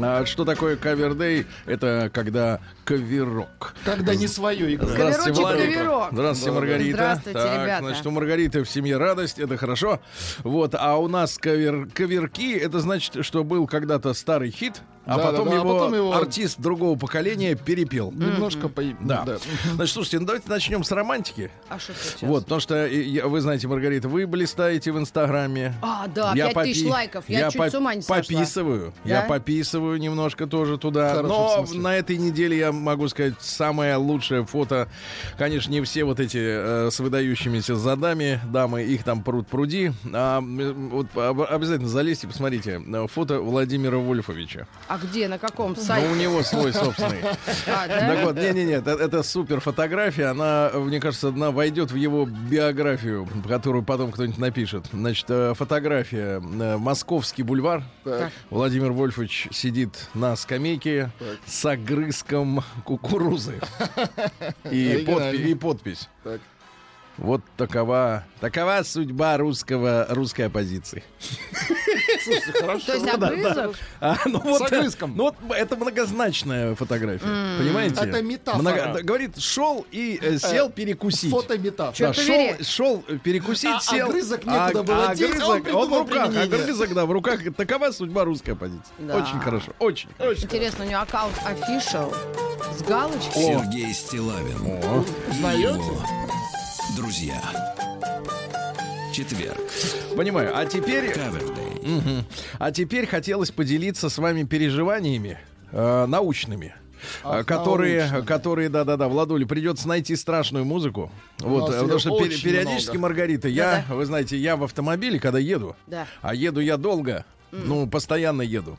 А что такое кавердей? Это когда каверок. Когда не свое играет. Здравствуйте, Каверочек, Владик. каверок. Здравствуйте, Маргарита. Здравствуйте, так, ребята. Значит, у Маргариты в семье радость, это хорошо. Вот, а у нас кавер, каверки, это значит, что был когда-то старый хит, а, Да, потом, да, да, а его потом его- артист другого поколения перепел. Немножко по... Да. Значит, слушайте, ну давайте начнем с романтики. А что сейчас? Вот, потому что я- вы знаете, Маргарита, вы блистаете в Инстаграме. А, да, Я 5 тысяч попи- лайков. Я, чуть по- с ума не сошла. пописываю. Да? Я пописываю немножко тоже туда. Хорошо, Но на этой неделе я могу сказать самое лучшее фото. Конечно, не все вот эти э, с выдающимися задами дамы, их там пруд пруди. А, вот об- обязательно залезьте, посмотрите. э, Фото Владимира Вольфовича. А где, на каком Ну, сайте? у него свой собственный. А? Так вот, не-не-не, это, это супер фотография. Она, мне кажется, она войдет в его биографию, которую потом кто-нибудь напишет. Значит, э, фотография. э, Московский бульвар. Владимир Вольфович сидит на скамейке с огрызком кукурузы. И подпись. Вот такова, такова судьба русского, русской оппозиции. Слушайте, хорошо. То есть огрызок? А, ну вот, огрызком. ну вот это многозначная фотография, понимаете? Это метафора. да, говорит, шел и э, сел перекусить. Фотометафора. Да, шел, шел э, перекусить, А сел. огрызок некуда было деть, а он огрызок, придумал в руках, применение. огрызок, да, в руках. Такова судьба русской оппозиции. Да. Очень хорошо, очень. Интересно, у него аккаунт official с галочкой. Сергей Стилавин О, его друзья. Четверг. понимаю. А теперь, Кавердей. Мгм. а теперь хотелось поделиться с вами переживаниями э, научными. Ах, э, которые, научными. которые, да-да-да, Владуле, придется найти страшную музыку. Вот, нас э, потому что пер- периодически, много. Маргарита, я, вы знаете, я в автомобиле, когда еду, Да. а еду я долго, ну, постоянно еду.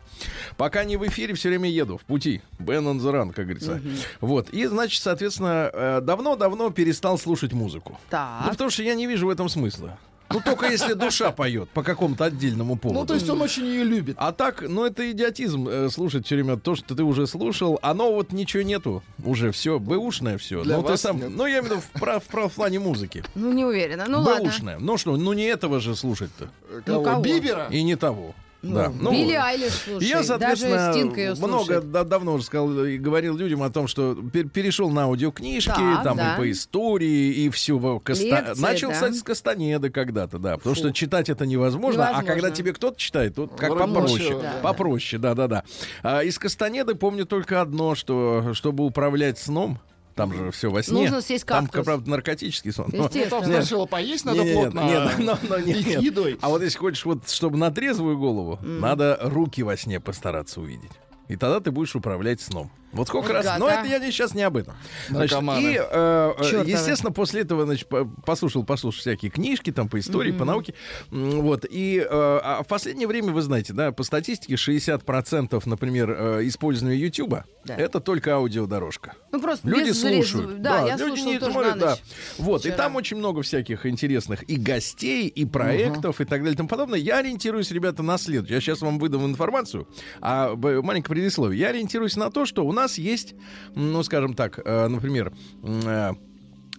Пока не в эфире, все время еду, в пути. Бен on the run, как говорится. Вот. И, значит, соответственно, э, давно-давно перестал слушать музыку. Так. Ну, потому что я не вижу в этом смысла. Ну, только если душа поет по какому-то отдельному поводу. Ну, то есть он очень ее любит. А так, ну это идиотизм э, слушать все время то, что ты уже слушал, оно вот ничего нету, уже все, бэушное все. Для ну, ты вас сам, нет. ну я имею в виду в, прав- в прав- в плане музыки. Ну, не уверена. Ну, ладно. бэушное. Ну что, ну не этого же слушать-то. Кого? кого? Бибера? И не того. Да. Ну, Билли Айлиш, слушай. я, соответственно, даже Стинг ее много да- давно уже сказал и говорил людям о том, что пер- перешел на аудиокнижки, Так, там да. и по истории, и все. Лекции, Начал, да. кстати, с Кастанеды когда-то, да. Потому что читать это невозможно, а Невозможно. когда тебе кто-то читает, то как Вроде попроще. да. Попроще, да-да-да. А из Кастанеды помню только одно, что чтобы управлять сном, там же все во сне. Нужно съесть Там, кактус. правда, наркотический сон. но- Там Естественно. сначала поесть надо не, не, плотно. Нет, а но- но нет, и нет. едой. А вот если хочешь, вот, чтобы на трезвую голову, надо руки во сне постараться увидеть. И тогда ты будешь управлять сном. Вот сколько Вот раз. гад, Но а. это я не, сейчас не об этом. Значит, и, э, э, естественно, после этого, значит, по- послушал, послушал всякие книжки там по истории, по науке. Вот. И э, а в последнее время, вы знаете, да, по статистике 60%, например, э, использования Ютуба Да. это только аудиодорожка. Ну, просто Люди без слушают. Да, я люди не тоже смотрят, на ночь. да. Вот, и вчера. там очень много всяких интересных и гостей, и проектов, и так далее и тому подобное. Я ориентируюсь, ребята, на следующее. Я сейчас вам выдам информацию, а маленькое предисловие. Я ориентируюсь на то, что у нас есть, ну, скажем так, э, например, э,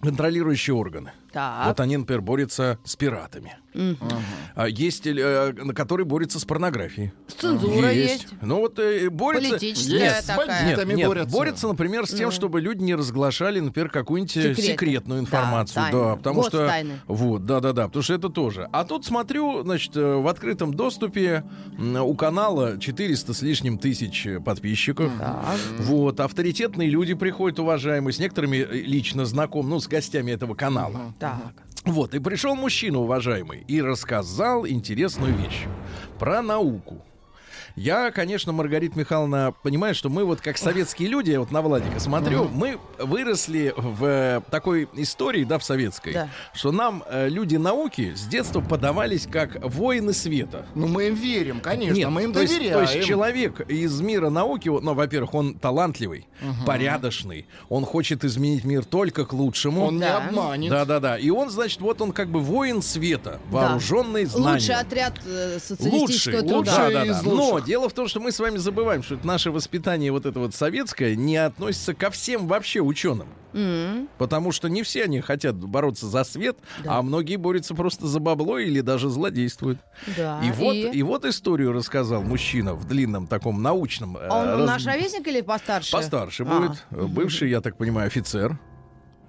контролирующие органы. Так. Вот они, например, борются с пиратами. А Есть, э, которые борются с порнографией. Цензура есть. Ну вот э, борются... Политическая Есть, с такая. Нет, нет, борются. борются, например, с тем, чтобы люди не разглашали, например, какую-нибудь э, Секреты. секретную информацию. Да, Да, потому что... Вот, да-да-да, потому что это тоже. А тут смотрю, значит, э, в открытом доступе у канала 400 с лишним тысяч э, подписчиков. Вот, авторитетные люди приходят, уважаемые, с некоторыми лично знаком, ну, с гостями этого канала. Так. Вот, и пришел мужчина, уважаемый, и рассказал интересную вещь про науку. Я, конечно, Маргарита Михайловна, понимаю, что мы вот как советские люди, я вот на Владика смотрю, мы выросли в э, такой истории, да, в советской, Да. что нам э, люди науки с детства подавались как воины света. Ну, мы им верим, конечно, Нет, мы им то есть, доверяем. то есть человек из мира науки, вот, ну, во-первых, он талантливый, порядочный, он хочет изменить мир только к лучшему. Он не Да. обманет. Да-да-да. И он, значит, вот он как бы воин света, вооруженный знанием. Лучший отряд э, Лучший, социалистического лучший, труда. да, да, из да. Но дело в том, что мы с вами забываем, что наше воспитание вот это вот советское не относится ко всем вообще ученым. Потому что не все они хотят бороться за свет, Да. а многие борются просто за бабло или даже злодействуют. Да. и, вот, и вот историю рассказал мужчина в длинном таком научном... э, Он раз- наш ровесник или постарше? Постарше А, будет. Бывший, я так понимаю, офицер.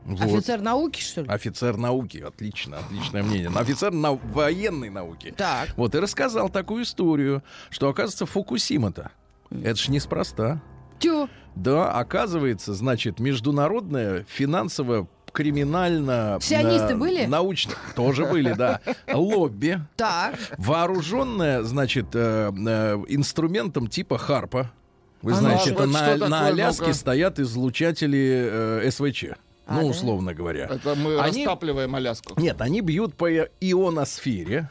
Вот. Офицер науки, что ли? Офицер науки, отлично, отличное мнение. Но Офицер на военной науки. Так. Вот и рассказал такую историю, что, оказывается, Фукусима-то, это ж неспроста. Тю. Да, оказывается, значит, международная финансово криминально Сионисты на- были? научно тоже были да лобби Так. вооруженная значит э, э, инструментом типа харпа вы А ну, знаете это на, на Аляске ну-ка? стоят излучатели э, СВЧ ну да? условно говоря Это мы Они- растапливаем Аляску. нет, они бьют по ионосфере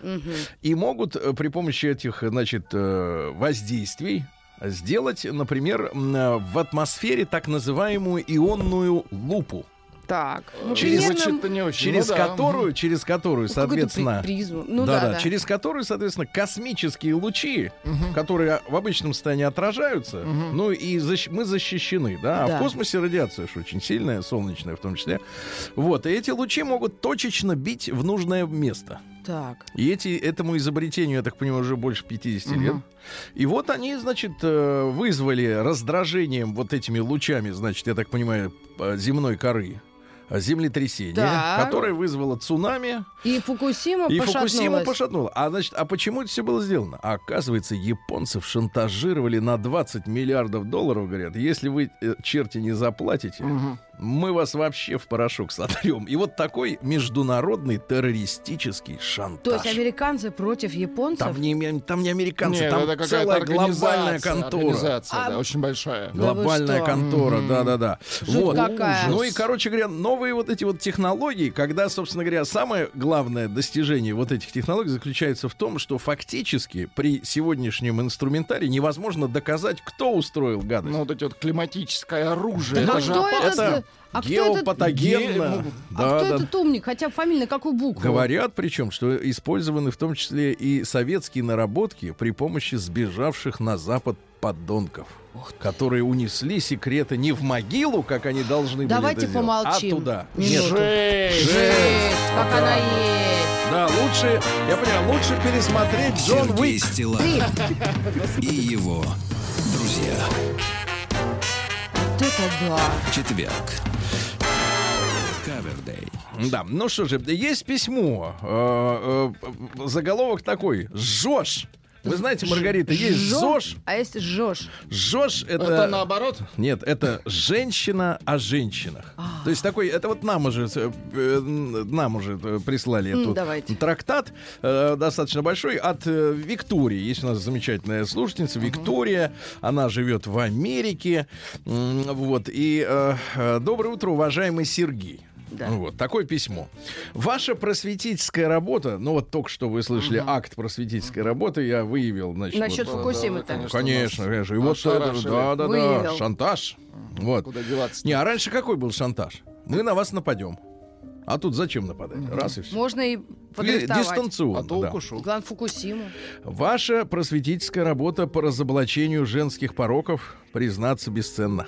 и могут э, при помощи этих, значит, э, воздействий сделать, например, э, в атмосфере так называемую ионную лупу, Так. Ну, Через- примерно- не очень. через ну да. которую, через которую, ну, соответственно, при- призму. Ну да, да. через которую, соответственно, космические лучи, которые в обычном состоянии отражаются, ну и защ- мы защищены, да, а Да. в космосе радиация ж очень сильная, солнечная в том числе. Вот, и эти лучи могут точечно бить в нужное место. Так. И эти, этому изобретению, я так понимаю, уже больше 50 лет. И вот они, значит, э, вызвали раздражением вот этими лучами, значит, я так понимаю, э, земной коры землетрясение, Так. которое вызвало цунами, И Фукусима и пошатнулась. Фукусиму пошатнуло. А значит, а почему это все было сделано? А оказывается, японцев шантажировали на 20 миллиардов долларов, говорят, если вы, э, черти, не заплатите, мы вас вообще в порошок сотрем. И вот такой международный террористический шантаж. То есть американцы против японцев? Там не, там не американцы, Нет, там это целая глобальная контора. Организация, А- да, очень большая. Да Глобальная что? контора, да-да-да. Вот. какая. Ну и, короче говоря, новые вот эти вот технологии, когда, собственно говоря, самое главное достижение вот этих технологий заключается в том, что фактически при сегодняшнем инструментарии невозможно доказать, кто устроил гадость. Ну, вот эти вот климатическое оружие. Так а это же опасно. Это а кто этот- геопатогенно. А Да, кто да. этот умник? Хотя фамильно какую букву? Говорят, причем, что использованы в том числе и советские наработки при помощи сбежавших на Запад подонков, которые унесли секреты не в могилу, как они должны Давайте были это сделать, помолчим. а туда. Минуту. Жесть. Жесть, как она есть. Да, лучше, я понимаю, лучше пересмотреть Джон Сергей Уик. И его друзья. Вот это да. Четверг. Кавердей. Да, ну что же, есть письмо. Э, э, заголовок такой. Жжешь. Вы знаете, Маргарита, есть? ЗОЖ. А есть жжешь? Жжешь это... Это наоборот. Нет, это женщина о женщинах. А. То есть такой, это вот нам уже, э, нам уже э, прислали М, этот давайте. трактат э, достаточно большой от э, Виктории. Есть у нас замечательная слушательница Виктория. Она живет в Америке. М, Вот. И э, э, доброе утро, уважаемый Сергей. Да. Вот такое письмо. Ваша просветительская работа, ну вот только что вы слышали акт просветительской работы, я выявил, значит, Насчет вот, Фукусимы-то. да, ну, конечно, нас конечно. И вот это, да, да, да, Выявил. шантаж. Вот. Куда деваться? Не, а раньше какой был шантаж? Мы на вас нападем. А тут зачем нападать? Раз и все. Можно и подрихтовать. Дистанционно. А толку да. шо? Главное, Фукусиму. Ваша просветительская работа по разоблачению женских пороков, признаться, бесценна.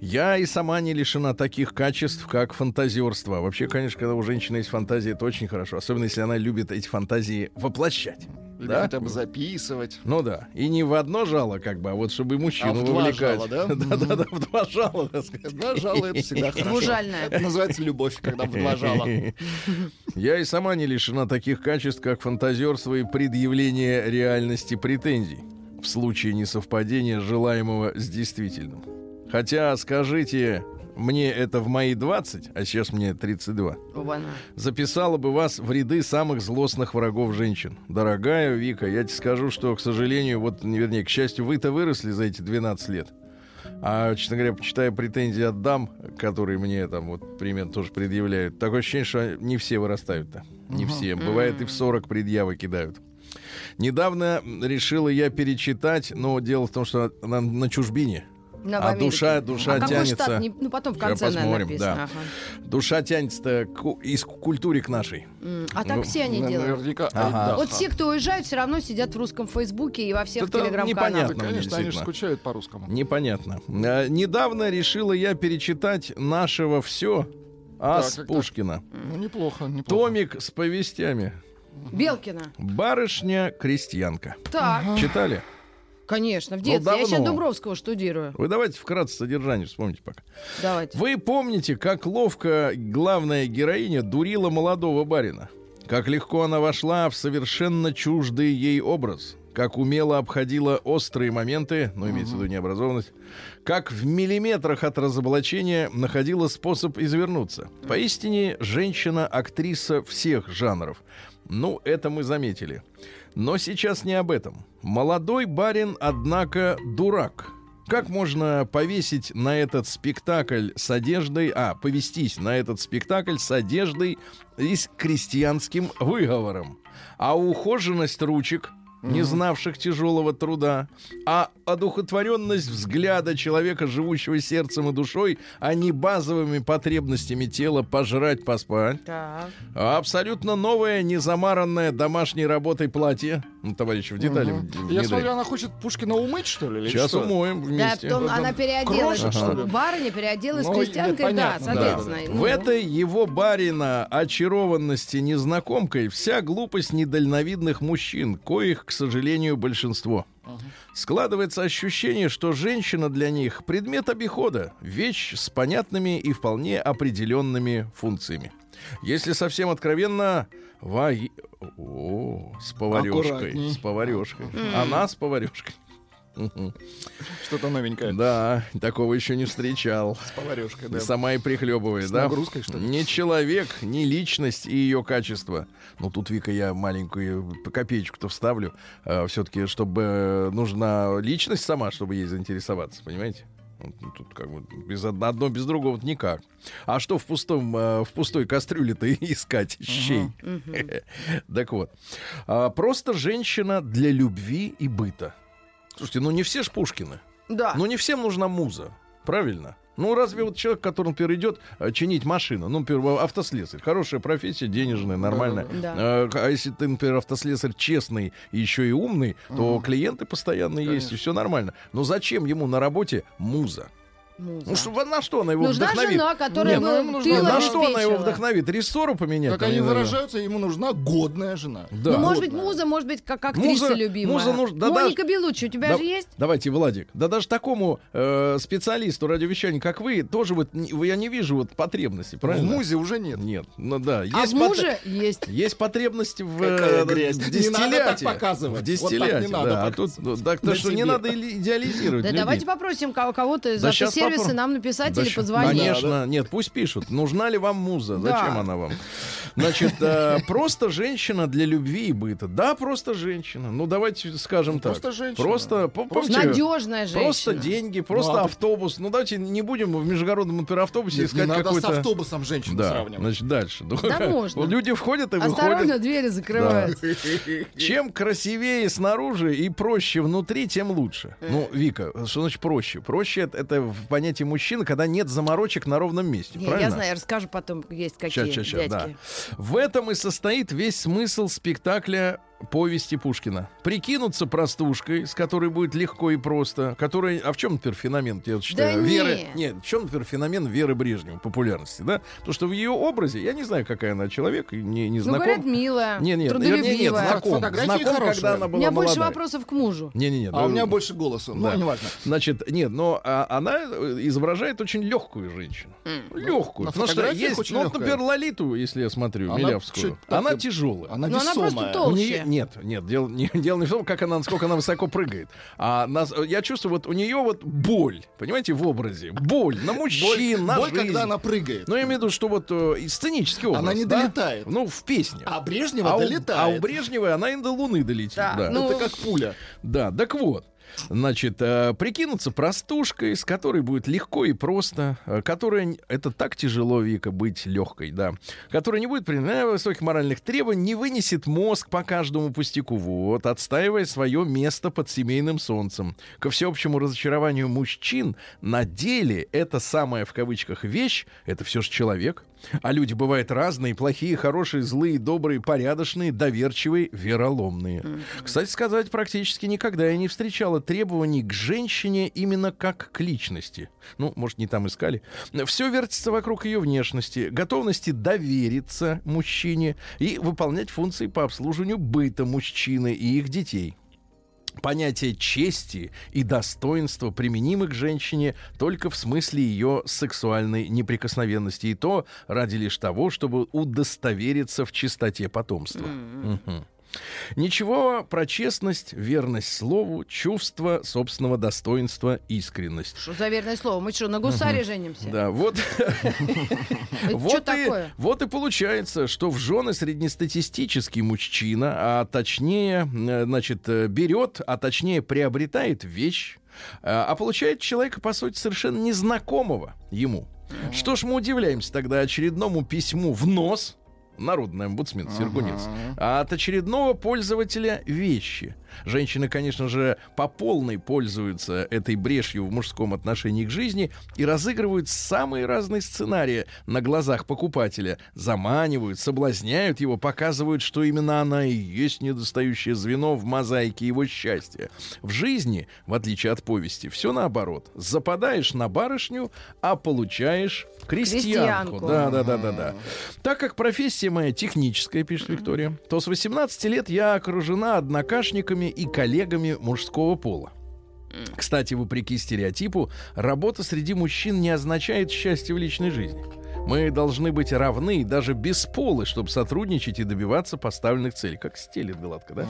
Я и сама не лишена таких качеств, как фантазерство. Вообще, конечно, когда у женщины есть фантазия, это очень хорошо. Особенно, если она любит эти фантазии воплощать. Или Да? хотя бы записывать. Ну да. И не в одно жало, как бы, а вот чтобы и мужчину А в два вовлекать. жала, да? Да-да-да, в два жала, так сказать. Два жала это всегда хорошо. Двужальная. Это называется любовь, когда в два жала. Я и сама не лишена таких качеств, как фантазерство и предъявление реальности претензий в случае несовпадения желаемого с действительным. Хотя, скажите, мне это в мои 20, а сейчас мне 32, Оба-на. записала бы вас в ряды самых злостных врагов женщин. Дорогая Вика, я тебе скажу, что, к сожалению, вот, не, вернее, к счастью, вы-то выросли за эти 12 лет. А, честно говоря, почитая претензии от дам, которые мне там вот примерно тоже предъявляют, такое ощущение, что не все вырастают-то. Не все. Бывает, и в 40 предъявы кидают. Недавно решила я перечитать, но дело в том, что на, на чужбине. В А душа- душа а какой тянется. штат? Не- ну, потом в конце, наверное, посмотрим, написано. да. Ага. Душа тянется к, из культурик нашей. М, А так Ну, все они На- делают. Наверняка. Ага. Айдаха. Вот все, кто уезжают, все равно сидят в русском Фейсбуке и во всех Это телеграм-каналах. непонятно. Да, конечно, они же скучают по-русскому. Непонятно. А, недавно решила я перечитать нашего все Ас Так, так, так. Пушкина. Ну, неплохо, неплохо. Томик с повестями. Белкина. Барышня-крестьянка. Так, Читали? Конечно, в Ну, детстве. Я сейчас. Дубровского штудирую. Вы давайте вкратце содержание вспомните пока. Давайте. Вы помните, как ловко главная героиня дурила молодого барина? Как легко она вошла в совершенно чуждый ей образ? Как умело обходила острые моменты, ну, имеется в виду необразованность, как в миллиметрах от разоблачения находила способ извернуться. Поистине, женщина-актриса всех жанров. Ну, это мы заметили. Но сейчас не об этом. Молодой барин, однако, дурак. Как можно повесить на этот спектакль с одеждой, а, повестись на этот спектакль с одеждой и с крестьянским выговором? А ухоженность ручек, не знавших тяжелого труда, а одухотворенность взгляда человека, живущего сердцем и душой, а не базовыми потребностями тела пожрать, поспать. Так. А абсолютно новое, незамаранное домашней работой платье. Ну, товарищи, в детали Мгм. внедряй. Я смотрю, она хочет Пушкина умыть, что ли? Сейчас что? умоем Да, вместе. потом она переоделась. Крошек, ли? Барыня переоделась Ну, крестьянкой, да, понятно, да. соответственно. В Ну, этой его барина очарованности незнакомкой вся глупость недальновидных мужчин, коих, к сожалению, большинство. Складывается ощущение, что женщина для них предмет обихода, вещь с понятными и вполне определенными функциями. Если совсем откровенно, ваги... О, с поварешкой. Аккуратней. С поварешкой. Она с поварешкой. Что-то новенькое. Да, такого еще не встречал. С поварешкой, да. Сама и прихлебывает, С да? нагрузкой, что ли? Не человек, не личность и ее качество. Ну, тут, Вика, я маленькую копеечку-то вставлю. все-таки, чтобы э, нужна личность сама, чтобы ей заинтересоваться, понимаете? Тут как бы без од- одно без другого вот никак. А что в пустом э, в пустой кастрюле-то искать щей? Так вот, А, просто женщина для любви и быта. Слушайте, ну не все ж Пушкины. Да. Ну, не всем нужна муза. Правильно? Ну, разве вот человек, который, например, идет э, чинить машину, ну, например, автослесарь, хорошая профессия, денежная, нормальная. Да. Э, А если ты, например, автослесарь честный и еще и умный, то клиенты постоянно есть, и все нормально. Но зачем ему на работе муза? Муза. Ну, что, на что она его Нужна вдохновит? жена, которая Не, ну, бы ему нужна- На что она его вдохновит? Рессору поменять? Как они выражаются, ему нужна годная жена. Да. Ну, может быть, муза, может быть, как актриса Муза- любимая. муза нуж- да Моника Белуччи, у тебя Да- же есть? Давайте, Владик. Да даже такому э, специалисту радиовещания, как вы, тоже вот не- я не вижу вот потребности, В правильно? музе уже нет. Нет, ну да. А в Есть, муже есть. есть потребность в, Какая э, в Не дистилляте. надо так показывать. В Вот так не дистилляте, надо да. А тут, ну, так то что не надо идеализировать Да давайте попросим кого- кого-то из Да попро- нам написать Да или позвонить. Конечно, нет, пусть пишут. Нужна ли вам муза? Да. Зачем она вам? Значит, э, просто женщина для любви и быта. Да, просто женщина. Ну, давайте скажем так. Просто женщина. Просто, Просто Надежная женщина. Просто деньги, просто Ну, а ты- автобус. Ну, давайте не будем в междугородном например, автобусе Нет, не искать надо с какой-то... автобусом женщину Да, сравнивать. значит, дальше. Ну, Да можно. Люди входят и Осторожно, выходят. двери закрываются. Чем красивее снаружи и проще внутри, тем лучше. Ну, Вика, что значит проще? Проще это, это в понятии мужчины, когда нет заморочек на ровном месте. Не, правильно? я знаю, я расскажу потом, есть какие Щас, щас, щас, да. В этом и состоит весь смысл спектакля повести Пушкина. Прикинуться простушкой, с которой будет легко и просто. Которая... А в чем, например, феномен, я считаю, Да Веры... не. Нет, в чем, например, феномен Веры Брежнева, популярности, да? То, что в ее образе, я не знаю, какая она человек, не, не Ну, знаком. говорят, милая, не, нет, вернее, нет, знаком. Фотографии Знаком, хорошие. когда она У была меня больше молодая. вопросов к мужу. Не-не-не. А да, у меня больше голоса. Да. Ну, неважно. Значит, нет, но а, она э, изображает очень легкую женщину. Легкую. на Потому что есть, ну, легкая. например, Лолиту, если я смотрю, Она Милявскую. Она тяжелая. Она Ну, она просто весомая. толще. Нет, нет, дело не, дело не в том, как она, насколько она высоко прыгает. А нас, я чувствую, вот у нее вот боль, понимаете, в образе. Боль на мужчин, на Боль, жизнь. когда она прыгает. Ну, я имею в виду, что вот э, сценический образ. Она не да? долетает. Ну, в песне. А Брежнева а у, долетает. а у Брежнева она и до Луны долетит. Да, Да, ну, Это как пуля. да так вот. Значит, э, прикинуться простушкой, с которой будет легко и просто, э, которая... Это так тяжело, Вика, быть легкой, да. Которая не будет принимать высоких моральных требований, не вынесет мозг по каждому пустяку, вот, отстаивая свое место под семейным солнцем. Ко всеобщему разочарованию мужчин, на деле это самая, в кавычках, вещь, это все же человек. А люди бывают разные, плохие, хорошие, злые, добрые, порядочные, доверчивые, вероломные. Кстати сказать, практически никогда я не встречала требований к женщине именно как к личности. Ну, может, не там искали. Все вертится вокруг ее внешности, готовности довериться мужчине и выполнять функции по обслуживанию быта мужчины и их детей. Понятие чести и достоинства применимы к женщине только в смысле ее сексуальной неприкосновенности, и то ради лишь того, чтобы удостовериться в чистоте потомства. Мгм. Ничего про честность, верность слову, чувство собственного достоинства, искренность. Что за верное слово? Мы что, на гусаре женимся? Да, вот. Вот и, вот и получается, что в жены среднестатистический мужчина, а точнее, э, значит, э, берет, а точнее приобретает вещь, э, а получает человека, по сути, совершенно незнакомого ему. Что ж мы удивляемся тогда очередному письму в нос, народный омбудсмен Сергунец, а от очередного пользователя вещи. Женщины, конечно же, по полной пользуются этой брешью в мужском отношении к жизни и разыгрывают самые разные сценарии на глазах покупателя. Заманивают, соблазняют его, показывают, что именно она и есть недостающее звено в мозаике его счастья. В жизни, в отличие от повести, все наоборот. Западаешь на барышню, а получаешь крестьянку. Крестьянку. Да, да, да, да, да. Так как профессия моя техническая, пишет Виктория, то с 18 лет я окружена однокашниками и коллегами мужского пола. Кстати, вопреки стереотипу, работа среди мужчин не означает счастье в личной жизни. Мы должны быть равны и даже бесполы, чтобы сотрудничать и добиваться поставленных целей. Как стелит гладко, да?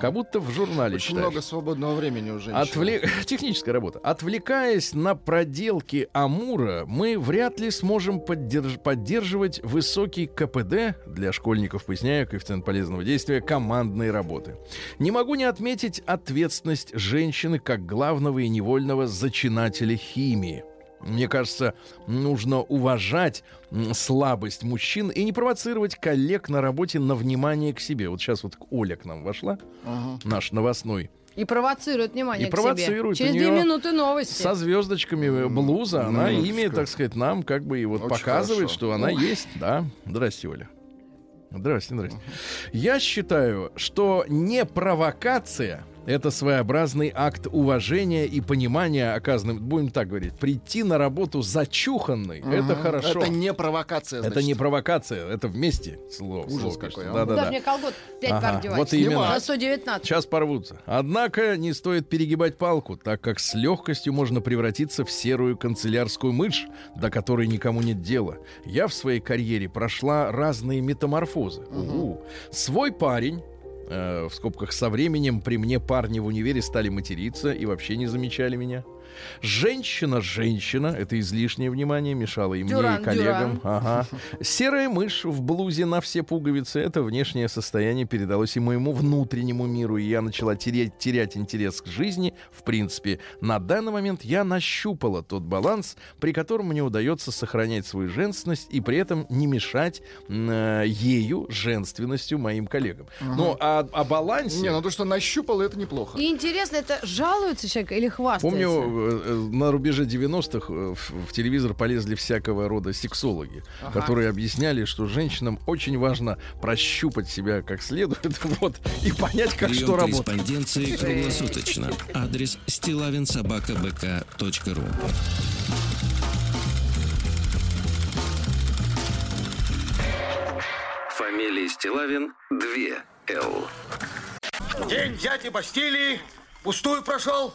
Как будто в журнале Очень читаешь. много свободного времени у женщин. Отвле- Техническая работа. Отвлекаясь на проделки Амура, мы вряд ли сможем поддерж- поддерживать высокий КПД для школьников, поясняю, коэффициент полезного действия, командной работы. Не могу не отметить ответственность женщины как главного и невольного зачинателя химии. Мне кажется, нужно уважать слабость мужчин и не провоцировать коллег на работе на внимание к себе. Вот сейчас вот Оля к нам вошла, Ага. наш новостной. И провоцирует внимание И к себе. провоцирует. Через У две минуты новости. Со звездочками блуза, она минуточку. ими, так сказать, нам как бы и вот Очень показывает, хорошо. что она есть. Да. Здрасте, Оля. Здрасте, здрасте. Я считаю, что не провокация это своеобразный акт уважения и понимания оказанным, будем так говорить, прийти на работу зачуханный, это Мгм. хорошо. Это не провокация, Это значит. не провокация, это вместе слово. Ужас слово, какой, конечно. а. Даже Да-да-да. мне колгот пять Ага, пар вот именно. За 119. Сейчас порвутся. Однако не стоит перегибать палку, так как с легкостью можно превратиться в серую канцелярскую мышь, до которой никому нет дела. Я в своей карьере прошла разные метаморфозы. У-у. Свой парень э, в скобках со временем при мне парни в универе стали материться и вообще не замечали меня. Женщина-женщина, это излишнее внимание, мешало и мне, Дюран, и коллегам. Дюран. Ага. Серая мышь в блузе на все пуговицы. Это внешнее состояние передалось и моему внутреннему миру, и я начала терять, терять интерес к жизни. В принципе, на данный момент я нащупала тот баланс, при котором мне удается сохранять свою женственность и при этом не мешать э, ею, женственностью моим коллегам. Ну, а о балансе... Не, ну то, что нащупал, это неплохо. И интересно, это жалуется человек или хвастается? Помню, на рубеже 90-х э, в, в телевизор полезли всякого рода сексологи, Ага. которые объясняли, что женщинам очень важно прощупать себя как следует, вот, и понять, как Прием что работает. корреспонденции круглосуточно. Адрес стилавинсобакабк.ру Фамилия Стилавин 2 Л. День дяди Бастилии пустую прошел.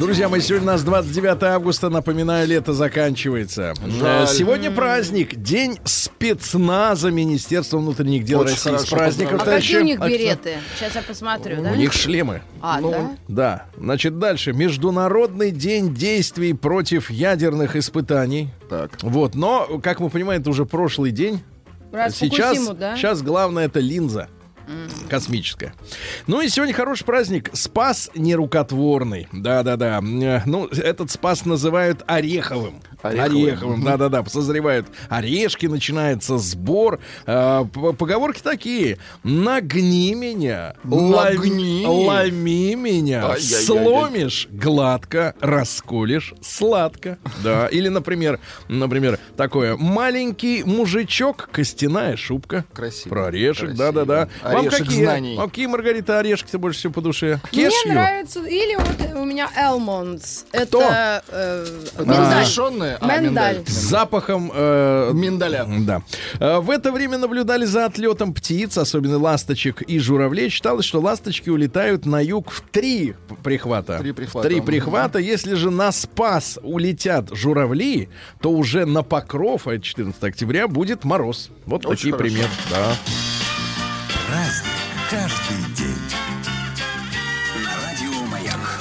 Друзья мои, сегодня у нас 29 августа. Напоминаю, лето заканчивается. Жаль. Сегодня праздник. День спецназа Министерства внутренних дел Очень России. С праздником, А какие у них береты? Сейчас я посмотрю, да? У них шлемы. А, Ну, да? Да. Значит, дальше. Международный день действий против ядерных испытаний. Так. Вот. Но, как мы понимаем, это уже прошлый день. Раз сейчас, Фукусиму, да? сейчас главное это линза космическая. Ну и сегодня хороший праздник. Спас нерукотворный. Да-да-да. Ну, этот спас называют ореховым. Ореховым. да-да-да. Созревают орешки, начинается сбор. Э, Поговорки такие. Нагни меня, Нагни. ломи, ломи меня, Ай-яй-яй-яй. сломишь гладко, расколешь сладко. Да. Или, например, например, такое. Маленький мужичок, костяная шубка. Красиво. Про орешек, да-да-да. Орешек какие, знаний. вам какие, Маргарита, орешки-то больше всего по душе? Мне Кешью? нравится. Или вот у меня Элмондс. Кто? Это э, Это миндаль. разрешенные? А, Миндаль. С запахом... э, Миндаля. Да. Э, В это время наблюдали за отлетом птиц, особенно ласточек и журавлей. Считалось, что ласточки улетают на юг в три прихвата. Три прихвата. Три прихвата. Если же на Спас улетят журавли, то уже на Покров, а это 14 октября, будет мороз. Вот Очень такие хорошо. примеры. Да. Праздник каждый день.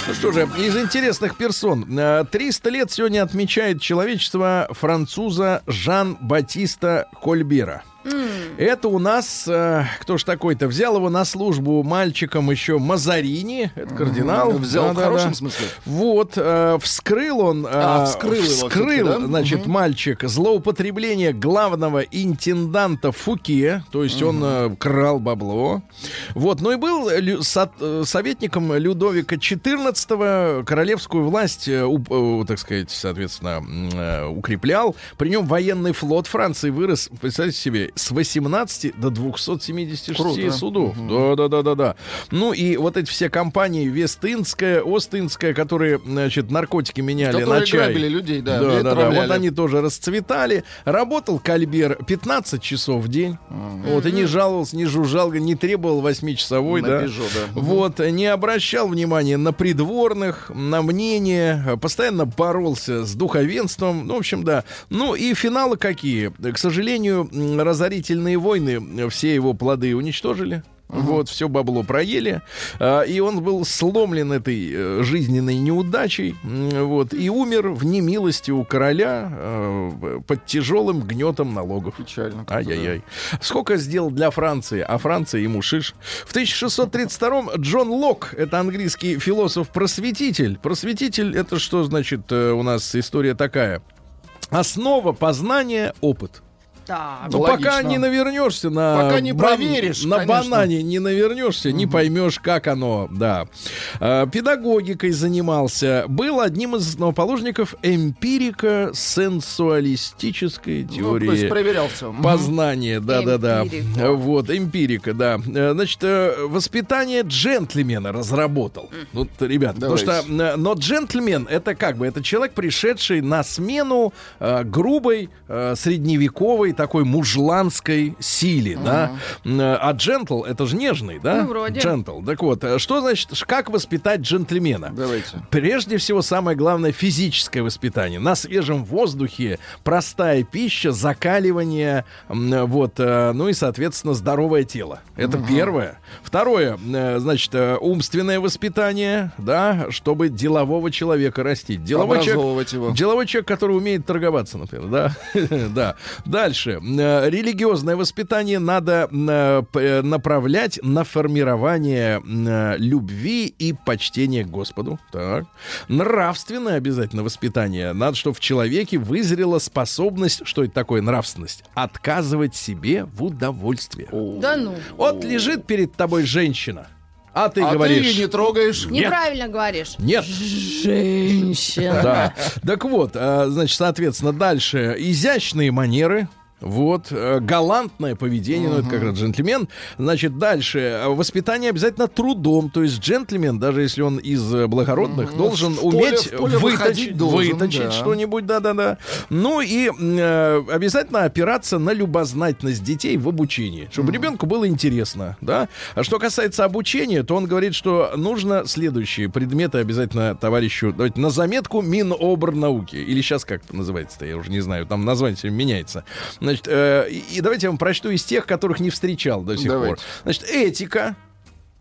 Ну что же, из интересных персон. Э, 300 лет сегодня отмечает человечество француза Жан-Батиста Кольбера. Это у нас, э, кто ж такой-то, взял его на службу мальчиком еще Мазарини, это кардинал. Взял в Да-да-да. хорошем смысле? Вот, э, вскрыл он, э, А, вскрыл его вскрыл, да? значит, мальчик злоупотребление главного интенданта Фуке, то есть он э, крал бабло. Вот, ну и был лю- со- советником Людовика XIV, королевскую власть, э, уп- э, так сказать, соответственно, э, укреплял. При нем военный флот Франции вырос, представьте себе, с 18 до 276 Круто. судов. Да, да, да, да, да. Ну и вот эти все компании Вест-Индская, Ост-Индская, которые, значит, наркотики меняли Которые на чай. грабили людей, да, да, да, да. Вот они тоже расцветали. Работал Кальбер 15 часов в день. Вот, и не жаловался, не жужжал, не требовал 8-часовой, На да. Пежо, да. Вот, не обращал внимания на придворных, на мнение, постоянно боролся с духовенством. Ну, в общем, да. Ну, и финалы какие? К сожалению, м, разорительные войны все его плоды уничтожили. Вот, все бабло проели. А, и он был сломлен этой э, жизненной неудачей. Вот, и умер в немилости у короля э, под тяжелым гнетом налогов. Печально. Ай-яй-яй. Сколько сделал для Франции, а Франция ему шиш. В 1632-м Джон Лок, это английский философ-просветитель. Просветитель, это что значит э, у нас история такая? Основа познания — опыт. Так. Ну, Логично. пока не навернешься на... Пока не проверишь, На конечно. банане не навернешься, не поймешь, как оно, да. А, педагогикой занимался. Был одним из основоположников эмпирика сенсуалистической Ну, теории. то есть проверялся. Познание, да-да-да. Эмпирика. Вот, эмпирика, да. Э, Значит, э, воспитание джентльмена разработал. Вот, ребят, потому Давайте. что... э, Но джентльмен — это как бы, это человек, пришедший на смену э, грубой, э, средневековой, такой мужланской силе, да. Э, А джентл — это же нежный, да? Ну, вроде. Джентл. Так вот, э, что значит, как воспитать джентльмена? Давайте. Прежде всего, самое главное физическое воспитание. На свежем воздухе, простая пища, закаливание, м, вот, э, ну и, соответственно, здоровое тело. Это первое. Второе, э, значит, э, умственное воспитание, да, чтобы делового человека растить. Деловой человек, его. деловой человек, который умеет торговаться, например, да, да. Дальше, Э, религиозное воспитание надо э, э, направлять на формирование любви и почтения к Господу. Так. Нравственное обязательно воспитание. Надо, чтобы в человеке вызрела способность, что это такое нравственность, отказывать себе в удовольствии. Да ну. Вот лежит перед тобой женщина, а ты а говоришь... ты ее не трогаешь. Неправильно говоришь. Нет. Женщина. Да. Так вот, значит, соответственно, дальше изящные манеры. Вот, э, галантное поведение, ну это как раз джентльмен. Значит, дальше, воспитание обязательно трудом, то есть джентльмен, даже если он из э, благородных, должен В поле- уметь в поле выточить, должен, выточить да. что-нибудь, да-да-да. Ну и э, обязательно опираться на любознательность детей в обучении, чтобы ребенку было интересно, да. А что касается обучения, то он говорит, что нужно следующие предметы обязательно товарищу, давайте на заметку Минобрнауки, или сейчас как называется-то, я уже не знаю, там название меняется. Значит, э, и давайте я вам прочту из тех, которых не встречал до сих Давайте. пор. Значит, этика.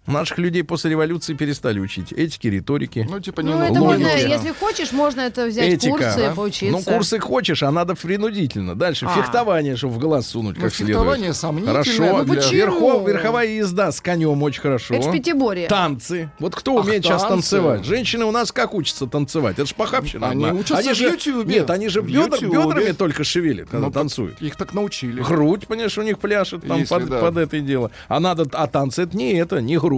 Наших людей после революции перестали учить. Этики, риторики. Ну, типа, не Ну, ну, это можно, если хочешь, можно это взять Этика, курсы, да? поучиться. Ну, курсы хочешь, а надо принудительно. Дальше А. фехтование, чтобы в глаз сунуть Ну, как фехтование следует. сомнительное, Хорошо. но для-? Верхов- верховая езда с конем очень хорошо. Это в Пятиборе. Танцы. Вот кто Ах, умеет сейчас танцы. танцевать? Женщины у нас как учатся танцевать? Это ж похабщина. Они одна. учатся в же, Ютьюбе. Нет, они же бедр- бедрами только шевелят, когда Ну, танцуют. Их так научили. Грудь, понимаешь, у них пляшет там Если под, да. под это дело. А надо, а танцы это не это, не грудь.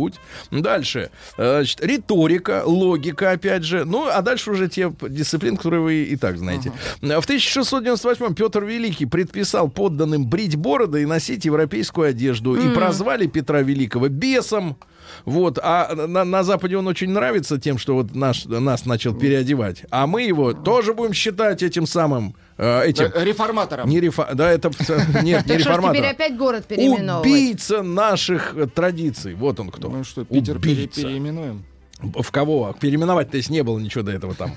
Дальше. Э, Значит, риторика, логика, опять же. Ну, а дальше уже те дисциплины, которые вы и так знаете. В 1698 Петр Великий предписал подданным брить бороды и носить европейскую одежду. И прозвали Петра Великого бесом. Вот, а на, на Западе он очень нравится тем, что вот наш, нас начал переодевать. А мы его тоже будем считать этим самым, э, этим, Реформатором. не рефа... Да, это... Нет, не реформатор. теперь опять город переименовывать? Убийца наших традиций. Вот он кто. Ну что, Питер переименуем? В кого? Переименовать-то есть не было ничего до этого там.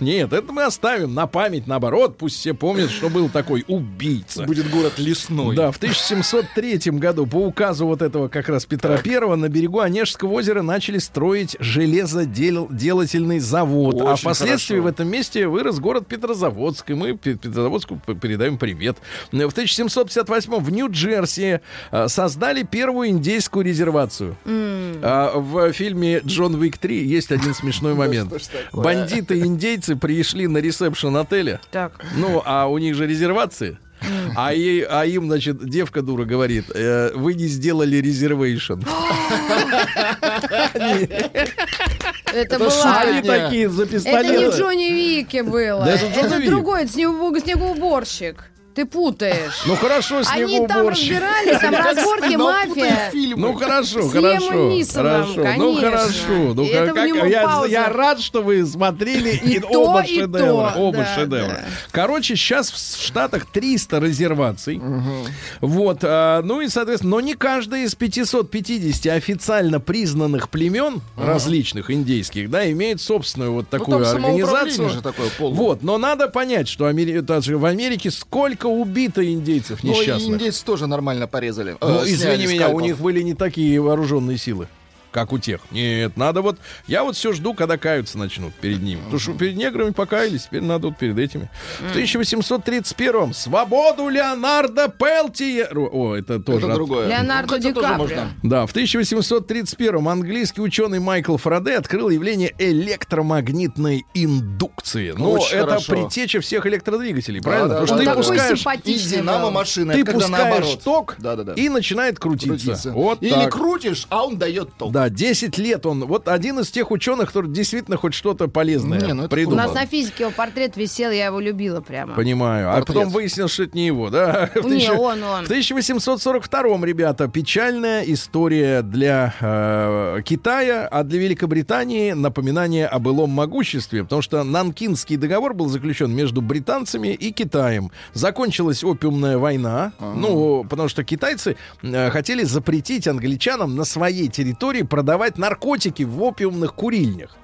Нет, это мы оставим на память, наоборот. Пусть все помнят, что был такой убийца. Будет город лесной. Да, в 1703 году по указу вот этого как раз Петра Первого на берегу Онежского озера начали строить железоделательный завод. а Очень впоследствии хорошо. в этом месте вырос город Петрозаводск. И мы Пе- Петрозаводску передаем привет. В 1758 в Нью-Джерси а, создали первую индейскую резервацию. А, в фильме «Джон Уик 3» есть один смешной момент. что ж такое? Бандиты-индейцы пришли на ресепшн отеля. Так. Ну, а у них же резервации. А, ей, а им, значит, девка дура говорит, э, вы не сделали резервейшн. Это была... Они такие за Это не. Джонни Вике было. Это другой, снегоуборщик. Ты путаешь. Ну хорошо, Они там снегоуборщик. разбирались, там разборки, мафия. Ну хорошо, С хорошо, Нисоном, хорошо, ну конечно. хорошо, ну И это как- в нему я, пауза. я рад, что вы смотрели И и то, оба и шедевра, то, оба да, шедевра. да. Короче, сейчас в Штатах 300 резерваций, вот, а, ну и соответственно, но не каждая из 550 официально признанных племен различных индейских, да, имеет собственную вот Ну, такую там самоуправление организацию. же такое полное. Вот, но надо понять, что Амери- это же в Америке сколько убито индейцев Ну, несчастных. индейцы тоже нормально порезали. Ну, Э, извини меня, у них были не такие вооруженные силы, как у тех. Нет, надо вот... Я вот все жду, когда каются начнут перед ними. Потому что перед неграми покаялись, теперь надо вот перед этим. В 1831-м «Свободу Леонардо Пелтиер». О, это тоже... Это от- другое. Леонардо Ди Каприо. можно. Да, в 1831-м английский ученый Майкл Фарадей открыл явление электромагнитной индукции. Ну, Очень это хорошо. предтеча всех электродвигателей, правильно? да, Потому что да, ты пускаешь И симпатичный динамо был. машина, ты пускаешь наоборот. ток Да, да, да. и начинает крутиться. Крутиться. Вот Или так. крутишь, а он дает ток. Да, 10 лет он. Вот один из тех ученых, который действительно хоть что-то полезное Не, ну это У придумал. нас на физике его портрет висел, я его любила прямо. Понимаю. А Портрет. потом выяснилось, что это не его, да? В Не, он, он. В 1842-м, ребята, печальная история для э, Китая, а для Великобритании напоминание о былом могуществе, потому что Нанкинский договор был заключен между британцами и Китаем. Закончилась опиумная война, ну, потому что китайцы э, хотели запретить англичанам на своей территории продавать наркотики в опиумных курильнях.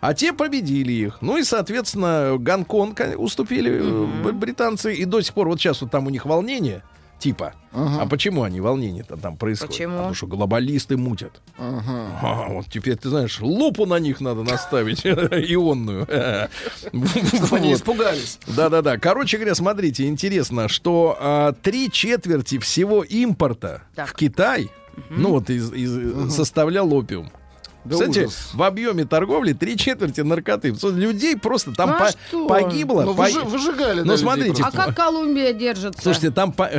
А те победили их. Ну и, соответственно, Гонконг э, уступили б- британцы. И до сих пор вот сейчас вот там у них волнение. Типа. А почему они волнение-то там происходит? Почему? Потому что глобалисты мутят. Ага. А, вот теперь, ты знаешь, лупу на них надо наставить, ионную. Чтобы они испугались. Да-да-да. Короче говоря, смотрите, интересно, что а, три четверти всего импорта в Китай, ну вот, из, из- составлял опиум. Да Кстати, ужас. в объеме торговли три четверти наркоты. Людей просто там Ну, а по- что? погибло. Ну, по- выжи- выжигали, да, Ну, людей смотрите. А как Колумбия держится? Слушайте, там по-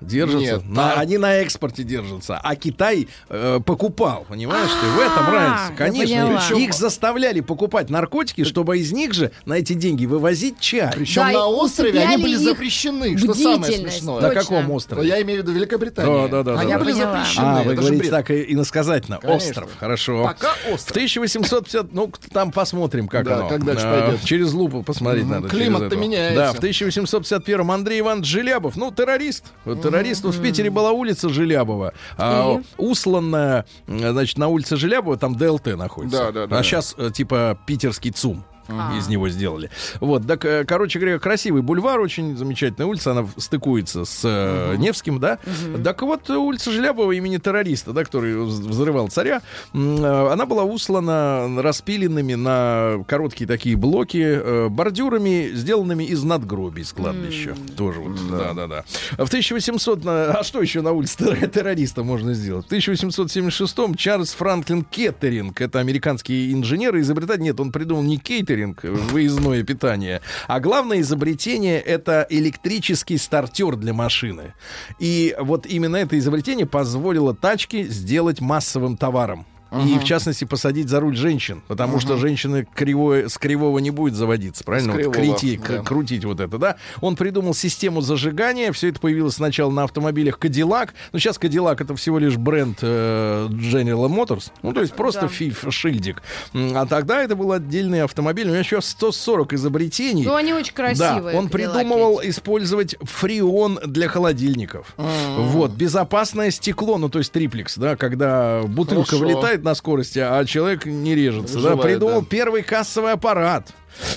держатся. Нет, на- Они на экспорте держатся. А Китай э, покупал, понимаешь ты? В этом А, разница. Конечно, поняла. их заставляли покупать наркотики, чтобы из них же на эти деньги вывозить чай. Причем Да, на острове они были запрещены, что самое смешное. На каком Но острове? я имею в виду Великобританию. Да, да, да, Они были запрещены. А, вы говорите так и иносказательно. Остров, хорошо. Пока В остров. 1850, ну, там посмотрим, как оно. как дальше А, пойдет. Через лупу посмотреть надо. Климат-то меняется. Да, в 1851-м Андрей Иванович Желябов, ну, террорист. Вот Террорист. Вот в Питере была улица Желябова, а, усланная, м, значит, на улице Желябова, там ДЛТ находится. Да, да, да. А сейчас, типа, питерский ЦУМ. А. Из него сделали. Вот, так, э, короче говоря, красивый бульвар, очень замечательная улица, она стыкуется с э, Невским, да. Так вот, улица Желябова имени террориста, да, который вз- взрывал царя, э, она была услана распиленными на короткие такие блоки э, бордюрами, сделанными из надгробий с кладбища. Тоже вот, да-да-да. В 1800, на- а что еще на улице терр- террориста можно сделать? В 1876 Чарльз Франклин Кеттеринг, это американский инженер и изобретатель, нет, он придумал не кейтеринг, э, выездное питание, а главное изобретение это электрический стартер для машины. И вот именно это изобретение позволило тачке сделать массовым товаром. И, в частности, посадить за руль женщин. Потому что женщины кривое, с кривого не будет заводиться, правильно? С Вот кривого, крити- да. крутить вот это, да? Он придумал систему зажигания. Все это появилось сначала на автомобилях Cadillac. Но сейчас Cadillac это всего лишь бренд э, General Motors. Ну, то есть просто Да. фиф, шильдик. А тогда это был отдельный автомобиль. У него еще 140 изобретений. Ну, они очень красивые. Да, он придумывал эти. использовать фреон для холодильников. Вот, безопасное стекло, ну, то есть триплекс, да, когда бутылка Хорошо. вылетает на скорости, а человек не режется, да, Выживает, придумал да. первый кассовый аппарат.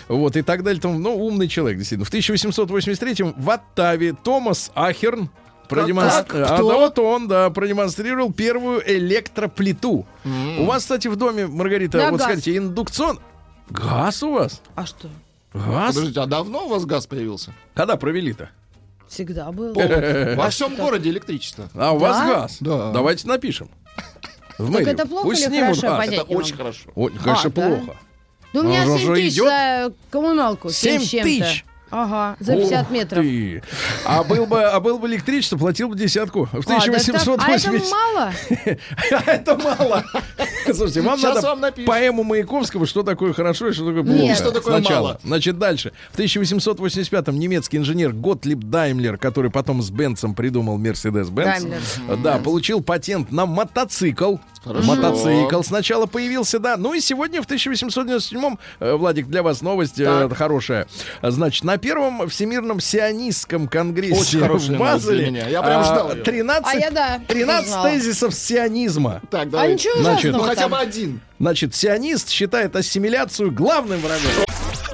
Вот, и так далее. Там, ну, умный человек, действительно. В 1883-м в Оттаве Томас Ахерн продемонстр- как? А, да, вот он, да, продемонстрировал первую электроплиту. У вас, кстати, в доме, Маргарита, Да, вот газ. скажите, индукцион... Газ у вас? А что? Газ? Подождите, а давно у вас газ появился? Когда провели-то? Всегда был. Во всем городе электричество. А у вас Да? газ? Да. Давайте напишем. В Так это плохо Пусть или снимут хорошо? Понять Это очень хорошо. Ой, конечно, А, да? плохо. Да у меня Он 7 уже тысяч идет? за коммуналку. 7 7 с чем-то. тысяч? Ага, за 50 Ух метров. ты. А был бы, а был бы электричество, платил бы десятку. В А, да так- 1880. А это мало? А это мало. Слушайте, вам Сейчас надо вам поэму Маяковского, что такое хорошо и что такое плохо. Нет. Что такое Сначала. мало. Значит, дальше. В 1885-м немецкий инженер Готлиб Даймлер, который потом с Бенцем придумал Мерседес-Бенц, Даймлер. да, получил патент на мотоцикл. Хорошо. Мотоцикл сначала появился, да. Ну и сегодня, в 1897-м, э, Владик, для вас новость э, Так. хорошая. Значит, на первом Всемирном сионистском конгрессе Очень хорошая в Базеле меня. Я прям а, ждал её. 13, А я, да, 13 узнала. тезисов сионизма. Так, А давай. ничего Значит, Ну, хотя бы один. Значит, сионист считает ассимиляцию главным врагом.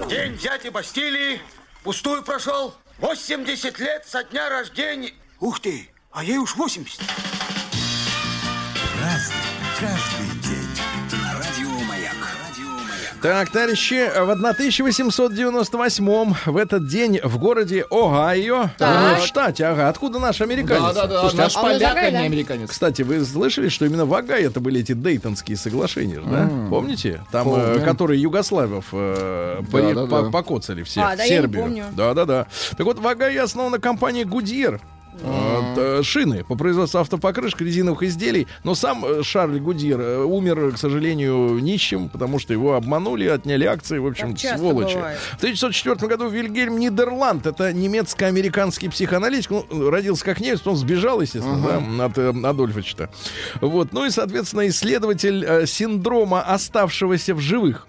День дяди Бастилии пустую прошел. 80 лет со дня рождения. Ух ты, а ей уж 80. Праздник каждый день. Радио Маяк. Так, товарищи, в 1898 в этот день в городе Огайо, Так. в штате, ага, откуда наш американец? Да-да-да, Слушайте, наш а он из поляк, а не да? американец. Кстати, вы слышали, что именно в Огайо это были эти Дейтонские соглашения, да? Помните? Там, э, Помню. которые югославов э, при- Да-да-да. по- покоцали все А, в да, я не Сербию. помню. Да-да-да. Так вот, в Огайо основана компания Гудьер. Э, шины по производству автопокрышек, резиновых изделий. Но сам э, Шарль Гудьер э, умер, к сожалению, нищим, потому что его обманули, отняли акции, в общем, сволочи. бывает. В 1904 году Вильгельм Нидерланд, это немецко-американский психоаналитик, ну, родился как немец, он сбежал, естественно, да, от э, Адольфовича. Вот, ну и, соответственно, исследователь э, синдрома оставшегося в живых.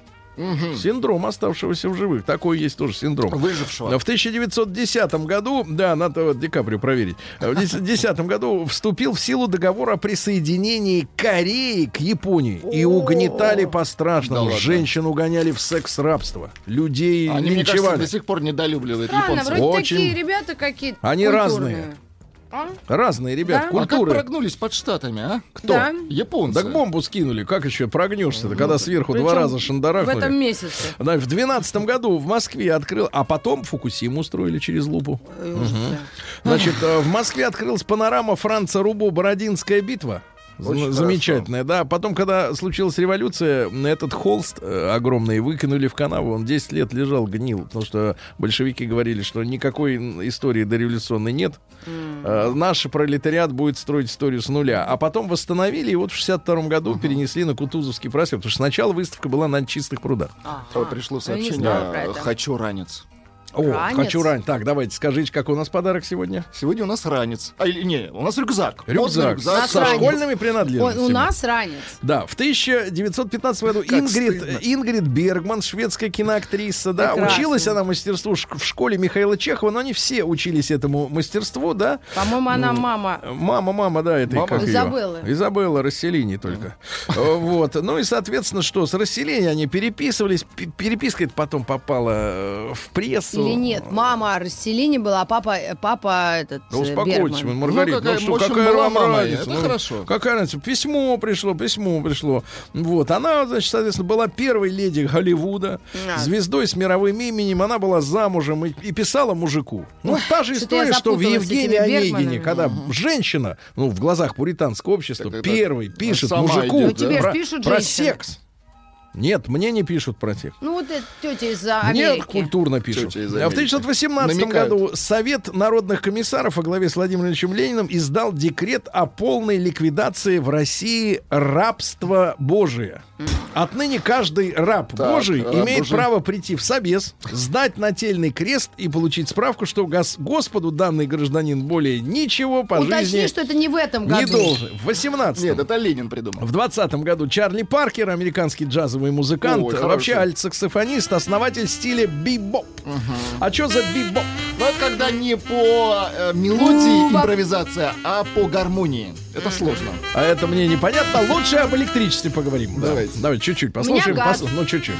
Синдром оставшегося в живых. Такой есть тоже синдром. Выжившего. В 1910 году, да, надо вот Ди Каприо проверить, в 2010 году вступил в силу договор о присоединении Кореи к Японии. И угнетали по-страшному. Женщин угоняли в секс-рабство. Людей Они, мне кажется, до сих пор недолюбливают Странно, японцев. вроде Очень. такие ребята какие-то Они разные. А? Разные, ребят, Да? А как культуры. прогнулись под штатами, а? Кто? Да. Японцы. Так бомбу скинули. Как еще прогнешься-то, когда сверху два раза В шандарахнули? этом месяце. Да, в двенадцатом году в Москве открыл, а потом Фукусиму устроили через лупу. Ужас. Значит, э, в Москве открылась панорама Франца Рубо «Бородинская битва». Очень Замечательная, да. Потом, когда случилась революция, этот холст э, огромный выкинули в канаву. Он 10 лет лежал, гнил. Потому что большевики говорили, что никакой истории дореволюционной нет. Э, Наш пролетариат будет строить историю с нуля. А потом восстановили, и вот в 62 году перенесли на Кутузовский проспект. Потому что сначала выставка была на чистых прудах. Вот пришло сообщение. Хочу ранец. О, Ранец? хочу рань. Так, давайте, скажите, какой у нас подарок сегодня? Сегодня у нас ранец. А, или не, у нас рюкзак. Рюкзак, рюкзак. со ранец. школьными Ой, принадлежностями. у нас ранец. Да, в 1915 году Как Ингрид, стыдно. Ингрид Бергман, шведская киноактриса, да, Прекрасно. училась она мастерству в школе Михаила Чехова, но не все учились этому мастерству, да. По-моему, она мама. Мама, мама, да, это Мама? как её? Изабеллы. Изабелла Расселини только. Э, Вот. Ну и, соответственно, что, с Расселини они переписывались. Переписка это потом попала э, в прессу. Или нет, мама Расселини была, а папа, э, папа этот Да э, успокойтесь, Бергман. Маргарита, Ну, какая- ну, что, общем, какая вам мама, разница? это Ну, хорошо. Какая разница? Письмо пришло, письмо пришло. Вот, она, значит, соответственно, была первой леди Голливуда, А. звездой с мировым именем, она была замужем и, и писала мужику. Ну, та же история, что в Евгении Онегине, когда женщина, ну, в глазах пуританского общества, Так это первый пишет сама мужику идет, да? Ну, про, пишут про секс. Нет, мне не пишут про секс. Ну, вот эта тетя из а, Нет, Америки. культурно пишут. Тетя из А В Америки. 1918 Намекают. году Совет народных комиссаров во главе с Владимиром Ильичем Лениным издал декрет о полной ликвидации в России рабства Божия. Отныне каждый раб Так, Божий раб имеет Божий. право прийти в собес, сдать нательный крест и получить справку, что гос- Господу данный гражданин более ничего по Уточни, жизни что это не в этом не году. должен. В 18 Нет, это Ленин придумал. в 20 году Чарли Паркер, американский джазовый музыкант, Ой, вообще альт-саксофонист, основатель стиля бибоп. А что за бибоп? Ну, это когда не по э, мелодии Уба. импровизация, а по гармонии. Это сложно. А это мне непонятно. Лучше об электричестве поговорим. Да. Давайте. Давайте чуть-чуть послушаем. газ. Послу- Ну, чуть-чуть.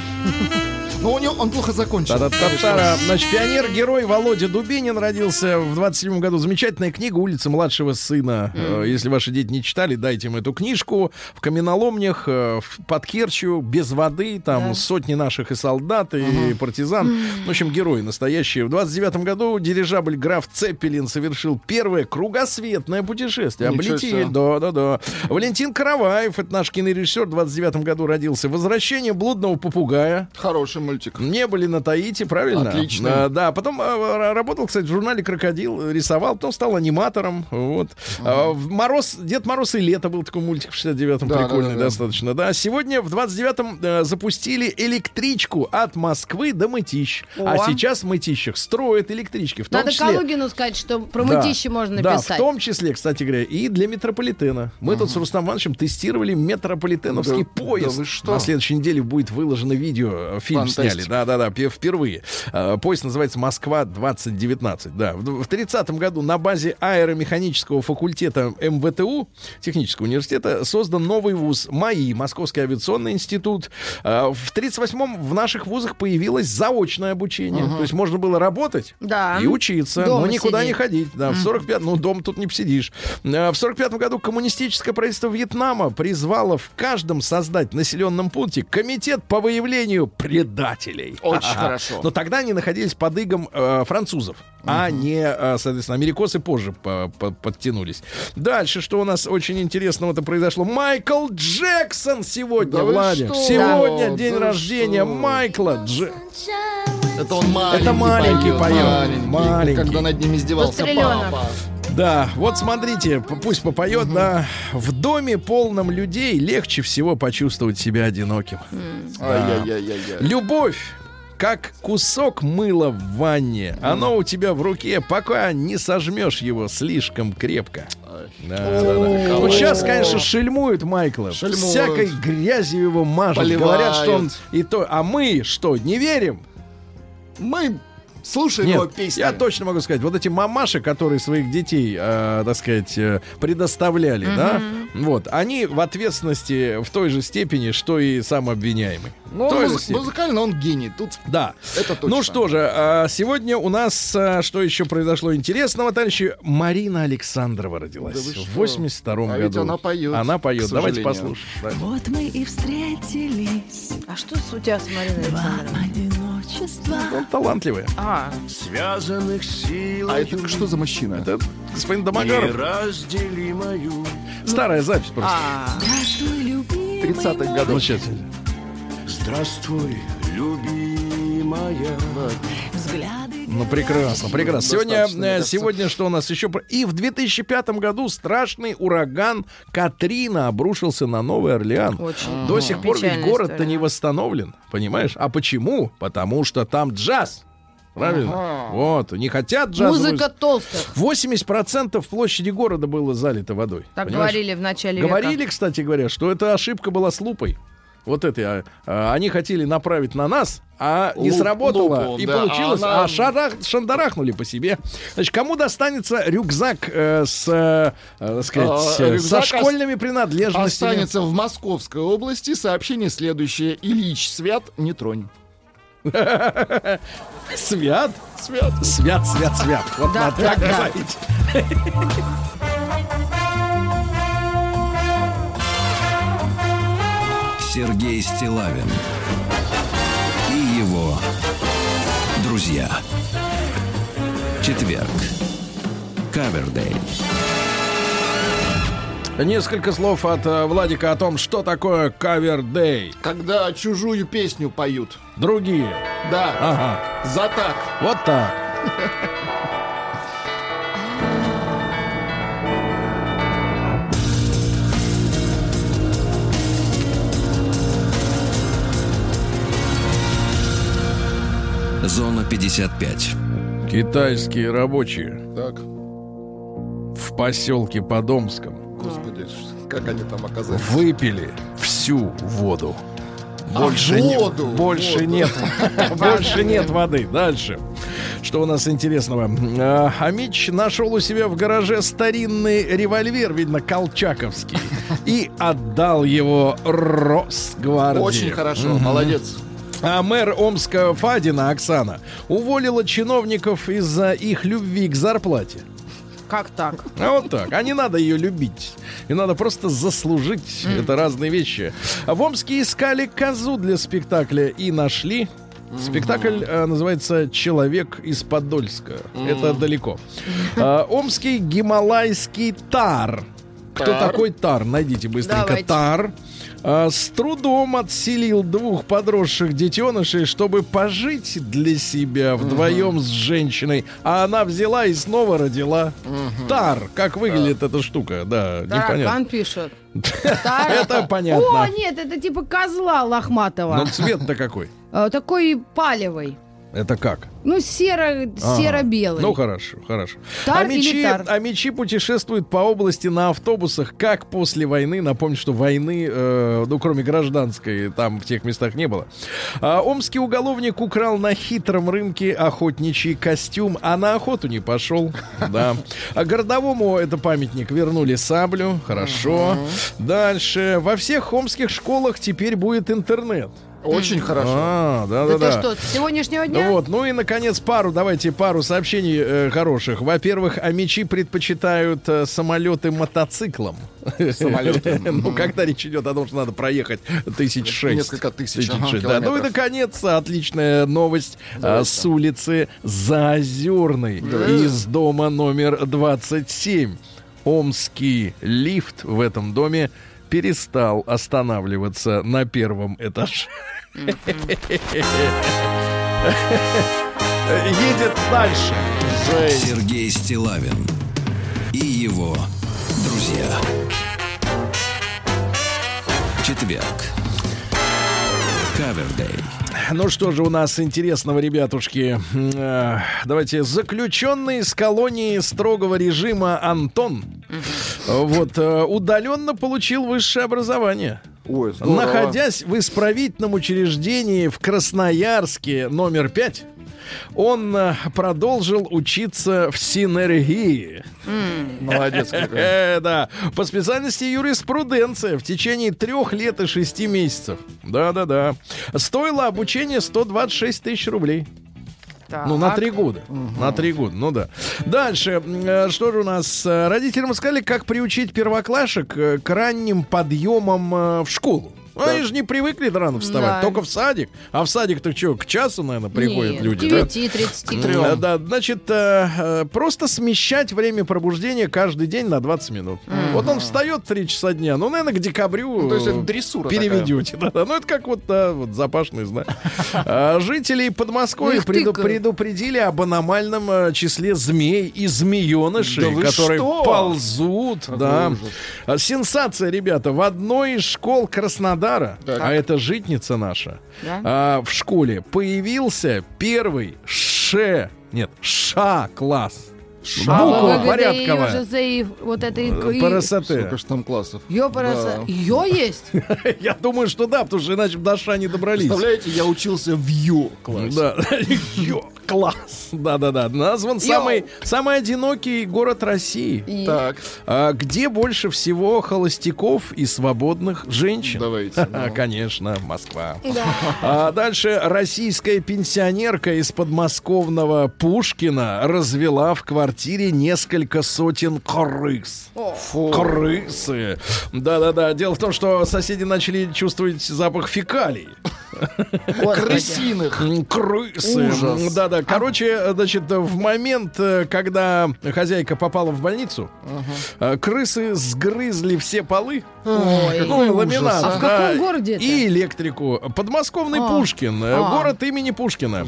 Но у него он плохо закончил. Та-та-та-та. Значит, пионер-герой Володя Дубинин родился в 27 году. Замечательная книга «Улица младшего сына». Э, Если ваши дети не читали, дайте им эту книжку. В каменоломнях, э, в- под Керчью, без воды, там сотни наших и солдат, и партизан. В общем, герои настоящие. В 29 году дирижабль «Граф Цеппелин» совершил первое кругосветное путешествие. Ничего Облетели. себе. Да, да, да. Валентин Караваев, это наш кинорежиссер, в 29 году родился. «Возвращение блудного попугая». Хороший мультик. Не были на Таити, правильно? Отлично. А, да, потом а, работал, кстати, в журнале «Крокодил», рисовал, потом стал аниматором. Вот. А, в Мороз, Дед Мороз и Лето был такой мультик в 69-м, Да, прикольный да, да, да. достаточно. Да, сегодня в 29-м э, запустили электричку от Москвы до Мытищ. А О. сейчас в Мытищах строят электрички. В том Надо числе... Калугину сказать, что про Да. мытище можно Да, написать. в том числе, кстати говоря, и для метрополитена. Мы тут с Рустам Ивановичем тестировали метрополитеновский Да- поезд. да вы что? На следующей неделе будет выложено видео, фильм Фантастика. Сняли. Да-да-да, пе- впервые. Э, Поезд называется «Москва-2019». Да. В в 30 году на базе аэромеханического факультета МВТУ, технического университета, создан новый вуз МАИ, Московский авиационный институт. Э, В 38-м в наших вузах появилось заочное обучение. То есть можно было работать Да. и учиться, Дома но никуда сидеть. не ходить. Да, в 45 ну, дом тут не посидишь. Э, В 45 году коммунистическое правительство Вьетнама призвало в каждом создать населенном пункте комитет по выявлению предателей. Очень Ага. хорошо. Но тогда они находились под игом э, французов, а не, э, соответственно, америкосы позже по- по- подтянулись. Дальше, что у нас очень интересного-то произошло. Майкл Джексон сегодня, Да Владик. Сегодня Да день вы рождения что? Майкла Джексона. Это он маленький Это маленький поет, маленький, маленький. Когда над ним издевался папа. Да, вот смотрите, пусть попоет, да. В доме полном людей легче всего почувствовать себя одиноким. Ай-яй-яй-яй-яй. Любовь как кусок мыла в ванне. Оно у тебя в руке, пока не сожмешь его слишком крепко. Да, да, да. Вот сейчас, конечно, шельмуют Майкла. Шельмуют. Всякой грязью его мажут. Поливают. Говорят, что он и то. А мы что, не верим? Мы слушаем его Нет, песни. я точно могу сказать, вот эти мамаши, которые своих детей, э, так сказать, э, предоставляли, да, вот, они в ответственности в той же степени, что и сам обвиняемый. Же музы- музыкально он гений. Тут Да. это точно. Ну что же, а, сегодня у нас а, что еще произошло интересного, товарищи? Марина Александрова родилась Да в 82 А году. ведь она поет, Она поет. Давайте послушаем. Да. Вот мы и встретились А что с- у тебя с Мариной Александровной? Одиночество. Он талантливая. А, Связанных сил. А это что за мужчина? Это господин Домогаров. Неразделимою Старая запись просто. А, Здравствуй, любимый 30-х Ну, годов. сейчас. Здравствуй, любимая взгляды Ну, прекрасно, прекрасно. Сегодня, Достаточно, э, сегодня что у нас еще? И в 2005 году страшный ураган Катрина обрушился на Новый Орлеан. Очень До сих пор ведь город-то история. не восстановлен, понимаешь? А почему? Потому что там джаз. Правильно? Вот, не хотят джаз. Музыка толстых. 80% площади города было залито водой. Так понимаешь? говорили в начале Говорили, века. кстати говоря, что эта ошибка была с лупой. Вот это а, а, они хотели направить на нас, а не Луп- сработало, лупу, и да, получилось, а она- а, шарах- шандарахнули по себе. Значит, кому достанется рюкзак э, с, э, так сказать, А, э, рюкзак со школьными принадлежностями? Останется в Московской области. Сообщение следующее. Ильич Свят, не тронь. Свят, Свят. свят, свят, свят. Вот Да, надо так говорить. Сергей Стилавин и его друзья. Четверг. Кавердей. Несколько слов от э, Владика о том, что такое кавер-дей. Когда чужую песню поют. Другие. Да. Ага. За так. Вот так. Зона 55. Китайские рабочие Так. в поселке Подомском Господи, как они там оказались? выпили всю воду. А, Больше, не- воду, больше воду. нет, больше нет воды. Дальше. Что у нас интересного? А, Амич нашел у себя в гараже старинный револьвер, видно, колчаковский, и отдал его Росгвардии. Очень хорошо, молодец. А мэр Омска Фадина Оксана уволила чиновников из-за их любви к зарплате. Как так? А вот так. А не надо ее любить. И надо просто заслужить. Это разные вещи. В Омске искали козу для спектакля и нашли. Спектакль э, называется «Человек из Подольска». Это далеко. А, Омский гималайский тар. Кто такой тар? Найдите быстренько. Давайте. Тар. а, с трудом отселил двух подросших детенышей, чтобы пожить для себя вдвоем с женщиной. А она взяла и снова родила. Тар. Как выглядит эта штука? Да, непонятно. Таракан пишет. Это понятно. О, нет, это типа козла лохматого. Но цвет-то какой? Э, Такой палевый. Это как? Ну, серо, Ага. серо-белый. Ну хорошо, хорошо. Тар а, мечи, или тар? а мечи путешествуют по области на автобусах, как после войны. Напомню, что войны, э, ну кроме гражданской, там в тех местах не было. А, омский уголовник украл на хитром рынке охотничий костюм, а на охоту не пошел. Да. А городовому это памятник вернули саблю. Хорошо. Дальше. Во всех омских школах теперь будет интернет. Очень хорошо. А, да, да, Это да. что, с сегодняшнего дня? Вот, ну и наконец пару, давайте пару сообщений э, хороших. Во-первых, амичи предпочитают э, самолеты мотоциклам. Самолеты. Ну, когда речь идет о том, что надо проехать тысяч шесть. Несколько тысяч, да. Ну и наконец, отличная новость а, с улицы Заозерной из дома номер 27. Омский лифт в этом доме перестал останавливаться на первом этаже. Едет дальше. Сергей Стилавин и его друзья. Четверг. Кавердей. Ну что же у нас интересного, ребятушки? Э, Давайте. Заключенный из колонии строгого режима Антон вот э, удаленно получил высшее образование. Ой, здорово. Находясь в исправительном учреждении в Красноярске номер 5, он э, продолжил учиться в синергии. Молодец какой. Э, да. По специальности юриспруденция в течение трех лет и шести месяцев. Да-да-да. Стоило обучение 126 тысяч рублей. Ну, на Так. три года. На три года, ну да. Дальше, э, что же у нас? Родителям сказали, как приучить первоклашек к ранним подъемам в школу. Ну, они же не привыкли рано вставать, Да. только в садик. А в садик-то что, к часу, наверное, приходят Нет, люди, к да? 9.30. Да, да, значит, э, э, просто смещать время пробуждения каждый день на 20 минут. Вот он встает в 3 часа дня, ну, наверное, к декабрю Ну, то есть это дрессура переведете. Да, да. Ну, это как вот, да, вот запашный знак. А, Жителей Подмосковья преду- предупредили об аномальном э, числе змей и змеенышей, Да которые что? ползут. Да. А, Сенсация, ребята. В одной из школ Краснодара, Так. а это житница наша, Да? а, в школе появился первый Ш... Нет, Ша-класс. А Буква ВГДИ, порядковая. ЖЗ и вот это и... и- ПРСТ. Сколько ж там классов? Ёпараса. Да. Ее есть? Я думаю, что да, потому что иначе бы до Ша не добрались. Представляете, я учился в Ю классе. Да, Ё, класс. Да-да-да. Назван самый, самый одинокий город России. И- Так, А где больше всего холостяков и свободных женщин? давайте. А, ну. Конечно, Москва. Да. А дальше российская пенсионерка из подмосковного Пушкина развела в квартире несколько сотен крыс. Фу. Крысы. Да-да-да. Дело в том, что соседи начали чувствовать запах фекалий. Крысиных. Крысы. Да-да. Короче, значит, в момент, э, когда хозяйка попала в больницу, э, крысы сгрызли все полы. Ой. Ну, ламинат. а в каком городе это? И электрику. Подмосковный А. Пушкин. э, А. Город имени Пушкина.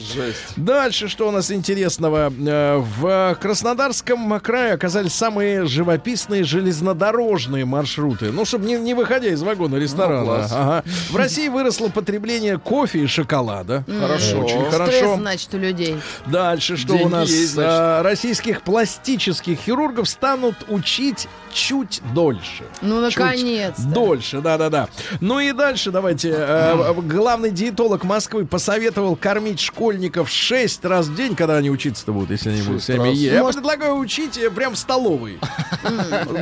Дальше, что у нас интересного? В Краснодарском крае оказались самые живописные железнодорожные маршруты. Ну, чтобы не, не выходя из вагона ресторана. Ну. Ага. В России выросло потребление кофе и шоколада. Хорошо. Очень Стресс, хорошо. значит, у людей. Дальше, что Деньги у нас? есть, значит. А, российских пластических хирургов станут учить чуть дольше. Ну, Чуть наконец-то. Дольше, да-да-да. Ну и дальше давайте. э, главный диетолог Москвы посоветовал кормить школьников 6 раз в день, когда они учиться-то будут, если они будут сами есть. Может- предлагаю учить э, прям в столовой.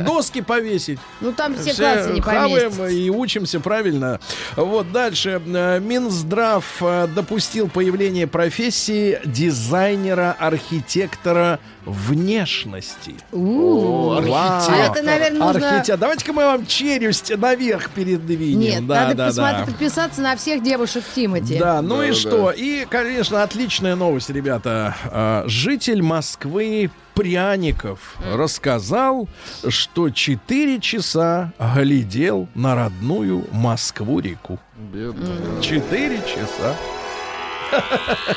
Доски повесить. Ну, там все Все классы не хаваем поместятся. и учимся правильно. Вот дальше. Э, Минздрав э, допустил появление профессии дизайнера-архитектора внешности. Архитектор. А это, наверное, нужно... Архитектор. Давайте-ка мы вам челюсть наверх передвинем. Нет, да, надо да, посмотреть, да. подписаться на всех девушек Тимати. Да, ну Да, и да, что? И, конечно, отличная новость, ребята. Житель Москвы Пряников рассказал, что 4 часа глядел на родную Москву-реку. Бедный. 4 часа.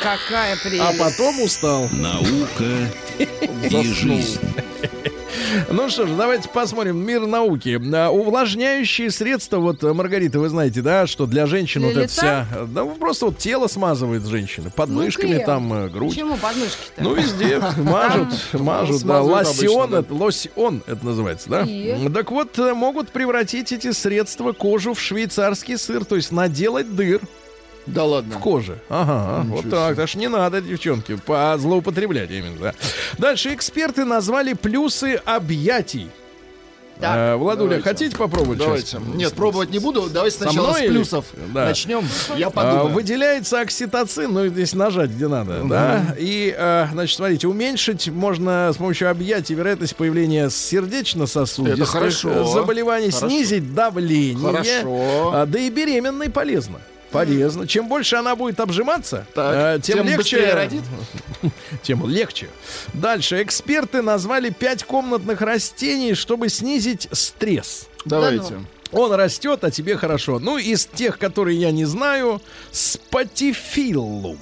Какая А прелесть. потом устал. Наука и жизнь. Ну что ж, давайте посмотрим мир науки. А, Увлажняющие средства, вот, Маргарита, вы знаете, да, что для женщин Для вот это вся... Да, просто вот тело смазывает женщины. Под Ну, там, э, грудь. Почему подмышки-то? Ну, везде мажут, мажут, да, лосьон, это, лосьон это называется, да? И? Так вот, э, могут превратить эти средства кожу в швейцарский сыр, то есть наделать дыр Да ладно. в коже. Ага, Ничего вот так, так что не надо, девчонки, по злоупотреблять именно, да. Дальше эксперты назвали плюсы объятий. Так. Э, Владуля, Давайте. хотите попробовать Давайте. сейчас? Нет, пробовать не буду. Давайте сначала с плюсов Да. начнем. Я А, подумаю. выделяется окситоцин, ну здесь нажать где надо, да. И, а, значит, смотрите, уменьшить можно с помощью объятий вероятность появления сердечно-сосудистых заболеваний, Хорошо. снизить давление. Хорошо. А, да и беременной полезно. Полезно. Чем больше она будет обжиматься, Так, э, тем, тем легче родит? Тем легче. Дальше. Эксперты назвали пять комнатных растений, чтобы снизить стресс. Давайте. Он растет, а тебе хорошо. Ну, из тех, которые я не знаю, спатифиллум.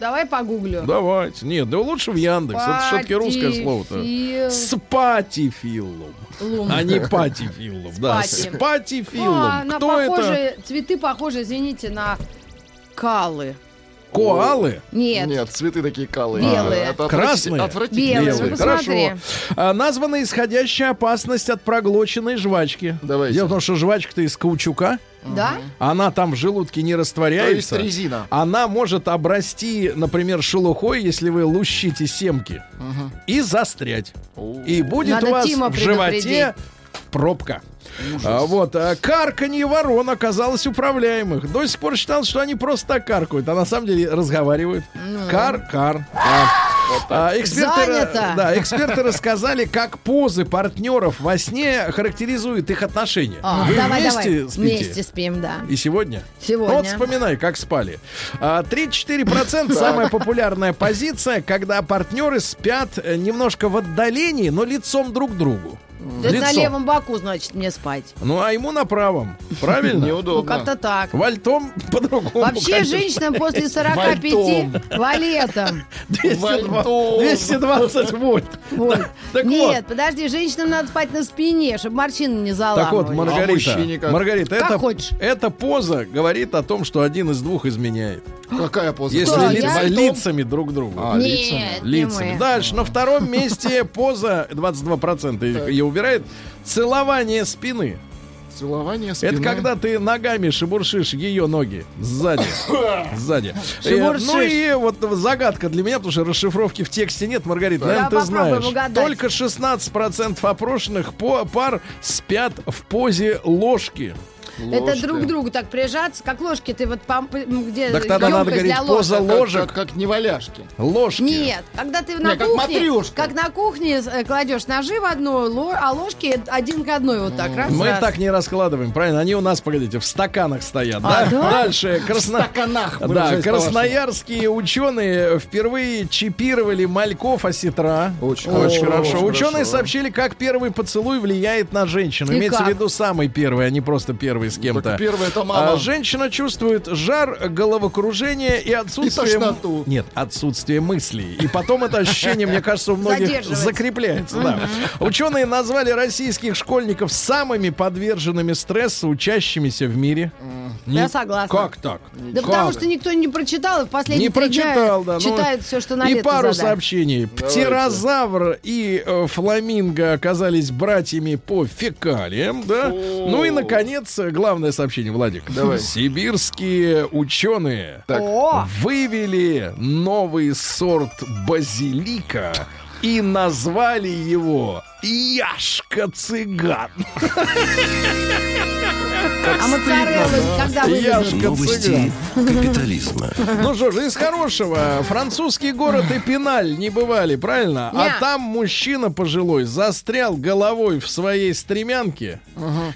Давай погуглю. Давайте. Нет, да лучше в Яндекс. Это все-таки русское слово-то. Патифил- Спатифиллум. Лум. А не патифиллум. Да, Спати. спатифиллум. А, на Кто это? похожие, цветы похожи, извините, на калы. Коалы? Нет. Нет, цветы такие калые. Белые. Это Красные? Отвратительно. Белые. Белые. Хорошо. А, названа исходящая опасность от проглоченной жвачки. Давайте. Дело в том, что жвачка-то из каучука. Да? Она там в желудке не То есть растворяется. резина. Она может обрасти, например, шелухой, если вы лущите семки, и застрять. И будет Надо у вас Тима в животе пробка. А, вот, а, карканье ворон оказалось управляемых. До сих пор считал, что они просто так каркают, а на самом деле разговаривают. Ну. Кар-кар. Да. А, эксперты, Занято. да, эксперты рассказали, как позы партнеров во сне характеризуют их отношения. А, Вы давай, вместе давай. спите? Вместе спим, да. И сегодня? Сегодня. Вот вспоминай, как спали. А, 3-4% самая популярная позиция, когда партнеры спят э, немножко в отдалении, но лицом друг к другу. Это на левом боку, значит, мне спать. Ну, а ему на правом. Правильно? Ну, Неудобно. как-то так. Вальтом по-другому. Вообще, женщинам после 45 Вальтом. валетом. 220 Вальтом. 220 вольт. Нет, подожди, женщинам надо спать на спине, чтобы морщины не Так вот, заламывали. Маргарита? Маргарита, Как это, хочешь. эта поза говорит о том, что один из двух изменяет. Какая поза? Если Кто, ли- я? лицами друг к другу. А, лицами. Нет, не лицами. Дальше, на втором месте поза 22% ее убирает. Целование спины. Целование спины. Это когда ты ногами шебуршишь ее ноги сзади. Сзади. Э, Шебуршишь. Ну и вот загадка для меня, потому что расшифровки в тексте нет, Маргарита, Да, наверное, ты знаешь. угадать. Только 16% опрошенных по пар спят в позе ложки. Это Ложка. друг к другу так прижаться, как ложки ты вот пом- где Так тогда надо говорить для поза ложек. Как-. Как, как неваляшки. Ложки. Нет, когда ты на Не, как кухне, матрёшка. как на кухне э, кладешь ножи в одну, ло- а ложки один к одной вот так раз Мы раз. так не раскладываем, правильно? Они у нас, погодите, в стаканах стоят. А, да? да? Дальше. Красно... стаканах, Да, красноярские ученые впервые чипировали мальков осетра. Очень Очень хорошо, хорошо. очень Ученые хорошо. сообщили, как первый поцелуй влияет на женщину. И Имеется в как? виду самый первый, а не просто первый с кем-то. Так первый это мама. А, женщина чувствует жар, головокружение и отсутствие... И тошноту. Нет, отсутствие мыслей. И потом это ощущение, мне кажется, у многих закрепляется. Да. Ученые назвали российских школьников самыми подверженными стрессу учащимися в мире. Я согласна. Как так? Да потому что никто не прочитал, и в последние Не три дня прочитал, да. ну, читает все, что на И пару сообщений. Птерозавр и э, фламинго оказались братьями по фекалиям, да. Ну и, наконец, главное сообщение, Владик. Давай. Сибирские ученые О, вывели новый сорт базилика и назвали его Яшка-цыган. а моцареллу когда выведут? Новости капитализма. Ну что же, из хорошего. Французский город Эпиналь не бывали, правильно? А там мужчина пожилой застрял головой в своей стремянке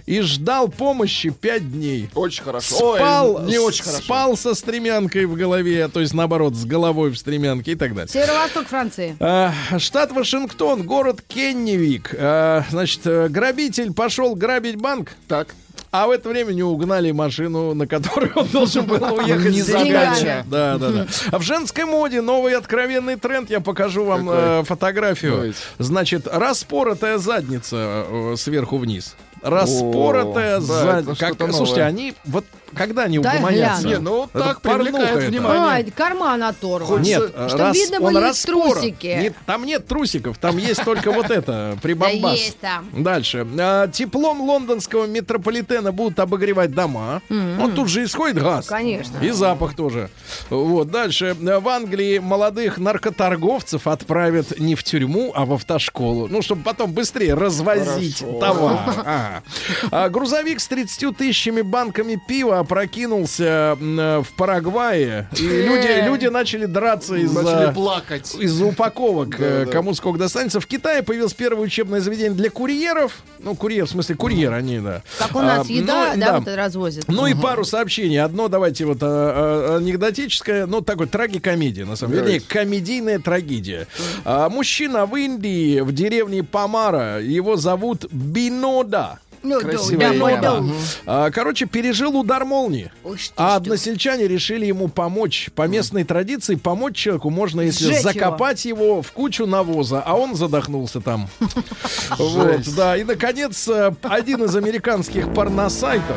и ждал помощи пять дней. Очень хорошо. Спал, Ой, не очень хорошо. спал со стремянкой в голове, то есть наоборот, с головой в стремянке и так далее. Северо-восток Франции. А, штат Вашингтон, город Кенневик. А, значит, э, грабитель пошел грабить банк, Так. А в это время не угнали машину, на которой он должен был уехать Незадача. Да, да, да. А в женской моде новый откровенный тренд. Я покажу вам э, фотографию. Давайте. Значит, распоротая задница э, сверху вниз. Распоротая задница. Как, слушайте, они вот когда они Дай угомонятся? Не, ну Это так привлекает это. внимание. А, карман оторван. Нет, Чтобы раз- видно он были распорот. трусики. Не- там нет трусиков, там есть только вот это, прибамбас. Да есть там. Дальше. А, теплом лондонского метрополитена будут обогревать дома. Вот тут же исходит газ. Конечно. И запах тоже. Вот. Дальше. В Англии молодых наркоторговцев отправят не в тюрьму, а в автошколу. Ну, чтобы потом быстрее развозить Хорошо. товар. Ага. А, грузовик с 30 тысячами банками пива опрокинулся м, э, в Парагвае. И люди, люди начали драться из-за плакать. из-за упаковок, э, Да, да. кому сколько достанется. В Китае появилось первое учебное заведение для курьеров. Ну, курьер, в смысле, курьер они, да. Как у нас А, еда, ну, да, вот это развозят. ну и пару сообщений. Одно, давайте вот а, а, анекдотическое, ну такой трагикомедия, на самом деле. Комедийная трагедия. А, мужчина в Индии, в деревне Памара, его зовут Бинода. Ну, Красивое да, имя. да, да. Короче, пережил удар молнии. Ой, что А ты. односельчане решили ему помочь. По местной традиции помочь человеку можно, если Сжечь закопать его. в кучу навоза, а он задохнулся там. Вот, да. И, наконец, э, один из американских порносайтов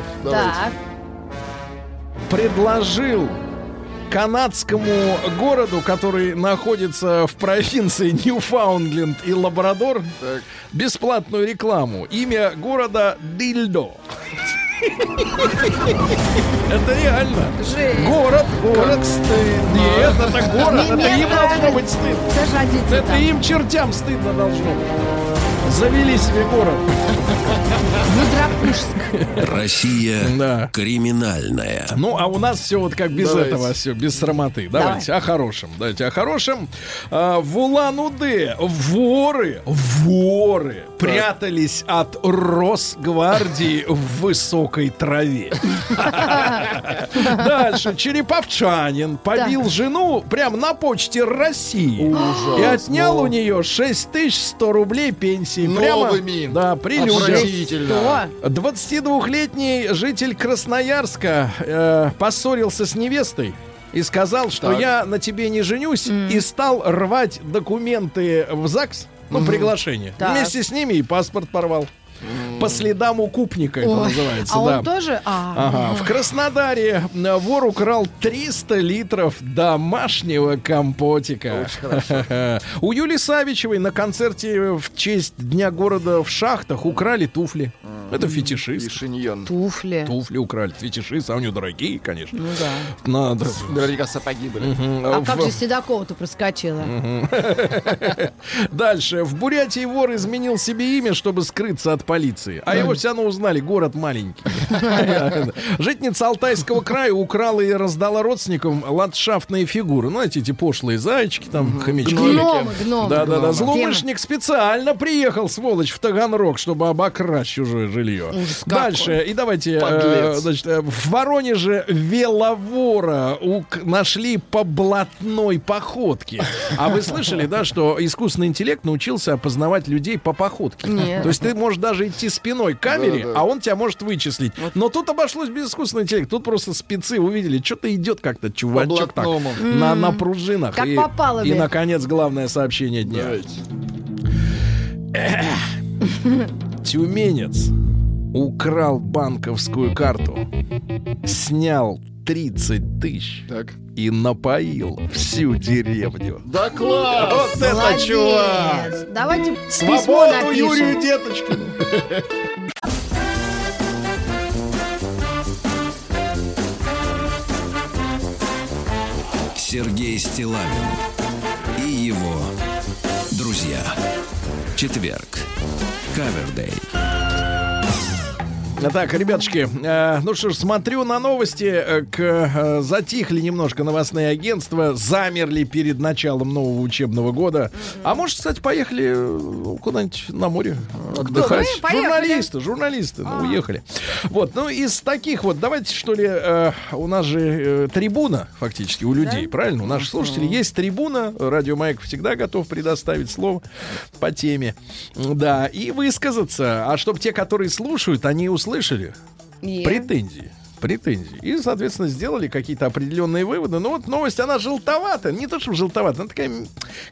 предложил канадскому городу, который находится в провинции Ньюфаундленд и Лабрадор, Так. бесплатную рекламу. Имя города Дильдо. Это реально. Жесть. Город, город. Нет, это город, это им должно быть стыдно. Это им чертям стыдно должно быть. Завели себе город. Мудропушск. Россия Да. криминальная. Ну, а у нас все вот как без Давайте. этого, все без срамоты. Давайте о хорошем. Давайте о хорошем. А, в Улан-Удэ воры, воры прятались от Росгвардии в высокой траве. Дальше. Череповчанин побил жену прямо на почте России. И отнял у нее 6100 рублей пенсии. Прямо, Новыми. да, при людях. Отвратительно. 22-летний житель Красноярска э, поссорился с невестой и сказал, что Так. я на тебе не женюсь, и стал рвать документы в ЗАГС, ну, приглашение. Так. Вместе с ними и паспорт порвал. По следам укупника это Ой, называется, А да. он тоже? А, Ага. В Краснодаре вор украл 300 литров домашнего компотика. У Юли Савичевой на концерте в честь Дня города в шахтах украли туфли. Это фетишист. Шиньон. туфли. Туфли украли. Фетишист, а у нее дорогие, конечно. Ну да. Надо. Наверняка сапоги были. А В- как же Седокова-то проскочила? Дальше. В Бурятии вор изменил себе имя, чтобы скрыться от полиции. А его все равно узнали. Город маленький. Житница Алтайского края украла и раздала родственникам ландшафтные фигуры. Ну, знаете, эти пошлые зайчики, там, хомячки. Гномы, гномы. Да-да-да. Злоумышленник специально приехал, сволочь, в Таганрог, чтобы обокрасть чужое жилье. Ужас какой. Дальше. И давайте, э, значит, э, в Воронеже веловора нашли по блатной походке. А вы слышали, да, что искусственный интеллект научился опознавать людей по походке? Нет. То есть ты можешь даже идти спиной к камере, Да-да. а он тебя может вычислить. Но тут обошлось без искусственного интеллекта. Тут просто спецы увидели, что-то идет как-то чувачок так на, на пружинах. Как и, попало, и, блин. наконец, главное сообщение дня. Тюменец украл банковскую карту, снял 30 тысяч Так. и напоил всю деревню. Да класс! Вот это Молодец. чувак! Давайте письмо Свободу напишем. Юрию Деточкину! Сергей Стилавин и его друзья. Четверг. Кавердей. Так, ребятушки, э, ну что ж, смотрю на новости, э, к, э, затихли немножко новостные агентства, замерли перед началом нового учебного года. А может, кстати, поехали куда-нибудь на море отдыхать? Вы поехали? Журналисты, журналисты, ну, уехали. Вот, ну, из таких вот, давайте, что ли, э, у нас же э, трибуна, фактически, у людей, правильно? У наших слушателей есть трибуна, радио Маяк всегда готов предоставить слово по теме. Да, и высказаться. А чтобы те, которые слушают, они услышали И- претензии. Претензии. И, соответственно, сделали какие-то определенные выводы. Ну вот новость, она желтовата. Не то, что желтовата, она такая,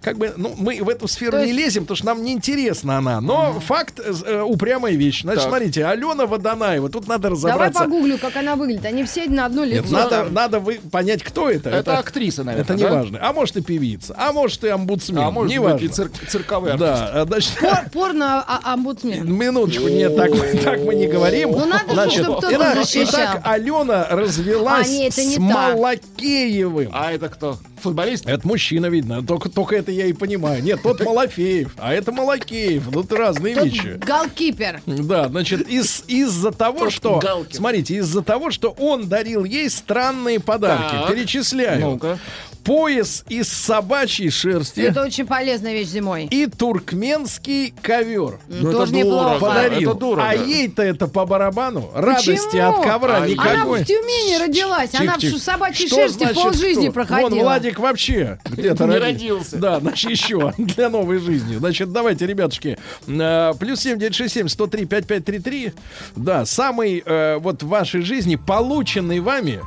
как бы, ну, мы в эту сферу То не есть- лезем, потому что нам не интересна она. Но факт, э, упрямая вещь. Значит, Так. смотрите, Алена Водонаева, тут надо Давай разобраться. погуглю, как она выглядит. Они все на одно лицо. Нет, надо, надо вы, понять, кто это. Это актриса, наверное, Это не да? важно. А может и певица, а может и омбудсмен. А может не быть важно. и цир- цирковой артист. Да, а, значит, Пор- Порно а- омбудсмен. Минуточку, нет, так, мы- так мы не говорим. Ну, надо Значит, чтобы кто-то защищал. итак, Алена развелась А, нет, это не с так. Малакеевым. А это кто? Футболист? Это мужчина, видно. Только, только это я и понимаю. Нет, тот Малафеев, а это Малакеев. Тут разные Тот вещи. голкипер. Да, значит, из, из-за того, Тот что... Галкин. Смотрите, из-за того, что он дарил ей странные подарки. Так. Перечисляю. Ну-ка. Пояс из собачьей шерсти Это очень полезная вещь зимой. и туркменский ковер. Ну, Тоже это неплохо. дорого. Подарил. Это дорого. А ей-то это по барабану. Радости Почему? от ковра А никакой. Она в Тюмени родилась. Она в собачьей Что шерсти полжизни проходила. Вон Владик вообще где-то Не роди- родился. Да, значит, еще для новой жизни. Значит, давайте, ребятушки, э, плюс семь девять шесть семь сто три пять пять три три. Да, самый э, вот в вашей жизни полученный вами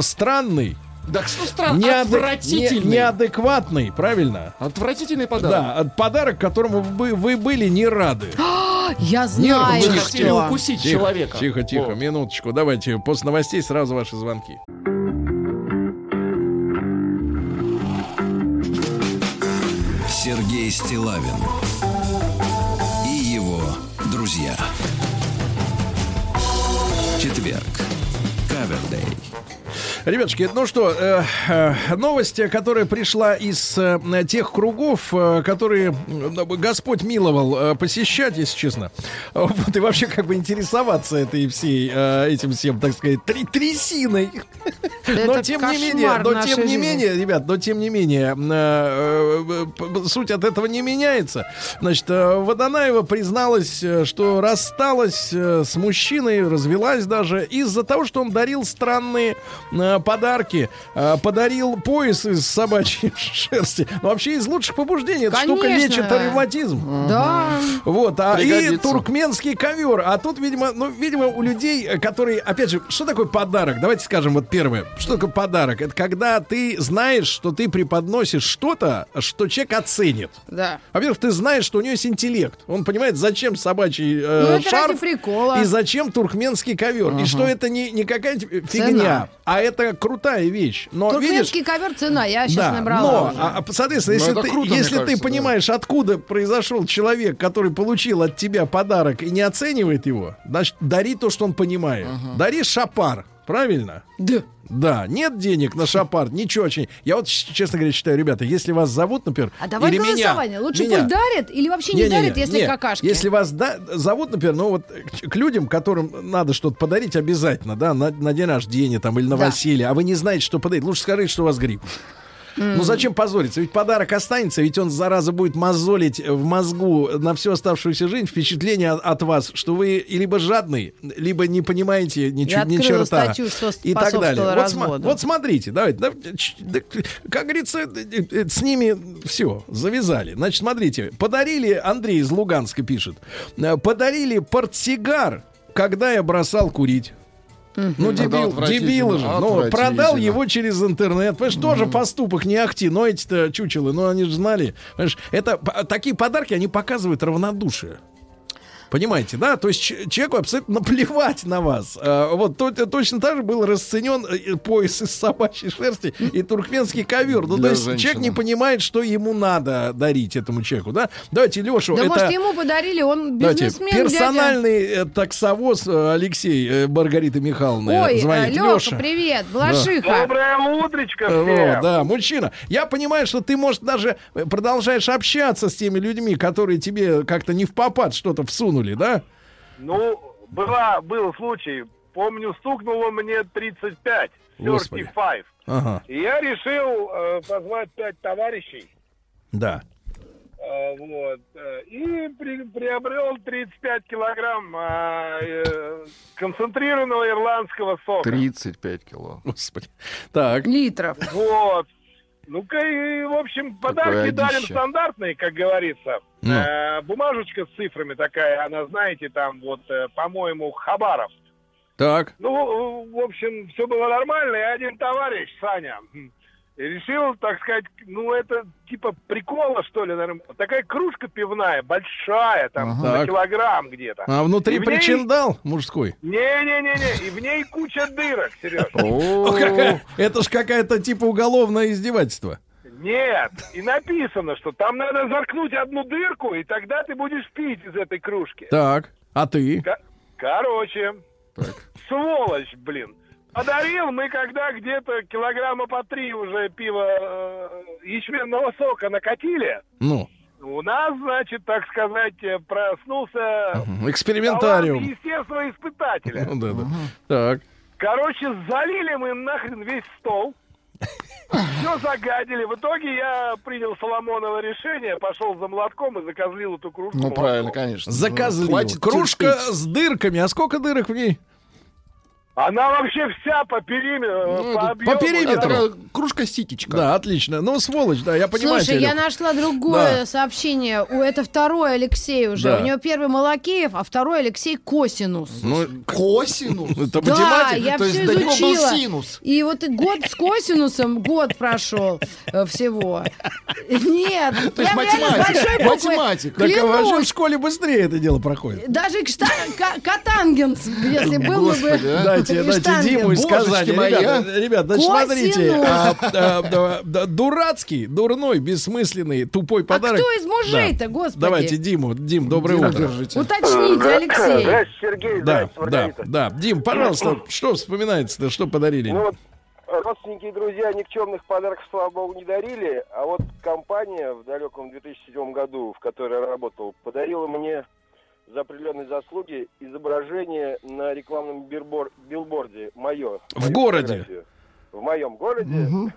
странный, Да что странно, неадек- отвратительный. не- неадекватный, правильно? Отвратительный подарок. Да, подарок, которому вы, вы были не рады. Я знаю, Вы Нервы хотели что. укусить Тихо, человека. Тихо, тихо, О. минуточку. Давайте после новостей сразу ваши звонки. Сергей Стилавин и его друзья. Четверг. Кавердей. Ребятушки, ну что, э, э, новость, которая пришла из э, тех кругов, э, которые э, Господь миловал э, посещать, если честно. Вот, и вообще как бы интересоваться этой всей, э, этим всем, так сказать, три трясиной. Но Это тем не менее, но тем не жизни. менее, ребят, но тем не менее, э, э, п- суть от этого не меняется. Значит, э, Водонаева призналась, э, что рассталась э, с мужчиной, развелась даже из-за того, что он дарил странные э, подарки, Э, подарил пояс из собачьей шерсти. Ну, вообще из лучших побуждений. Это штука лечит ревматизм. Да. Вот, а и туркменский ковер. А тут, видимо, ну, видимо, у людей, э, которые, опять же, что такое подарок? Давайте скажем вот первое. Что такое подарок? Это когда ты знаешь, что ты преподносишь что-то, что человек оценит. Да. Во-первых, ты знаешь, что у него есть интеллект. Он понимает, зачем собачий э, Ну, это шарф ради прикола. и зачем туркменский ковер. И что это не, не какая-нибудь фигня, а это крутая вещь. Но видишь, Туркменский ковер цена, я сейчас да, набрала. но, уже. а, а, соответственно, Ну, если, ты, круто, если ты кажется, да. понимаешь, откуда произошел человек, который получил от тебя подарок и не оценивает его, значит, дари то, что он понимает. Дари шапар, правильно? Да. Да, нет денег на шапар, ничего очень. Я вот, честно говоря, считаю, ребята, если вас зовут, например, А давай или меня, голосование. Лучше меня, пусть дарят или вообще не, Не-не-не, дарят, если не. какашки. Если вас да- зовут, например, ну вот к, к людям, которым надо что-то подарить обязательно, да, на, на день рождения там или на Да. Василия, а вы не знаете, что подарить, лучше скажите, что у вас грипп. Ну зачем позориться? Ведь подарок останется, ведь он, зараза, будет мозолить в мозгу на всю оставшуюся жизнь впечатление от, от вас, что вы либо жадный, либо не понимаете ни, чу- ни черта. статью, что и так далее. Вот, разводу. вот смотрите, давайте, да, да, как говорится, э, э, с ними все, завязали. Значит, смотрите, подарили, Андрей из Луганска пишет, э, подарили портсигар, когда я бросал курить. Ну, дебил, дебил же. Ну, продал его через интернет. Понимаешь, тоже поступок не ахти, но эти-то чучелы, ну, они же знали. Понимаешь, это, такие подарки, они показывают равнодушие. Понимаете, да? То есть человеку абсолютно наплевать на вас. А, вот то- точно так же был расценен э, пояс из собачьей шерсти и туркменский ковер. Ну, то есть женщины. человек не понимает, что ему надо дарить этому человеку, да? Давайте Лешу, Да это... может ему подарили, он Давайте, бизнесмен, дядя. персональный э, таксовоз э, Алексей э, Маргарита Михайловна Ой, звонит. Леха, Леша. привет, Блашиха. Доброе утречко Э, всем. вот, да, мужчина. Я понимаю, что ты, может, даже э, продолжаешь общаться с теми людьми, которые тебе как-то не в попад что-то всунули, да? Ну, была, был случай. Помню, стукнуло мне 35. Господи. 35. Ага, И я решил э, позвать пять товарищей. да. э, вот. э, и при- приобрел 35 килограмм э, э, концентрированного ирландского сока. 35 кило. Господи. Так. Литров. Вот. Ну-ка, и, в общем, подарки одище. стандартные, как говорится. Ну. Э, бумажечка с цифрами такая, она, знаете, там вот, э, по-моему, Хабаров. Так. Ну, в общем, все было нормально, и один товарищ, Саня, решил, так сказать, ну, это типа прикола, что ли, наверное. Такая кружка пивная, большая, там, Ага. на Так. килограмм где-то. А внутри И ней- причиндал мужской? Не-не-не-не, и в ней куча дырок, Сереж. О, какая- Это ж какая-то типа уголовное издевательство. Нет, и написано, что там надо заткнуть одну дырку, и тогда ты будешь пить из этой кружки. Так. А ты? Ко- Короче, сволочь, блин. Подарил мы, когда где-то килограмма по три уже пива э, ячменного сока накатили. Ну, У нас, значит, так сказать, э, проснулся экспериментариум. естественного испытателя. Ну да, да. Так. Короче, залили мы нахрен весь стол. Все загадили. В итоге я принял Соломоново решение, пошел за молотком и закозлил эту кружку. Ну, молотком. правильно, конечно. Закозлил. Хватит Кружка терпеть. с дырками. А сколько дырок в ней? Она вообще вся по периметру, Ну, по это объему. по периметру. Такая кружка-ситечка. Да, отлично. Ну, сволочь, да, я понимаю. Слушай, тебя, я нашла другое Да. сообщение. У, это второй Алексей уже. Да. У него первый Малакеев, а второй Алексей Косинус. Ну, Косинус. это Да, я То все него был изучила. синус. И вот и год с косинусом, год прошел э, всего. Нет, То есть буквы. Математика. Так а в школе быстрее это дело проходит. Даже катангенс, если был бы... А. И дайте штангенс. Диму Казани. мои, Ребята, ребят, значит, смотрите. а, а, да, да, дурацкий, дурной, бессмысленный, тупой А подарок. кто из мужей-то, Да. господи? Давайте Диму. Дим, доброе Дима, утро. держите. Уточните, Алексей. Здравствуйте, Сергей. Да, Здравствуйте, да, да. Дим, пожалуйста, что вспоминается-то, что подарили? Ну вот, родственники и друзья никчемных подарков, слава богу, не дарили, а вот компания в далеком 2007 году, в которой я работал, подарила мне за определенные заслуги изображение на рекламном билбор- билборде мое. В городе? фотографию. В моем городе.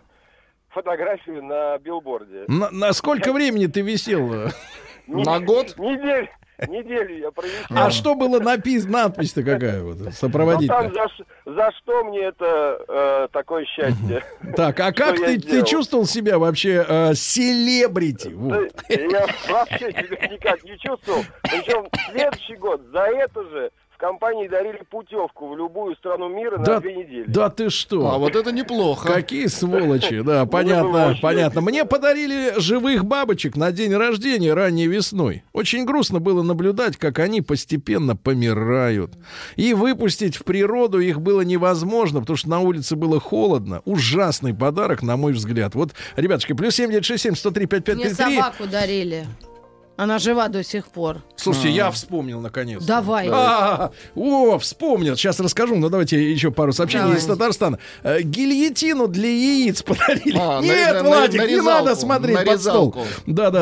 Фотографию на билборде. На, на сколько времени ты висел? На год? Неделю, неделю я провисел. А что было написано? Надпись-то какая вот? Ну, там Сопроводительная. за, за что мне это э, такое счастье? Так, а как ты, ты чувствовал себя вообще э, селебрити? Вот. Я вообще себя никак не чувствовал. Причем следующий год за это же в компании дарили путевку в любую страну мира Да, на две недели. да ты что? А вот это неплохо. Какие сволочи, да, было понятно, понятно. Мне подарили живых бабочек на день рождения ранней весной. Очень грустно было наблюдать, как они постепенно помирают. И выпустить в природу их было невозможно, потому что на улице было холодно. Ужасный подарок, на мой взгляд. Вот, ребятушки, плюс 7967 103 Мне 5533. собаку дарили. Она жива до сих пор. Слушайте, я вспомнил наконец. Давай. А, о, вспомнил. Сейчас расскажу, но давайте еще пару сообщений Давай. из Татарстана. Э, Гильотину для яиц подарили. А, Нет, на- Владик, на не надо смотреть на под стол.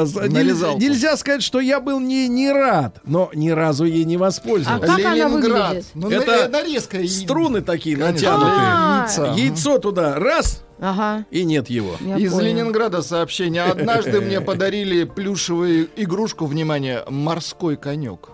с- На нельзя, нельзя сказать, что я был не, не рад, но ни разу ей не А воспользовался. как она Ленинград. выглядит? Ну, Это на- нарезка. Струны такие Конечно. натянутые. А. Яйцо туда раз, Ага. и нет его. я Из поняла. Ленинграда сообщение. Однажды мне подарили плюшевую игрушку, внимание, морской конек.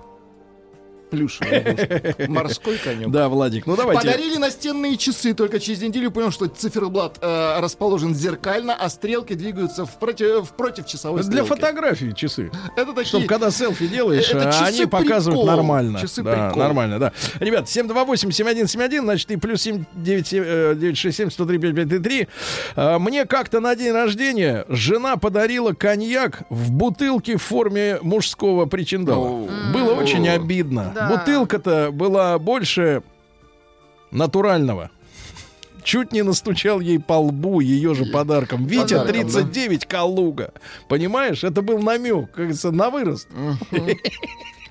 Игрушка. Морской конек. Да, Владик, ну давайте. Подарили настенные часы, только через неделю понял, что циферблат э, расположен зеркально, а стрелки двигаются в, против, в против часовой Для стрелки. фотографий часы. Это такие... Чтобы когда селфи делаешь, Это а часы они показывают прикол. нормально. Часы да, прикол. нормально, да. Ребят, 728-7171, значит, и плюс 7967-103-5533. А, Мне как-то на день рождения жена подарила коньяк в бутылке в форме мужского причиндала. Было очень обидно. Да. Бутылка-то была больше натурального. Чуть не настучал ей по лбу ее же подарком. Витя Подарком, 39 Калуга. Понимаешь, это был намек, как говорится, на вырост. Да,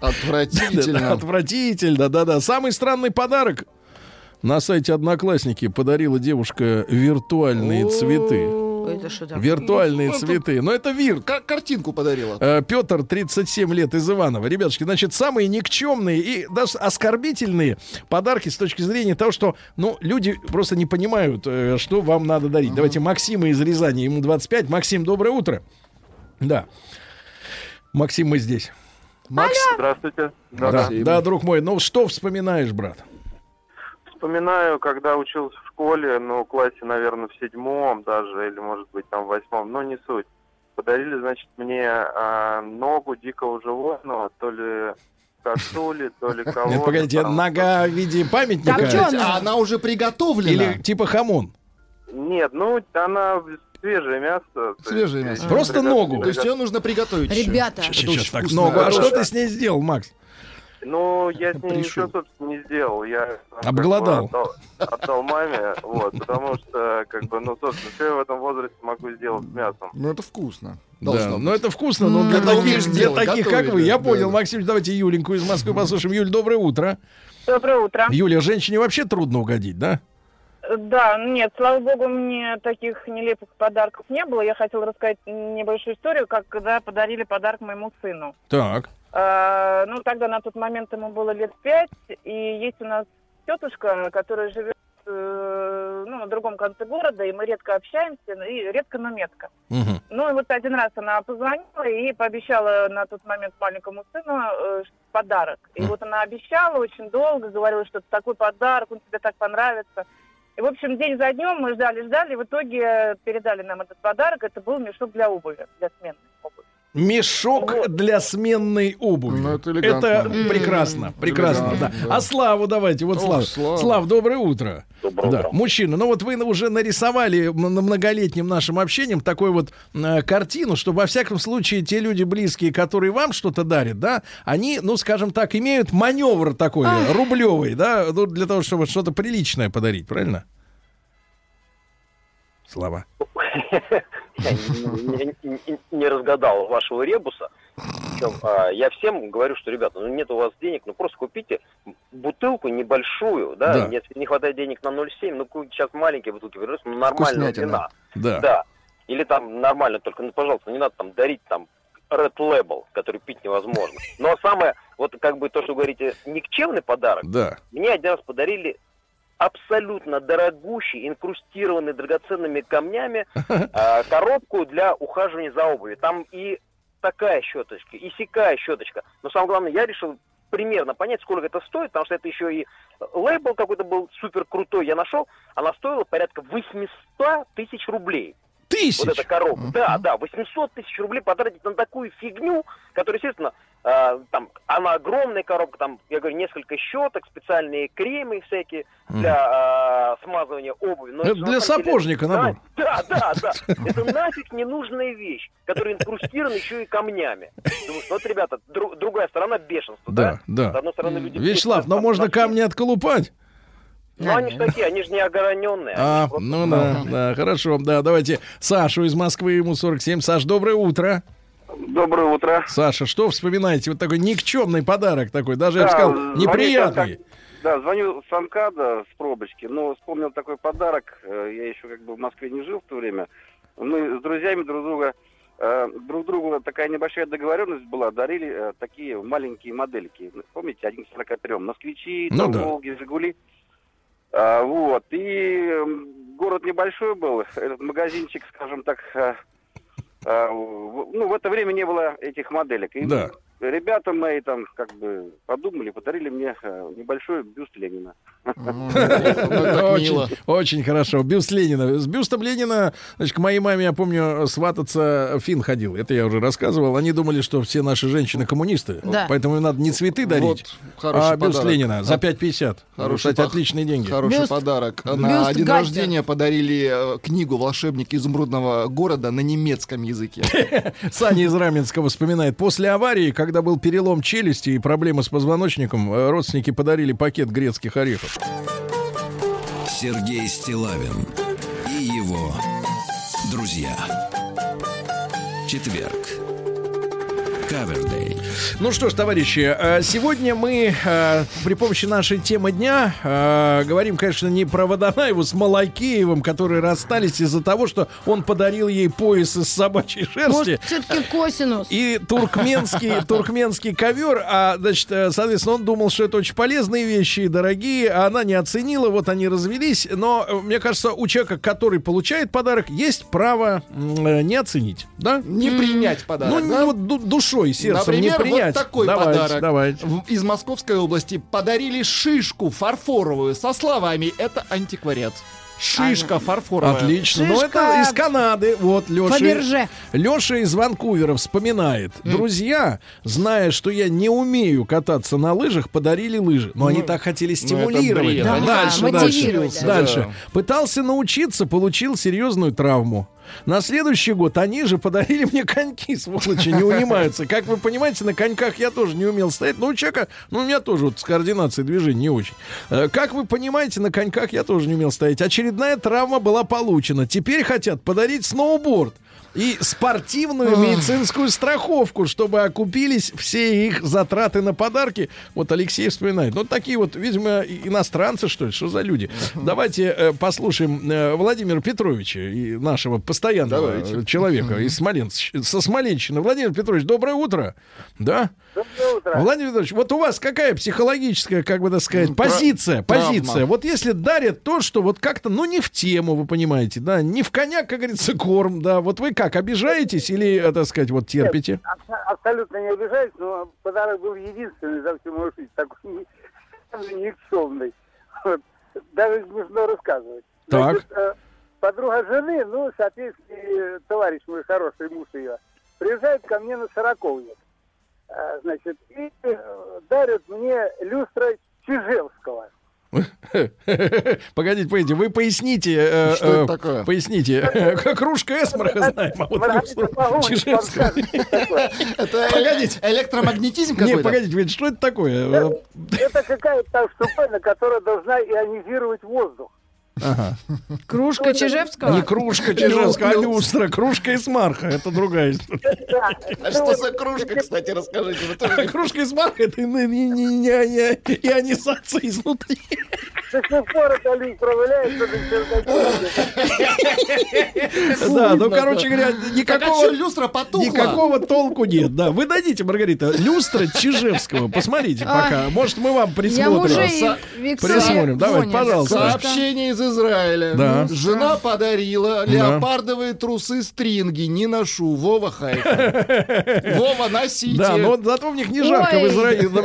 Отвратительно. Отвратительно, да-да. Самый странный подарок на сайте Одноклассники подарила девушка виртуальные цветы. Это что такое? Виртуальные Ну, это- цветы. Но это вир. Ка- Картинку подарила. Э, Петр, 37 лет, из Иванова. Ребятушки, значит, самые никчемные и даже оскорбительные подарки с точки зрения того, что, ну, люди просто не понимают, э, что вам надо дарить. Давайте Максима из Рязани, ему 25. Максим, доброе утро. Да. Максим, мы здесь. Макс, Здравствуйте. Да, Максим. да, друг мой. Ну, что вспоминаешь, брат? Вспоминаю, когда учился в школе, ну, в классе, наверное, в седьмом даже, или, может быть, там в восьмом, но не суть. Подарили, значит, мне а, ногу дикого животного, то ли косули, то ли кого Нет, погодите, нога в виде памятника? Копченая. а она уже приготовлена. Или типа хамон? Нет, ну, она свежее мясо. Свежее мясо. Просто ногу. То есть ее нужно приготовить. Ребята, очень так, ногу. А что ты с ней сделал, Макс? Ну, я с ней Пришел. ничего, собственно, не сделал. Я там, как бы. Отдал, отдал маме, вот, потому что, как бы, ну, собственно, что я в этом возрасте могу сделать с мясом? Ну это вкусно. Да, Должно но быть. это вкусно, но для таких, для делать, таких как вы. Я да, понял, да. Максим, давайте Юленьку из Москвы послушаем. Юль, доброе утро. Доброе утро. Юля, женщине вообще трудно угодить, да? Да, нет, слава богу, мне таких нелепых подарков не было. Я хотела рассказать небольшую историю, как когда подарили подарок моему сыну. Так. А, ну, тогда на тот момент ему было лет пять, и есть у нас тетушка, которая живет э, ну, на другом конце города, и мы редко общаемся, и редко, но метко. Мгм. Ну и вот один раз она позвонила и пообещала на тот момент маленькому сыну э, подарок. И вот она обещала очень долго, говорила, что это такой подарок, он тебе так понравится. И, в общем, день за днем мы ждали, ждали, и в итоге передали нам этот подарок. Это был мешок для обуви, для сменной обуви. Мешок для сменной обуви. Ну, это. Это М. прекрасно, прекрасно, да. Да. А Славу давайте, вот Ох, Слав. Слава. Слав, доброе утро. Доброе да. утро. Мужчина, ну вот вы уже нарисовали на многолетнем нашим общением такой вот э, картину, что во всяком случае те люди близкие, которые вам что-то дарят, да, они, ну, скажем так, имеют маневр такой рублевый, да, ну, для того, чтобы что-то приличное подарить, правильно? Слава. Я не- не- не- разгадал вашего ребуса. Причем а, я всем говорю, что, ребята, ну нет у вас денег, ну просто купите бутылку небольшую, да, Да. если не хватает денег на 0,7, ну сейчас маленькие бутылки, ну Вкуснятина. вина. Да. Да. Или там нормально, только, ну, пожалуйста, не надо там дарить там Red Label, который пить невозможно. Но самое, вот как бы то, что вы говорите, никчемный подарок, Да. мне один раз подарили абсолютно дорогущий, инкрустированный драгоценными камнями а, коробку для ухаживания за обувью. Там и такая щеточка, и сякая щеточка. Но самое главное, я решил примерно понять, сколько это стоит, потому что это еще и лейбл какой-то был супер крутой, я нашел, она стоила порядка 800 тысяч рублей. Тысяч? Вот эта коробка. Да, да, 800 тысяч рублей потратить на такую фигню, которая, естественно, а, там, она огромная коробка, там, я говорю, несколько щеток, специальные кремы всякие для а, смазывания обуви. Но Это для самом деле- сапожника набор. Да, да, да. Это нафиг ненужная вещь, которая инкрустирована еще и камнями. Думаю, вот, ребята, дру- другая сторона бешенства, да? Да, С да. одной стороны, люди... Вячеслав, но можно камни отколупать. Ну, они же такие, они же не ограненные. А, ну да, да, хорошо, да, давайте Сашу из Москвы, ему 47. Саш, доброе утро. Доброе утро. Саша, что вспоминаете? Вот такой никчемный подарок такой, даже, я бы Да, сказал, неприятный. с Анка- Да, звоню с Анкада, с пробочки, но вспомнил такой подарок. э, Я еще как бы в Москве не жил в то время. Мы с друзьями друг друга э, друг другу такая небольшая договоренность была, дарили э, такие маленькие модельки. Помните, один к 43 москвичи, Ну там, да. Волги, Жигули. А, вот. И город небольшой был, этот магазинчик, скажем так, э, э, ну, в это время не было этих моделек. И Да. Ребята мои там как бы подумали, подарили мне э, небольшой бюст Ленина. Очень, очень хорошо. Бюст Ленина. С бюстом Ленина, значит, к моей маме, я помню, свататься Фин ходил. Это я уже рассказывал. Они думали, что все наши женщины коммунисты. Поэтому им надо не цветы дарить, а бюст. Ленина за А- 5,50. Хороший Кстати, отличные деньги. Хороший подарок. На день рождения подарили э, книгу «Волшебник изумрудного города» на немецком языке. Саня из Раменского вспоминает. После аварии, когда был перелом челюсти и проблемы с позвоночником, э, родственники подарили пакет грецких орехов. Сергей Стилавин и его друзья. Четверг. Кавердей. Ну что ж, товарищи, э, сегодня мы э, при помощи нашей темы дня э, говорим, конечно, не про Водонаеву с Малакеевым, которые расстались из-за того, что он подарил ей пояс из собачьей шерсти. Может, все-таки косинус. И туркменский, туркменский ковер, а, значит, соответственно, он думал, что это очень полезные вещи и дорогие, а она не оценила, вот они развелись. Но, мне кажется, у человека, который получает подарок, есть право не оценить, да? Не принять подарок, Ну, да? вот ду- душой, сердцем Например, не принять. вот такой Давайте, подарок. давайте. Из Московской области подарили шишку фарфоровую со словами «Это антиквариат». Шишка фарфоровая. Отлично. Ну, это из Канады. Вот, Фаберже. Леша. Леша из Ванкувера вспоминает. Друзья, зная, что я не умею кататься на лыжах, подарили лыжи. Но они так хотели стимулировать. бред. Да, Да, дальше, дальше. да. Дальше. Да. Пытался научиться, получил серьезную травму. На следующий год они же подарили мне коньки, сволочи, не унимаются. Как вы понимаете, на коньках я тоже не умел стоять. Но у человека, ну, у меня тоже вот с координацией движений не очень. Э, Как вы понимаете, на коньках я тоже не умел стоять. Очередная травма была получена. Теперь хотят подарить сноуборд и спортивную медицинскую страховку, чтобы окупились все их затраты на подарки. Вот Алексей вспоминает. Ну, такие вот, видимо, иностранцы, что ли, что за люди. Давайте э, послушаем э, Владимира Петровича, и нашего постоянного Давайте. э, человека из Смоленск, со Смоленщины. Владимир Петрович, доброе утро. Да? Доброе утро. Владимир Петрович, вот у вас какая психологическая, как бы так сказать, позиция, травма. позиция? Вот если дарят то, что вот как-то, ну, не в тему, вы понимаете, да, не в коня, как говорится, корм, да, вот вы как, обижаетесь или, э, так сказать, вот терпите? Абс- Абсолютно не обижаюсь, но подарок был единственный за всю мою жизнь, такой никчемный. Вот. Даже смешно рассказывать. Так. Значит, э, подруга жены, ну, соответственно, товарищ мой хороший, муж ее, приезжает ко мне на сороковник. А, Значит, и э, дарят мне люстра Чижевского. Погодите, погодите, вы поясните, э, Что это э, такое? поясните, кружка Эсмарха знаем, а вот. Это Погодите. электромагнетизм Не, какой-то? погодите, вы- что это такое? Э, Это какая-то штуковина, которая должна ионизировать воздух. Ага. Кружка Чижевского? Не кружка Чижевского, а люстра. Кружка из марха. Это другая история. А что за кружка, кстати, расскажите? Кружка из марха это не, не, не, не, не ионизация изнутри. До сих пор это люстра валяется на чердаке. Да, ну, короче говоря, а никакого... люстра потухла? Никакого толку нет, да. Вы дадите, Маргарита, люстра Чижевского. Посмотрите пока. Может, мы вам присмотрим. Присмотрим. Давайте, пожалуйста. Сообщение из Израиля. Да. Жена подарила леопардовые трусы стринги. Не ношу. Вова Хайфа. Вова, носите. Да, но зато в них не жарко в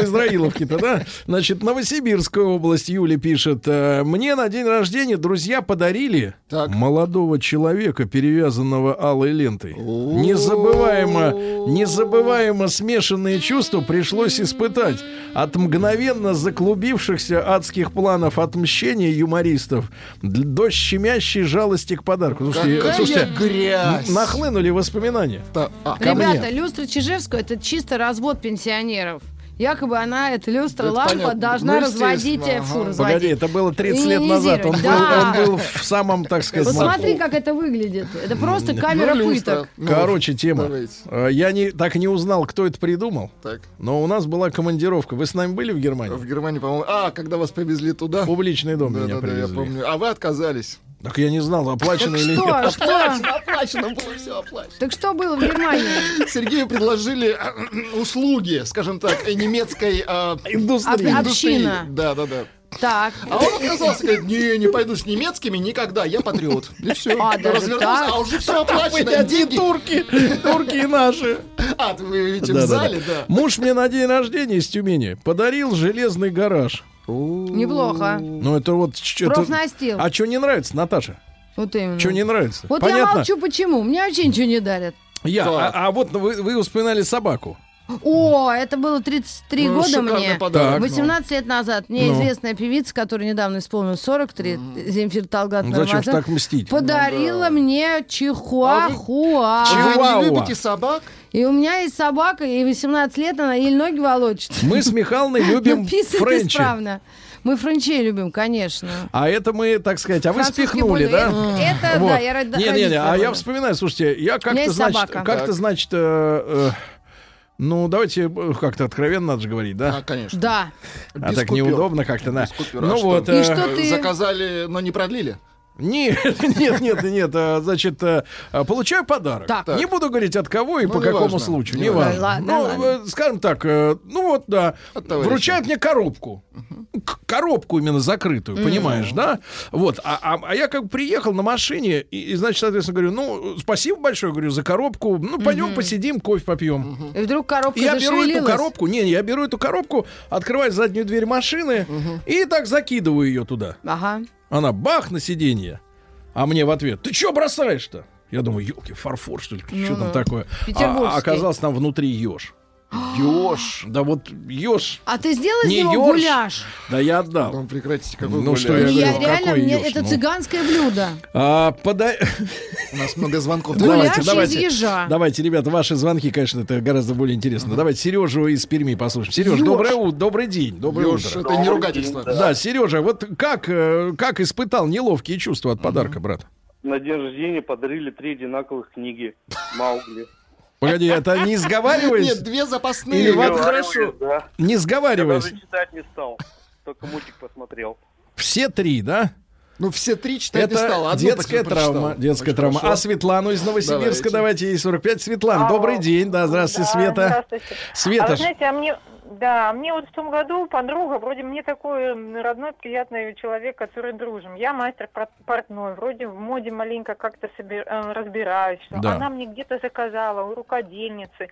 Израиловке-то, да? Значит, Новосибирская область, Юля пишет. Э, Мне на день рождения друзья подарили Так. молодого человека, перевязанного алой лентой. Незабываемо, незабываемо смешанные чувства пришлось испытать. От мгновенно заклубившихся адских планов отмщения юмористов до щемящей жалости к подарку. Слушайте, Какая слушайте, грязь. нахлынули воспоминания. А. Ребята, люстра Чижевского это чисто развод пенсионеров. Якобы она, эта люстра, Это лампа, понятно. должна Ну, разводить, э, фу, ага. разводить. Погоди, это было 30 лет назад. Он был, Да. он был в самом, так сказать, Посмотри, как это выглядит. Это просто камера Ну, пыток. Ну, Короче, тема. давайте. Э, Я не, так не узнал, кто это придумал. Так. Но у нас была командировка. Вы с нами были в Германии? В Германии, по-моему. А, когда вас повезли туда. Публичный дом Да, меня да, да, я привезли. помню. А вы отказались. Так я не знал, оплачено или Что, нет. что? Оплачено было, все оплачено. Так что было в Германии? Сергею предложили э, услуги, скажем так, э, немецкой э, Индустрия. Об- индустрии. община. Да, да, да. Так. А он отказался, говорит, не, не пойду с немецкими никогда, я патриот. И все. А, даже Развернулся, так? а уже все оплачено, деньги. турки, турки и наши. А, ты вы видите, в зале, да. Муж мне на день рождения из Тюмени подарил железный гараж. Неплохо. Ну это вот что-то... Профнастил. А что не нравится, Наташа? Вот именно. Что не нравится? Вот я Понятно. молчу, почему. Мне вообще ничего не дарят. Я, а, а вот вы, вы упоминали собаку. О, это было 33 Ну, года мне. подарок. Так. 18 лет назад мне Ну. известная певица, которая недавно исполнилась 43, Земфир Талгат Ну, Зачем так мстить? подарила мне чихуахуа. А вы Чиуауа. не любите собак? И у меня есть собака, ей 18 лет, она еле ноги волочит. Мы с Михалной любим френчи. исправно. Мы френчей любим, конечно. А это мы, так сказать, а вы спихнули, да? Это, да, я ради- Не, не, не, а я вспоминаю, слушайте, я как-то, значит, как-то, значит, э, э, ну, давайте э, как-то откровенно надо же говорить, да? А, конечно. Да. А без так купюр. неудобно как-то, да. Без купюр. А Ну что? вот. И э, что ты- Заказали, но не продлили? Нет, нет, нет, нет, а, значит, э, а, получаю подарок. Так. Не буду говорить от кого и Ну, по не какому важно. случаю, Не не важно. важно. Ну, ладно. э, скажем так, э, ну вот, да, вручают мне коробку. К- Коробку именно закрытую, понимаешь, да? Вот, а, а- а я как бы приехал на машине, и, и, значит, соответственно, говорю, ну, спасибо большое, говорю, за коробку, ну, пойдем посидим, кофе попьем. И вдруг коробка я беру эту коробку, не, не, я беру эту коробку, открываю заднюю дверь машины и так закидываю ее туда. Ага. Она бах на сиденье. А мне в ответ, ты что бросаешь-то? Я думаю, елки, фарфор, что ли? что Ну-ну. там такое? Петербургский. А, оказалось там внутри еж. Еж. Да вот еж. А ты сделал из Не него гуляш? Да я отдал. Ну, прекратите, какой Ну, гуляш. что я Я говорю, реально, какой мне ёж, это ну. цыганское блюдо. А, подай... У нас много звонков. Гуляш Давайте, из давайте. ежа. Давайте, ребята, ваши звонки, конечно, это гораздо более интересно. Давайте Сережу из Перми послушаем. Сереж, Ёж. доброе утро, добрый день, доброе Ёж, утро. это не ругательство. Да, Сережа, вот как, э, как испытал неловкие чувства от подарка, брат? На день рождения подарили три одинаковых книги Маугли. Погоди, это не сговариваясь? Нет, две запасные. Или вот хорошо. Да. Не Я сговариваясь. даже читать не стал. Только мультик посмотрел. Все три, да? Ну, все три читать не Это стал. одну детская прочитал. травма. Детская Очень травма. хорошо. А Светлану из Новосибирска Давайте. давайте, ей 45. Светлана, Алло. добрый день. Да, здравствуйте, Да, Света. Здравствуйте. Света А вы знаете, а мне, да, мне вот в том году подруга, вроде мне такой родной, приятный человек, который дружим. Я мастер пор- портной, вроде в моде маленько как-то собир- э, разбираюсь. Да. Она мне где-то заказала у рукодельницы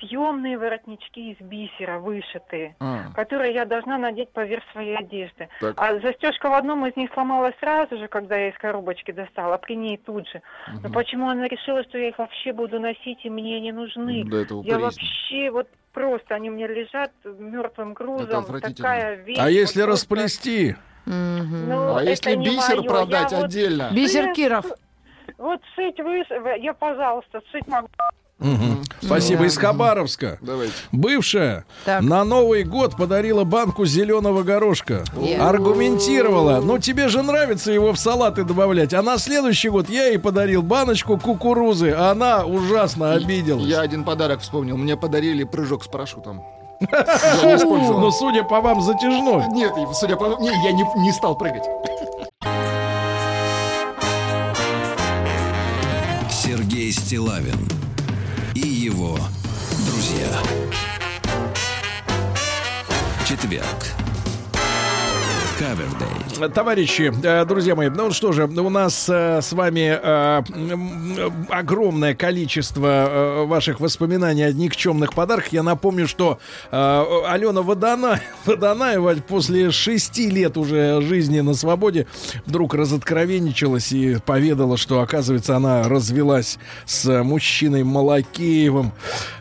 съемные воротнички из бисера вышитые, А. которые я должна надеть поверх своей одежды. Так. А застежка в одном из них сломалась сразу же, когда я из коробочки достала, а при ней тут же. Но почему она решила, что я их вообще буду носить и мне не нужны? Да, это Я упоризм. вообще вот просто они у меня лежат мертвым грузом. Такая вещь. А если вот расплести? Ну, А если бисер моё. продать Я вот- отдельно? Бисер Киров. Вот сыть вы, я, пожалуйста, сыть могу. Мгм. Спасибо. Из Хабаровска. Давайте. Бывшая Так. на Новый год подарила банку зеленого горошка. Е. Аргументировала. Ну, тебе же нравится его в салаты добавлять. А на следующий год я ей подарил баночку кукурузы. А она ужасно обиделась. Я один подарок вспомнил. Мне подарили прыжок с парашютом. Ну, судя по вам, затяжной. Нет, судя по... Не, я не, не стал прыгать. Сергей Стилавин друзья. Четверг. Товарищи, э, друзья мои, ну что же, у нас э, с вами э, огромное количество ваших воспоминаний о никчемных подарках. Я напомню, что Алена Водана, Водонаева после шести лет уже жизни на свободе вдруг разоткровенничалась и поведала, что, оказывается, она развелась с мужчиной Малакеевым.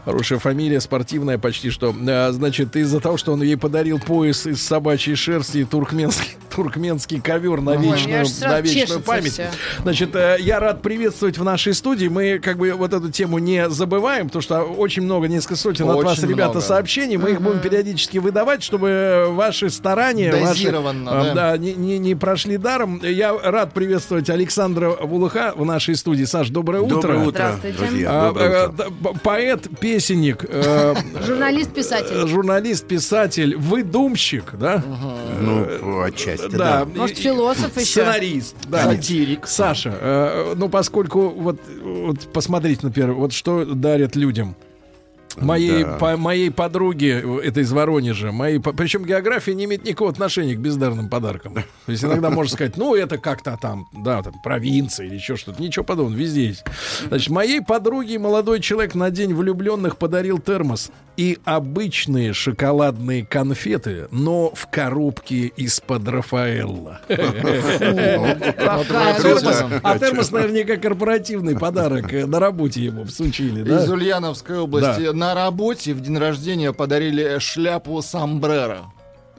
Хорошая фамилия, спортивная почти что. Значит, из-за того, что он ей подарил пояс из собачьей шерсти и туркменский, туркменский ковер на Ой, вечную, сразу на вечную память. всё. Значит, э, я рад приветствовать в нашей студии. Мы как бы вот эту тему не забываем, потому что очень много, несколько сотен от Очень вас, ребята, много. сообщений. Мы их будем периодически выдавать, чтобы ваши старания ваши, э, да. да, не, не- не прошли даром. Я рад приветствовать Александра Вулыха в нашей студии. Саш, доброе утро. Доброе утро, Здравствуйте. друзья. А, Доброе э, утро. поэт, песенник, Журналист-писатель. журналист, писатель, выдумщик, да? Ну, отчасти, Да. да. Может, философ еще? Сценарист, да. Сатирик. Саша, э, ну поскольку вот, вот посмотрите, например, вот что дарят людям. Моей, Да. по, моей подруге, э, это из Воронежа, моей, причем география не имеет никакого отношения к бездарным подаркам. То есть иногда можно сказать, ну это как-то там, да, там провинция или еще что-то. Ничего подобного, везде есть. Значит, моей подруге молодой человек на день влюбленных подарил термос и обычные шоколадные конфеты, но в коробке из-под Рафаэлла. А термос наверняка корпоративный подарок э, на работе ему всучили? Из Ульяновской области на работе в день рождения подарили шляпу сомбреро.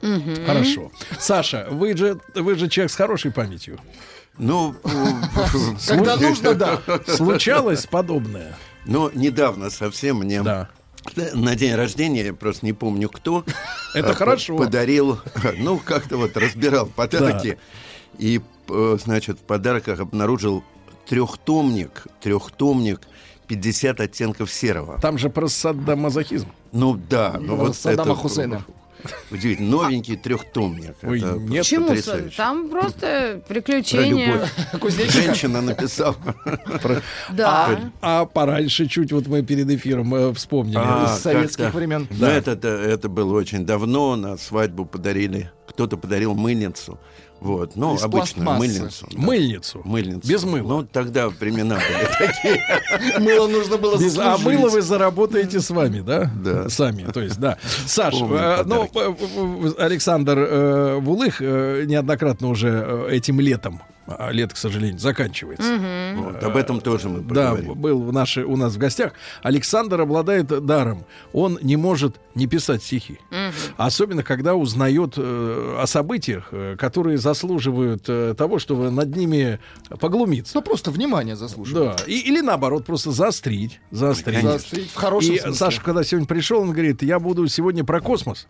Мгм. Хорошо. Саша, вы же, вы же человек с хорошей памятью. Ну, Когда нужно, да. Случалось подобное? Но недавно совсем мне Да. На день рождения, я просто не помню кто, Это э, хорошо. подарил, ну, как-то вот разбирал подарки. И, э, значит, в подарках обнаружил трехтомник, трехтомник 50 оттенков серого. Там же про саддамазохизм. Ну да, ну вот Саддама это Хусейна. Удивительно, новенький трехтомник. Ой, это нет. Почему? потрясающе. Там просто Про приключения. Женщина написала. Да. А, а пораньше чуть вот мы перед эфиром э, вспомнили. А, Из советских времен. Ну, это, это, это было очень давно, на свадьбу подарили. Кто-то подарил мыльницу. Вот, ну, Из обычную пластмассы. мыльницу. да. Мыльницу. Мыльницу. Без мыла. Ну, тогда времена были такие. Мыло нужно было Без- а мыло вы заработаете с вами, да? Да. Сами, то есть, да. Саш, э, ну, э, э, Александр э, Вулых э, неоднократно уже этим летом, а лето, к сожалению, заканчивается. Вот, об этом тоже мы Да, поговорим. был в нашей, у нас в гостях. Александр обладает даром. Он не может не писать стихи. Особенно, когда узнает э, о событиях, э, которые заслуживают э, того, чтобы над ними поглумиться. Ну, просто внимание заслуживает. Да. И- или наоборот, просто заострить. Заострить. Заострить в хорошем И смысле. Саша, когда сегодня пришел, он говорит, я буду сегодня про космос.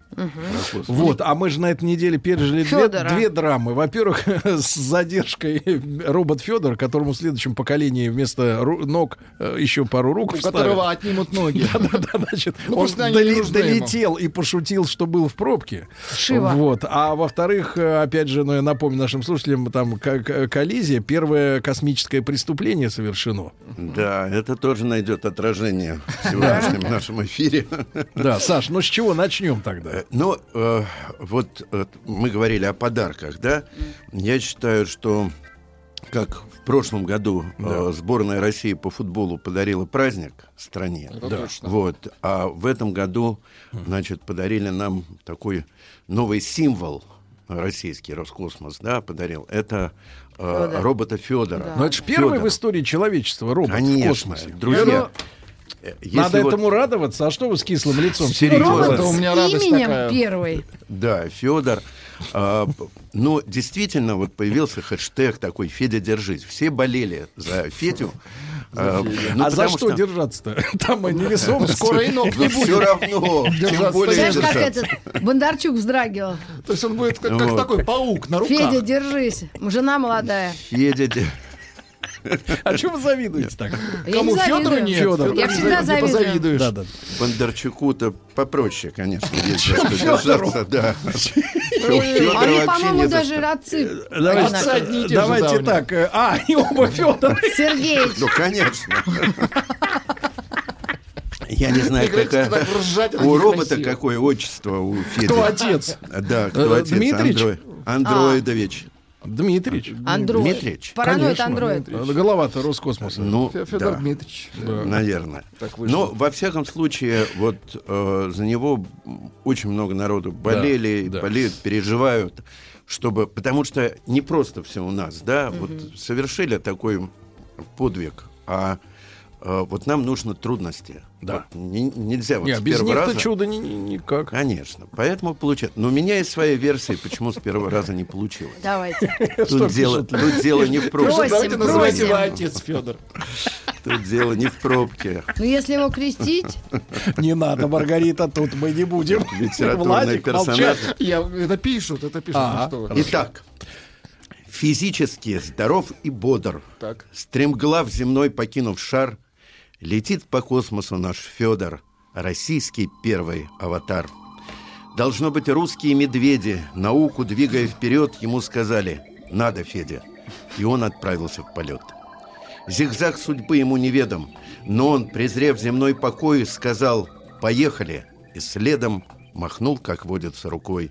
Вот, а мы же на этой неделе пережили две, две драмы. Во-первых, с задержкой робот Федор, которому в следующем поколении вместо ног э, еще пару рук У вставят. которого отнимут ноги. Да-да-да, значит, Ну, он доли- нужны ему. долетел и пошутил, что был в пробке. Шива. Вот. А во-вторых, э, опять же, ну, я напомню нашим слушателям, там к- к- коллизия, первое космическое преступление совершено. Да, это тоже найдет отражение в сегодняшнем нашем эфире. Да, Саш, ну с чего начнем тогда? Э, Ну, вот мы говорили о подарках, да? Я считаю, что как в прошлом году э, сборная России по футболу подарила праздник стране, Это точно. вот, а в этом году, значит, подарили нам такой новый символ российский Роскосмос, да, подарил. Это э, робота Федора. Но это же первый в истории человечества робот в Конечно, космосе. друзья. э, если Надо вот- этому радоваться. А что вы с кислым лицом? Серьезно? Робот Это у меня с радость именем такая. первый. Да, Федор. А, но действительно, вот появился хэштег такой «Федя, держись». Все болели за Федю. А, а ну, за потому что, держаться-то? Там и невесомость. Скоро и ног не Ну, будет. все равно, тем более Знаешь, как этот Бондарчук вздрагивал. То есть он будет как, как Вот. такой паук на руках. Федя, держись. Жена молодая. Федя, де- А что вы завидуете так? Кому Федору нет? Я всегда завидую. Да, да. Бондарчуку-то попроще, конечно, есть за что держаться, да. Они, вообще по-моему, даже родцы. Давайте, и так. э, А, они оба Федор. Сергей, Ну, конечно. Я не знаю, какая... ржать, У робота какое отчество у Феди? Кто отец? Да, кто Э, отец? Дмитрич? Андро- Андроидович. Дмитрич. Андроид. Дмитрич. Параноид Конечно. андроид. Голова-то Роскосмоса. Ну, Фе- Федор да, Дмитриевич. наверное. Так вышло. Но, во всяком случае, вот э, за него очень много народу болели, да. болеют, переживают, чтобы... Потому что не просто все у нас, да, вот совершили такой подвиг, а вот нам нужны трудности. Да. Вот не- нельзя вот Не, с без первого раза... чудо ни- ни- никак. Конечно. Поэтому получается. Но у меня есть своя версия, почему с первого раза не получилось. Давайте. Тут дело, тут дело не в пробке. Просим, Давайте называйте его отец Федор. Тут дело не в пробке. Ну, если его крестить, Не надо, Маргарита, тут мы не будем. Литературный персонаж. Я, это пишут, это пишут. Ага. ну. Итак, физически здоров и бодр. Так. Стремглав земной покинув шар, летит по космосу наш Федор, российский первый аватар. Должно быть, русские медведи, науку двигая вперед, ему сказали «Надо, Федя». И он отправился в полет. Зигзаг судьбы ему неведом, но он, презрев земной покой, сказал «Поехали!» и следом махнул, как водится, рукой.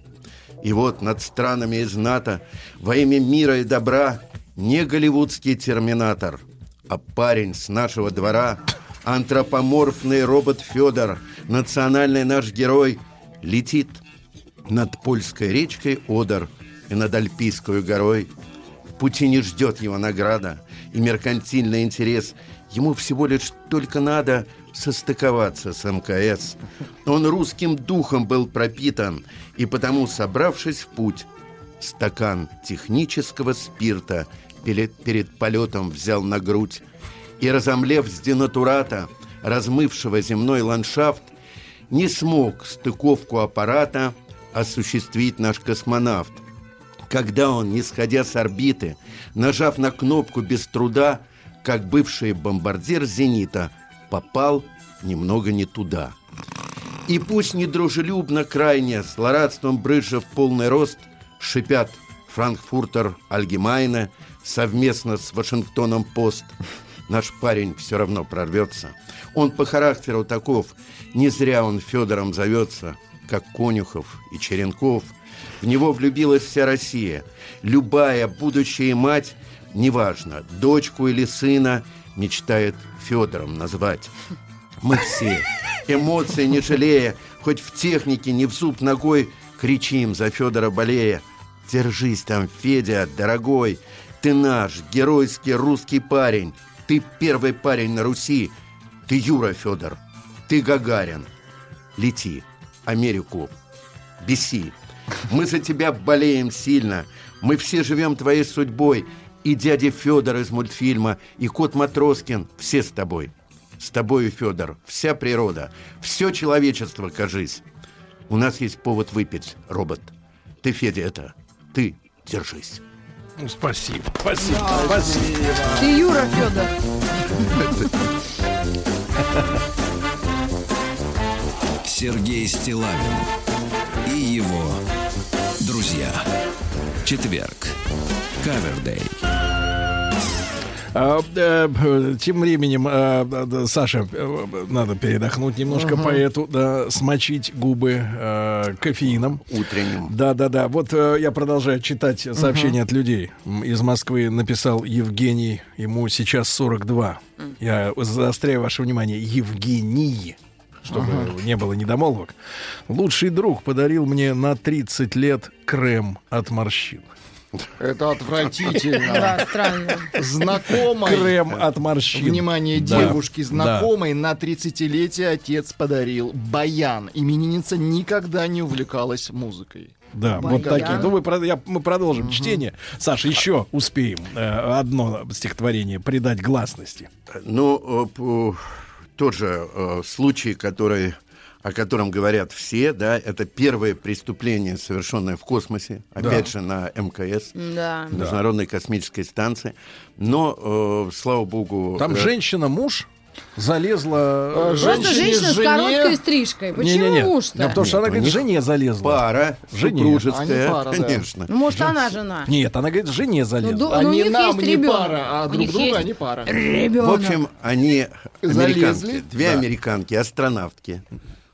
И вот над странами из НАТО во имя мира и добра не голливудский терминатор, а парень с нашего двора, антропоморфный робот Федор, национальный наш герой, летит над польской речкой Одер и над Альпийской горой. В пути не ждет его награда и меркантильный интерес. Ему всего лишь только надо состыковаться с МКС. Он русским духом был пропитан, и потому, собравшись в путь, стакан технического спирта перед, перед полетом взял на грудь и, разомлев с денатурата, размывшего земной ландшафт, не смог стыковку аппарата осуществить наш космонавт. Когда он, не сходя с орбиты, нажав на кнопку без труда, как бывший бомбардир «Зенита», попал немного не туда. И пусть недружелюбно крайне, злорадством брызжа в полный рост, шипят Франкфуртер Альгемайне совместно с Вашингтоном Пост, наш парень все равно прорвется. Он по характеру таков, не зря он Федором зовется, как Конюхов и Черенков. В него влюбилась вся Россия. Любая будущая мать, неважно, дочку или сына, мечтает Федором назвать. Мы все, эмоции не жалея, хоть в технике, не в зуб ногой, кричим за Федора болея. Держись там, Федя, дорогой, ты наш геройский русский парень, ты первый парень на Руси, ты Юра Федор, ты Гагарин. Лети, Америку, беси. Мы за тебя болеем сильно, мы все живем твоей судьбой, и дядя Федор из мультфильма, и кот Матроскин, все с тобой. С тобою, Федор, вся природа, все человечество, кажись. У нас есть повод выпить, робот. Ты, Федя, это, ты держись. Ну, спасибо, спасибо, спасибо. ты Юра Федор. Сергей Стилавин и его друзья. Четверг. Кавердей. А, э, Тем временем, э, да, да, Саша, э, надо передохнуть немножко Ага. поэту, да, смочить губы э, кофеином. Утренним. Да, да, да. Вот э, я продолжаю читать сообщения от людей. Из Москвы написал Евгений, ему сейчас 42. Я заостряю ваше внимание, Евгений, чтобы Ага. не было недомолвок. Лучший друг подарил мне на 30 лет крем от морщин. Это отвратительно. Да, странно. Знакомой. Крем от морщин. Внимание, Да. девушки, знакомой на 30-летие отец подарил баян. Именинница никогда не увлекалась музыкой. Да, вот Баян. такие. Ну, мы, я- мы продолжим чтение. Саша, еще успеем э, одно стихотворение придать гласности. Ну, э, тот же э, случай, который, о котором говорят все, да, это первое преступление, совершенное в космосе, Да. опять же на МКС, Да. Международной космической станции. Но, э, слава богу... Там э, женщина-муж залезла... э, Просто женщина с короткой стрижкой. Почему Не-не-не. муж-то? Да, потому что она Нет, у говорит, жене залезла. Пара Жене. супружеская, Они пара, да. конечно. Ну, может, она жена. Нет, она говорит, жене Ну, залезла. ну, Они них нам есть не ребенок. пара, а У друг есть они пара. Ребенок. В общем, они Залезли. американки, две Да. американки, астронавтки.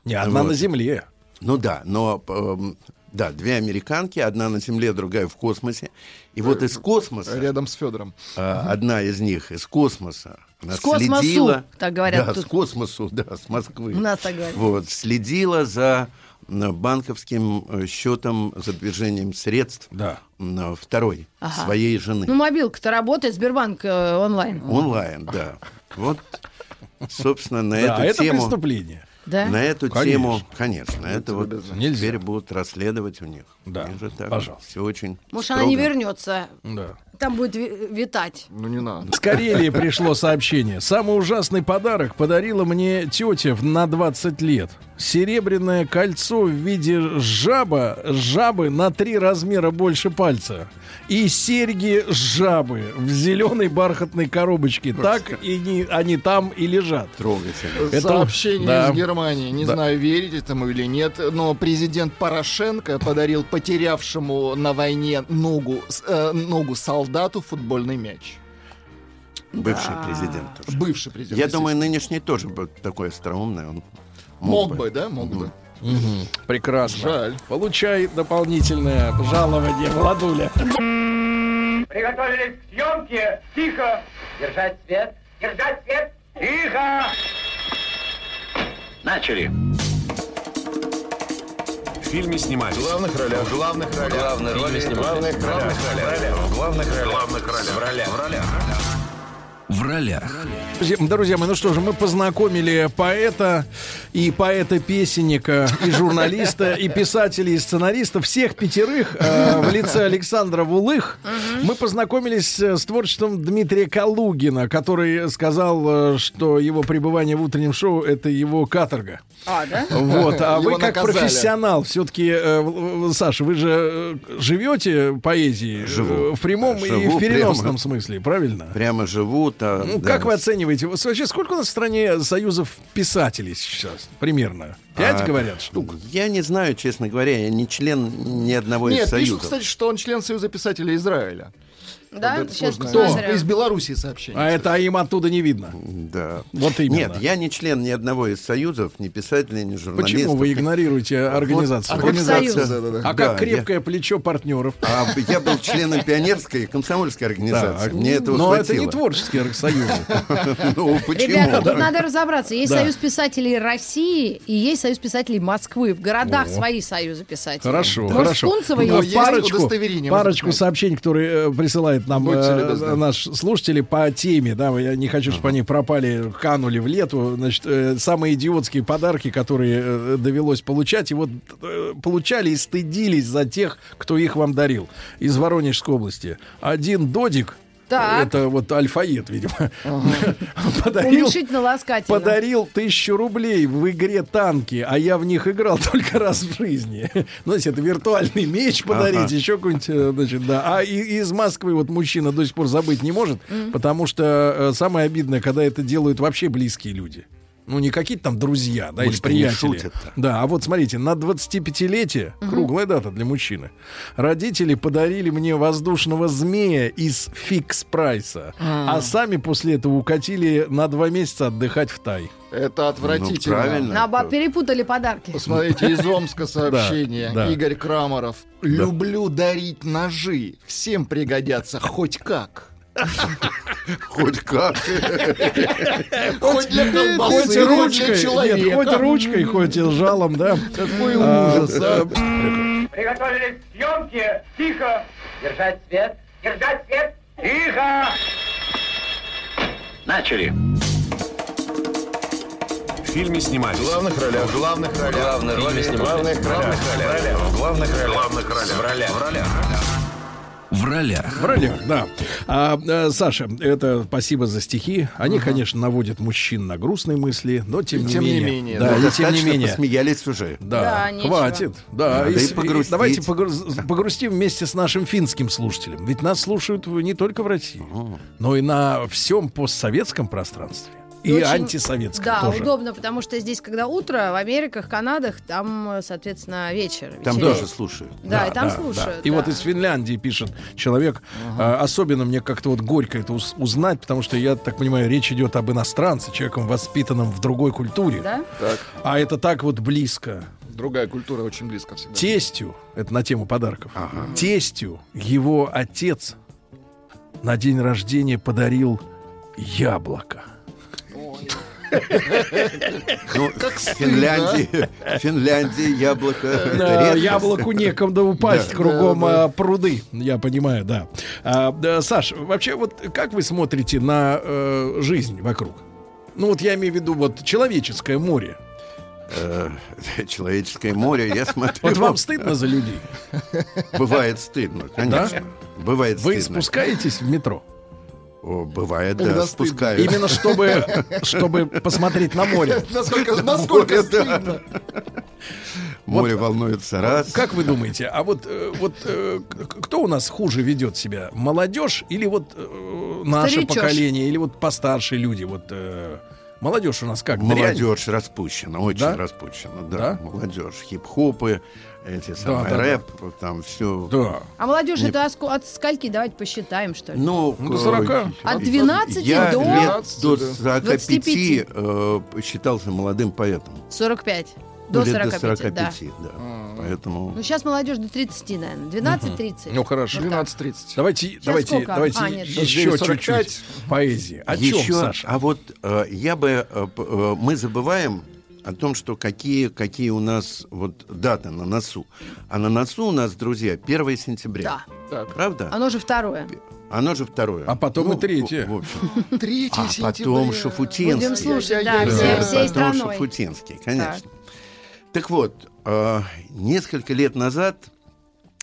Не, одна Вот. на земле. Ну да, но эм, да, две американки, одна на Земле, другая в космосе. И вот из космоса Рядом с Федором. а, одна из них из космоса она С космосу, следила, так говорят да, тут. с космосу, да, с Москвы. У нас так говорят. Вот следила за м, банковским э, счетом, за движением средств Да. м, второй Ага. своей жены. Ну, мобилка-то работает, Сбербанк э, онлайн. Онлайн, да. Вот, собственно, на Да, эту это тему. преступление. Да? На эту Конечно. тему, конечно, это вот Нельзя. теперь будут расследовать у них. Да, Они же так пожалуйста. Все очень Может, она не строго. вернется. Да. Там будет ви- витать. Ну не надо. С Карелии пришло сообщение. Самый ужасный подарок подарила мне тетя на 20 лет. Серебряное кольцо в виде жаба, жабы на три размера больше пальца. И серьги жабы в зеленой бархатной коробочке. Так и не, они там и лежат. Трогательно. Это- Сообщение да. из Германии. Не Да. знаю, верить этому или нет, но президент Порошенко подарил потерявшему на войне ногу, э, ногу солдату футбольный мяч. Бывший президент тоже. Бывший президент. Я думаю, нынешний тоже был такой остроумный. Он Мог бы, да? Мог бы. Мгм. Прекрасно. Жаль. Получай дополнительное жалование, Владуля. Приготовились к съемке. Тихо. Держать свет. Держать свет. Тихо. Начали. Фильме снимались. В главных ролях. В главных ролях. Роли В главных ролях. В главных ролях. В главных ролях. В ролях. В ролях. В ролях. Друзья, друзья мои, ну что же, мы познакомили поэта и поэта-песенника, и журналиста, и писателя, и сценариста, всех пятерых э, в лице Александра Вулых. Мы познакомились э, с творчеством Дмитрия Калугина, который сказал, э, что его пребывание в утреннем шоу — это его каторга. А, да? Вот, а вы как наказали. профессионал, все-таки, Саша, вы же э, живете поэзией Живу. э, в прямом и Живу в переносном прямо. смысле, правильно? Прямо живут. А, Ну, да. как вы оцениваете? Вообще, сколько у нас в стране союзов писателей сейчас? Примерно. Пять, А, говорят, штук. Я не знаю, честно говоря, я не член ни одного из Нет, пишут, союзов. кстати, что он член Союза писателей Израиля. Да? Вот это Сейчас посмотрим. Из Белоруссии сообщение. А это им оттуда не видно. Да. Вот именно. Нет, я не член ни одного из союзов, ни писателей, ни журналистов. Почему вы игнорируете организацию? Вот организация, да, да, да. А Да, как крепкое плечо партнеров? Я, а, я был членом пионерской и комсомольской организации. Так. Мне этого Но это хватило. не творческие союзы. Ну, почему? Ребята, тут надо разобраться. Есть Да. Союз писателей России и есть Союз писателей Москвы. В городах свои союзы писателей. Хорошо, хорошо. Ну, парочку, парочку сообщений, которые э, присылает нам э, любезны. наш слушатели по теме, да, я не хочу, чтобы они пропали, канули в лету. Значит, э, самые идиотские подарки, которые э, довелось получать, и вот э, получали и стыдились за тех, кто их вам дарил. Из Воронежской области. Один додик, Так. это вот альфаед, видимо, подарил Уменьшительно-ласкательно. Подарил тысячу рублей в игре танки, а я в них играл только раз в жизни. Ну, Знаете, это виртуальный меч подарить, Ага. еще какой-нибудь, э, значит, да. А и- из Москвы вот мужчина до сих пор забыть не может, потому что э, самое обидное, когда это делают вообще близкие люди. Ну, не какие-то там друзья, да, или Может, они приятели. шутят-то. Да, а вот смотрите, на 25-летие, круглая дата для мужчины, родители подарили мне воздушного змея из фикс прайса, а сами после этого укатили на два месяца отдыхать в Тай. Это отвратительно. Ну, правильно. Наоборот, перепутали подарки. Посмотрите, из Омска сообщение. Да, да. Игорь Крамаров. Люблю дарить ножи. Всем пригодятся хоть как. Хоть как. Хоть для колбасы, Хоть ручкой, нет, человека. хоть ручкой, хоть и жалом, да. Какой А, ужас, а. Приготовились к съемке. Тихо. Держать свет. Держать свет. Тихо. Начали. В фильме снимались? В главных ролях. В главных ролях. Главные роли снимались. Главных ролях. В главных ролях. В главных ролях. В ролях. В ролях. В ролях. В ролях, да. А, э, Саша, это спасибо за стихи. Они, конечно, наводят мужчин на грустные мысли, но тем, И не, тем не менее. менее, Да, да. и тем не менее. посмеялись уже. Да, Да, нечего. хватит. Да, и, и с- и погрустить. давайте погруз- погрустим вместе с нашим финским слушателем. Ведь нас слушают не только в России, но и на всем постсоветском пространстве. И, очень- антисоветском Да, тоже. удобно, потому что здесь, когда утро, в Америках, Канадах, там, э, соответственно, вечер. Там вечереет. тоже слушают. Да, и там слушают. И да. вот из Финляндии пишет человек. а, особенно мне как-то вот горько это уз- узнать, потому что я так понимаю, речь идет об иностранце, человеком воспитанном в другой культуре. Да? Так, А это так вот близко. другая культура очень близко всегда. Тестю, это на тему подарков. Тестю его отец на день рождения подарил яблоко. Ну, в Финляндии, Финляндии яблоко. Да, яблоку некогда упасть, Да. кругом а, пруды, я понимаю, да. А, да, Саш, вообще вот как вы смотрите на э, жизнь вокруг? Ну вот я имею в виду вот человеческое море. Э, Человеческое море, я смотрю. Вот вам стыдно за людей? Бывает стыдно, конечно. Бывает Вы стыдно. спускаетесь в метро? О, бывает, Когда да, стыдно. Именно чтобы, чтобы посмотреть на море. Насколько, насколько Море, да. стыдно. Море волнуется раз. Как вы думаете, а вот, э, вот э, кто у нас хуже ведет себя? Молодежь или вот э, наше Старичок. поколение, или вот постарше люди? Вот молодежь у нас как? дрянь? Молодежь распущена, очень Да? распущена, да. Да? Молодежь, хип-хопы, эти самые да, да. рэп, там все. Да. А молодежь Не- это от, скольки? Давайте посчитаем, что ли. Ну, Ну, до э, 40. От 12 я до лет до 12, 45 25. э, считался молодым поэтом. 45. Ну, До лет 45, до 45, да. да. Поэтому... Ну, сейчас молодежь до 30, наверное. 12-30. Ну хорошо. Вот так. 12.30. Давайте, давайте, сколько? давайте А, нет, еще сейчас чуть-чуть 9:45. поэзии. О чем, Еще, Саша? а вот э, я бы, э, э, мы забываем о том, что какие, какие у нас вот даты на носу. А на носу у нас, друзья, 1 сентября. Да. Так, Правда? Оно же второе. Оно же второе. А потом Ну, и третье. В, в общем. 3 А сентября. потом Шафутинский. Будем слушать, да, Да, всей потом страной. Шафутинский, конечно. Так, вот, э, несколько лет назад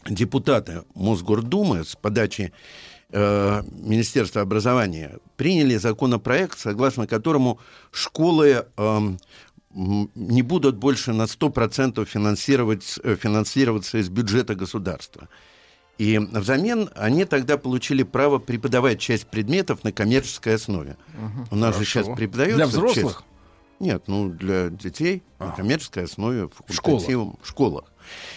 депутаты Мосгордумы с подачи э, Министерства образования приняли законопроект, согласно которому школы м, не будут больше на 100% финансировать, э, финансироваться из бюджета государства. И взамен они тогда получили право преподавать часть предметов на коммерческой основе. У нас же Хорошо. сейчас преподается Для часть- взрослых? нет, ну для детей на коммерческой основе, В школах. факультативом, в школах.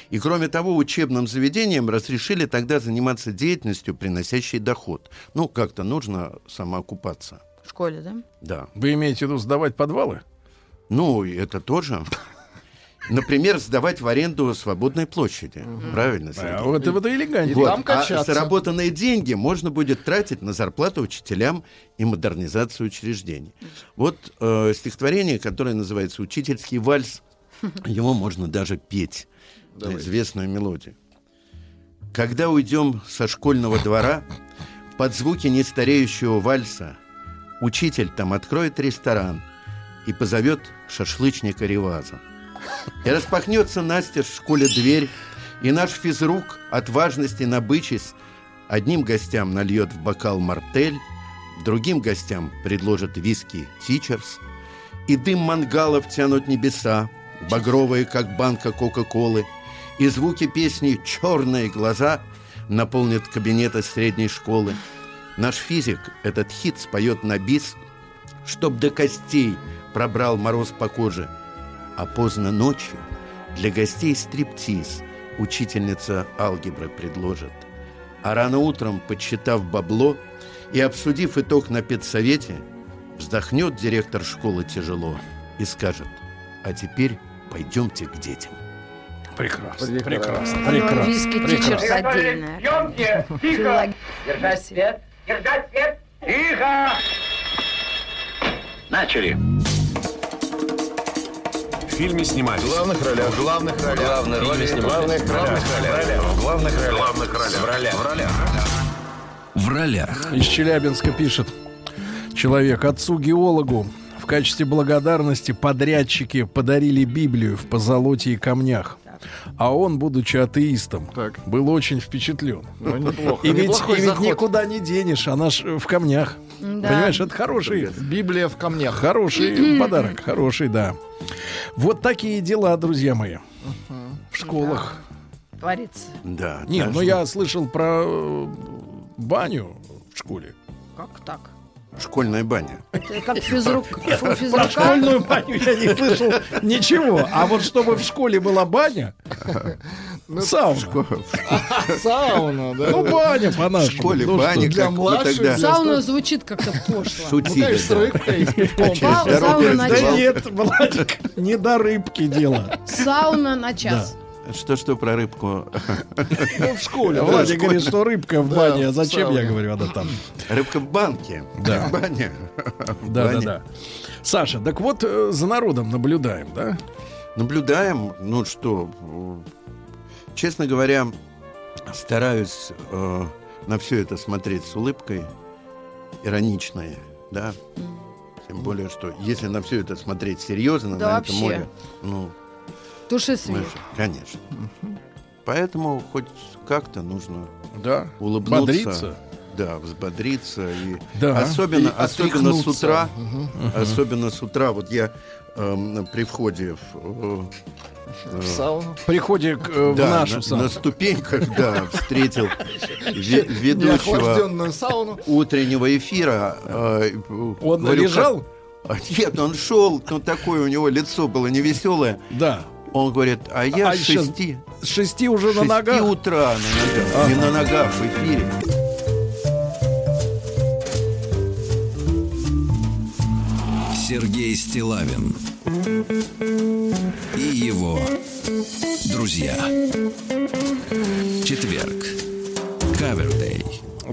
И кроме того, учебным заведениям разрешили тогда заниматься деятельностью, приносящей доход. Ну, как-то нужно самоокупаться. В школе, да? Да. Вы имеете в виду сдавать подвалы? Ну, и это тоже. Например, сдавать в аренду свободной площади. Правильно, Сергей? А вот это элегантнее. И Вот. там А качаться. заработанные деньги можно будет тратить на зарплату учителям и модернизацию учреждений. Вот э, стихотворение, которое называется «Учительский вальс». Его можно даже петь на известную мелодию. Когда уйдем со школьного двора, под звуки нестареющего вальса, учитель там откроет ресторан и позовет шашлычника Реваза. И распахнется Настя в школе дверь, и наш физрук, от важности набычись, одним гостям нальет в бокал мартель, другим гостям предложит виски Тичерс, и дым мангалов тянут небеса, багровые, как банка Кока-Колы, и звуки песни «Черные глаза» наполнят кабинеты средней школы. Наш физик этот хит споет на бис, чтоб до костей пробрал мороз по коже. А поздно ночью для гостей стриптиз учительница алгебры предложит. А рано утром, подсчитав бабло и обсудив итог на педсовете, вздохнет директор школы тяжело и скажет, а теперь пойдемте к детям. Прекрасно, Прекрасно. прекрасно, виски тичерс отдельная. Съемки! Тихо! Держать свет! Держать свет! Тихо! Начали! В фильме снимались. В главных ролях. В главных ролях. Главные роли снимались. В главных ролях. В главных ролях. В главных ролях. В ролях. В ролях. В ролях. Из Челябинска пишет человек отцу-геологу В качестве благодарности подрядчики подарили Библию в позолоте и камнях. А он, будучи атеистом, был очень впечатлен. Ну, неплохо. И ведь, и ведь никуда не денешь, она ж в камнях. Да. Понимаешь, это хороший. Библия в камнях. Хороший подарок, хороший, да. Вот такие дела, друзья мои. В школах. Творится. Да. Не, ну что- я слышал про э, баню в школе. Как так? Школьная баня. Это как физрук, Про школьную баню я не слышал ничего. А вот чтобы в школе была баня, сауна. Сауна, да? Ну, баня по В школе баня, для младших, тогда Сауна звучит как-то пошло. шутили. Конечно, с да. рыбкой и с пивком. Сауна на Да час. нет, Владик, не до рыбки дело. Сауна на час. Что-что про рыбку? Ну, в школе. да, Владик в говорит, что рыбка в Да, бане. А в зачем, я говорю, она там. Рыбка в банке. Да. Баня. Да, да, Баня. да. Саша, так вот э, за народом наблюдаем, да? Наблюдаем, ну что, честно говоря, стараюсь э, на все это смотреть с улыбкой, ироничной, да. Тем более, что если на все это смотреть серьезно, Да на вообще. это море, ну, Туши свет. конечно. Поэтому хоть как-то нужно Да. улыбнуться. Бодриться. Да, взбодриться. И Да. Особенно, И особенно с утра. Мгм. Особенно с утра. Вот я эм, при входе в, э, В сауну. При входе к, э, в да, нашу на, сауну. на ступеньках, да, встретил ве- ведущего сауну. утреннего эфира. э, Он говорю, лежал? как- А, Нет, он шел, ну такое у него лицо было невеселое. Да. Он говорит, а я А с шести, С шести уже на шести ногах. утра на ногах, не на ногах в эфире. Сергей Стилавин и его друзья. Четверг. Кавердей.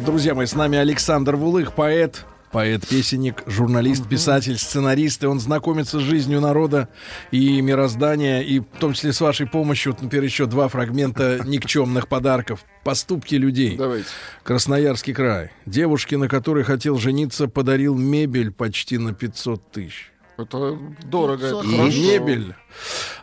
Друзья мои, с нами Александр Вулых, поэт, поэт-песенник, журналист, писатель, сценарист, и он знакомится с жизнью народа и мироздания, и в том числе с вашей помощью, вот, например, еще два фрагмента никчемных подарков. Поступки людей. Давайте. Красноярский край. Девушке, на которой хотел жениться, подарил мебель почти на 500 тысяч. Это дорого, это И хорошо. мебель.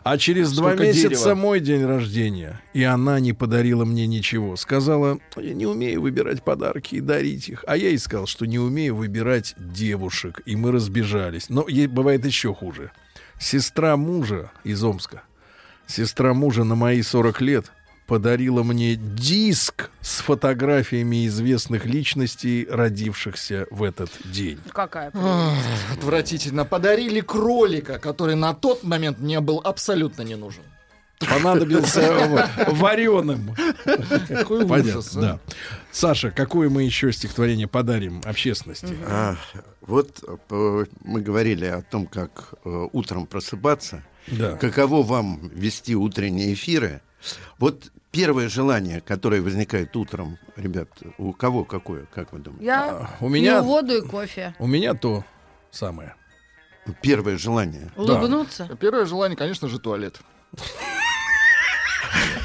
А через два Сколько месяца дерева. мой день рождения. И она не подарила мне ничего. Сказала, я не умею выбирать подарки и дарить их. А я ей сказал, что не умею выбирать девушек. И мы разбежались. Но ей бывает еще хуже. Сестра мужа из Омска. Сестра мужа на мои 40 лет подарила мне диск с фотографиями известных личностей, родившихся в этот день. Какая Ах, Отвратительно. Подарили кролика, который на тот момент мне был абсолютно не нужен. понадобился вареным. Какой Понятно, ужас, а. да. Саша, какое мы еще стихотворение подарим общественности? А, вот э, мы говорили о том, как э, утром просыпаться. Да. Каково вам вести утренние эфиры? Вот первое желание, которое возникает утром, ребят, у кого какое, как вы думаете? Я у меня- пью воду и кофе. У меня то самое. Первое желание. Улыбнуться. Первое желание, конечно же, туалет.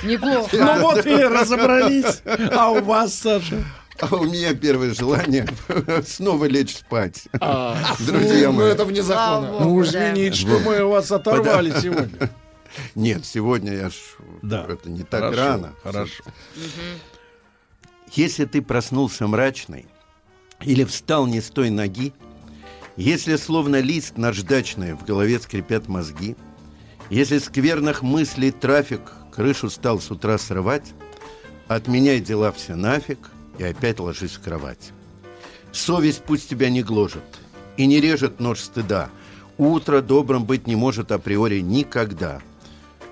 Неплохо. Ну вот и разобрались. А у вас, Саша? А у меня первое желание снова лечь спать. А, Друзья ну, мои. это вне закона. Ну, извините, что мы вас оторвали сегодня. Нет, сегодня я ж... Да. Это не так Хорошо, рано. Хорошо. Если ты проснулся мрачный или встал не с той ноги, если словно лист наждачный в голове скрипят мозги, если скверных мыслей трафик крышу стал с утра срывать, отменяй дела все нафиг и опять ложись в кровать. Совесть пусть тебя не гложет и не режет нож стыда. Утро добрым быть не может априори никогда.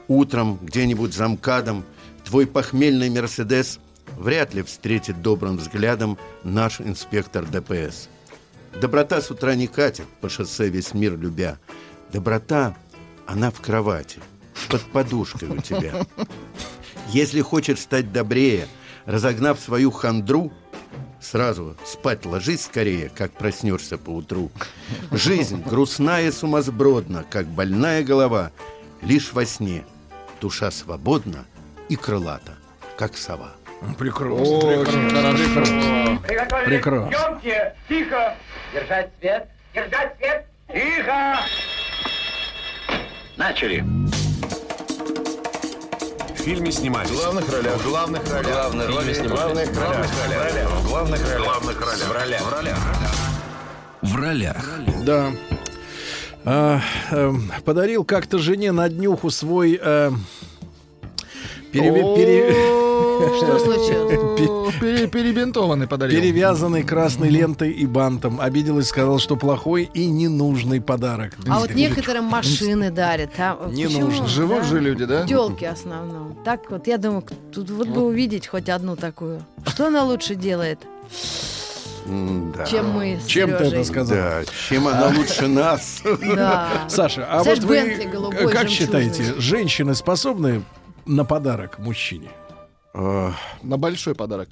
Утром где-нибудь за МКАДом твой похмельный Мерседес вряд ли встретит добрым взглядом наш инспектор ДПС. Доброта с утра не катит по шоссе весь мир любя. Доброта, она в кровати, под подушкой у тебя. Если хочешь стать добрее, разогнав свою хандру, сразу спать ложись скорее, как проснешься по утру. Жизнь грустная и сумасбродна, как больная голова, лишь во сне душа свободна и крылата, как сова. Прекрасно. Очень хорошо. Приготовились Прекрасно. к съемке. Тихо. Держать свет. Держать свет. Тихо! Начали. В фильме снимались. В главных ролях. В главных ролях. Главные роли снимались. Главных Главных ролях. В главных ролях. Главных ролях. В ролях. В ролях. В ролях. Да. Эм, подарил как-то жене на днюху свой... э, переве- пере- Что случилось? Пере- Перебинтованный подарил. Перевязанный красной лентой и бантом. Обиделась, сказал, что плохой и ненужный подарок. А вот некоторым машины дарят. А Не почему? нужно. Живут же люди, да? Телки в основном. Так вот, я думаю, тут вот бы увидеть хоть одну такую. Что она лучше делает, М-да. чем мы с Чем ты Сережей? это сказал? Да, чем она лучше нас. Да. Саша, а Знаешь, вот вы Бентли голубой, как жемчужный. считаете, женщины способны на подарок мужчине? Э, На большой подарок.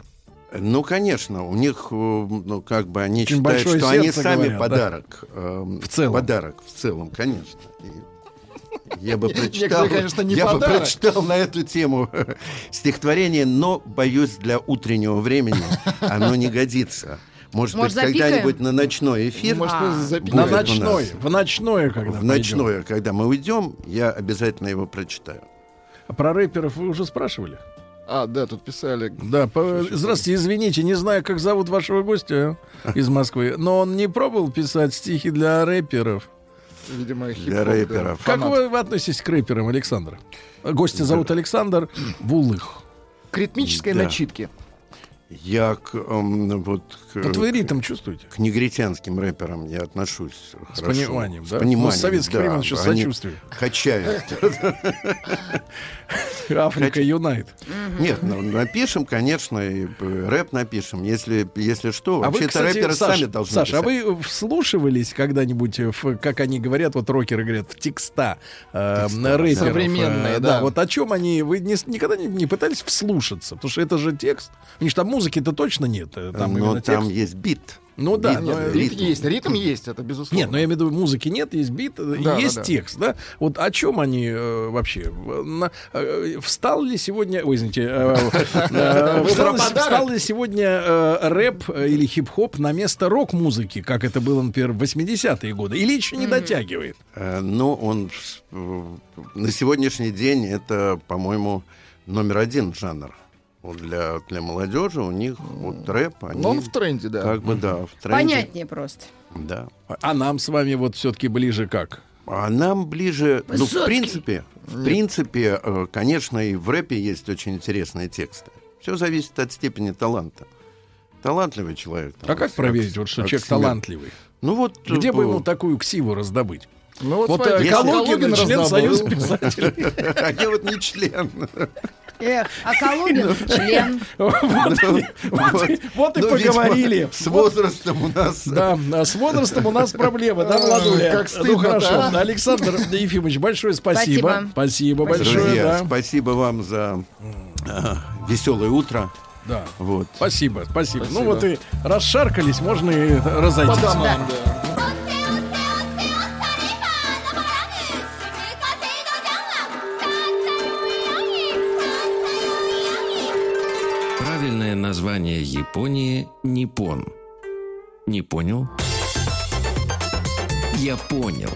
Ну, конечно, у них, э, ну, как бы они Очень считают, большое что они сердце, сами говорят, да? подарок. э, В целом. Подарок, в целом, конечно. И Я бы прочитал, конечно, не я бы подарок. прочитал на эту тему стихотворение, но боюсь для утреннего времени оно не годится. Может, Может, быть, когда-нибудь на ночной эфир. Может, А. На нас. в ночное, когда В пойдем. ночное, когда мы уйдем, я обязательно его прочитаю. А Про рэперов вы уже спрашивали? А, да, тут писали. Да, по- здравствуйте, извините, не знаю, как зовут вашего гостя из Москвы, но он не пробовал писать стихи для рэперов. Видимо, Для хип-хоп, да. рэперов. Как Фанат. вы относитесь к рэперам, Александр? Гостя зовут Александр Вулых. К ритмической Да. начитке. Я к, эм, вот, к, Вот вы ритм чувствуете? к негритянским рэперам я отношусь С хорошо. пониманием, да? С пониманием, Ну, с советских да. времен еще с Они сочувствием. Качают. Africa Unite. Нет, ну, напишем, конечно, и э, рэп напишем. Если, если что, А вы, вообще-то рэперы Саш, сами должны Саша, а писать. вы вслушивались когда-нибудь, в, как они говорят, вот рокеры говорят, в текста, э, рэперов? Современные, э, да. Вот о чем они, вы не никогда не, не пытались вслушаться? Потому что это же текст. У них же там музыки-то точно нет. э, Там Но именно там текст. есть бит. Ну да, Бит, но, нет, Ритм есть, ритм есть, это безусловно. Нет, но я имею в виду, музыки нет, есть бит, э, Да, есть да, да. текст, да? Вот о чем они э, вообще? На- э, встал ли сегодня, ой, извините, э, э, встал, встал ли сегодня рэп или хип-хоп на место рок-музыки, как это было, например, в 80-е годы? Или еще не дотягивает? Но он на сегодняшний день это, по-моему, номер один жанр. Вот для, для молодежи у них вот рэп, они Но он в тренде, да. как бы да, в тренде. Понятнее просто. Да. А нам с вами вот все-таки ближе как? А нам ближе, ну, в Высоцкий. принципе, в принципе, э, конечно, и в рэпе есть очень интересные тексты. Все зависит от степени таланта. Талантливый человек. там, А как проверить, вот, что человек себя. талантливый? Ну вот Где э, бы ему такую ксиву раздобыть? Ну вот, Вот э, Калугин, член раздобыл. Союза писателей. А я вот не член. Эх, а Калугин член. Вот и- вот и- вот и Ну, поговорили. С возрастом у нас... Да, а с возрастом у нас проблемы, да, Владуля? как ну стыдно-то, хорошо. Александр Ефимович, большое спасибо. Спасибо. Большое, спасибо вам за веселое утро. Да. Вот. Спасибо, спасибо. Ну вот и расшаркались, можно и По разойтись. домам, да. Правильное Японии — Ниппон. Не понял? Я понял.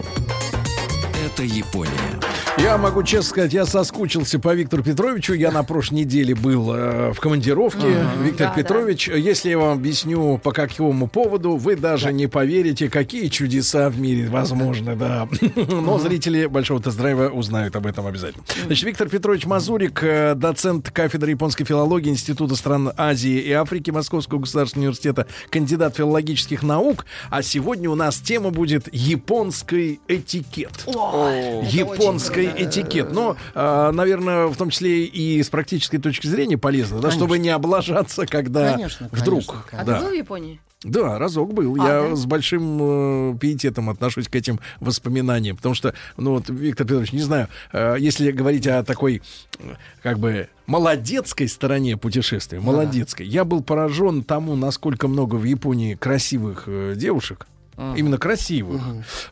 Это Япония. Я могу честно сказать, я соскучился по Виктору Петровичу. Я на прошлой неделе был э, в командировке. Виктор Да, Петрович, если я вам объясню по какому поводу, вы даже не поверите, какие чудеса в мире возможны, да. Но зрители большого тест-драйва узнают об этом обязательно. Значит, Виктор Петрович Мазурик, э, доцент кафедры японской филологии Института стран Азии и Африки Московского государственного университета, кандидат филологических наук. А сегодня у нас тема будет японский этикет. Японский этикет. Но, а, наверное, в том числе и с практической точки зрения полезно, да, чтобы не облажаться, когда Конечно, вдруг. конечно, А ты да. был в Японии? Да, разок был. А, Я да? с большим э, пиететом отношусь к этим воспоминаниям. Потому что, ну вот, Виктор Петрович, не знаю, э, если говорить о такой, как бы, молодецкой стороне путешествия, молодецкой, я был поражен тому, насколько много в Японии красивых э, девушек. Именно красивых.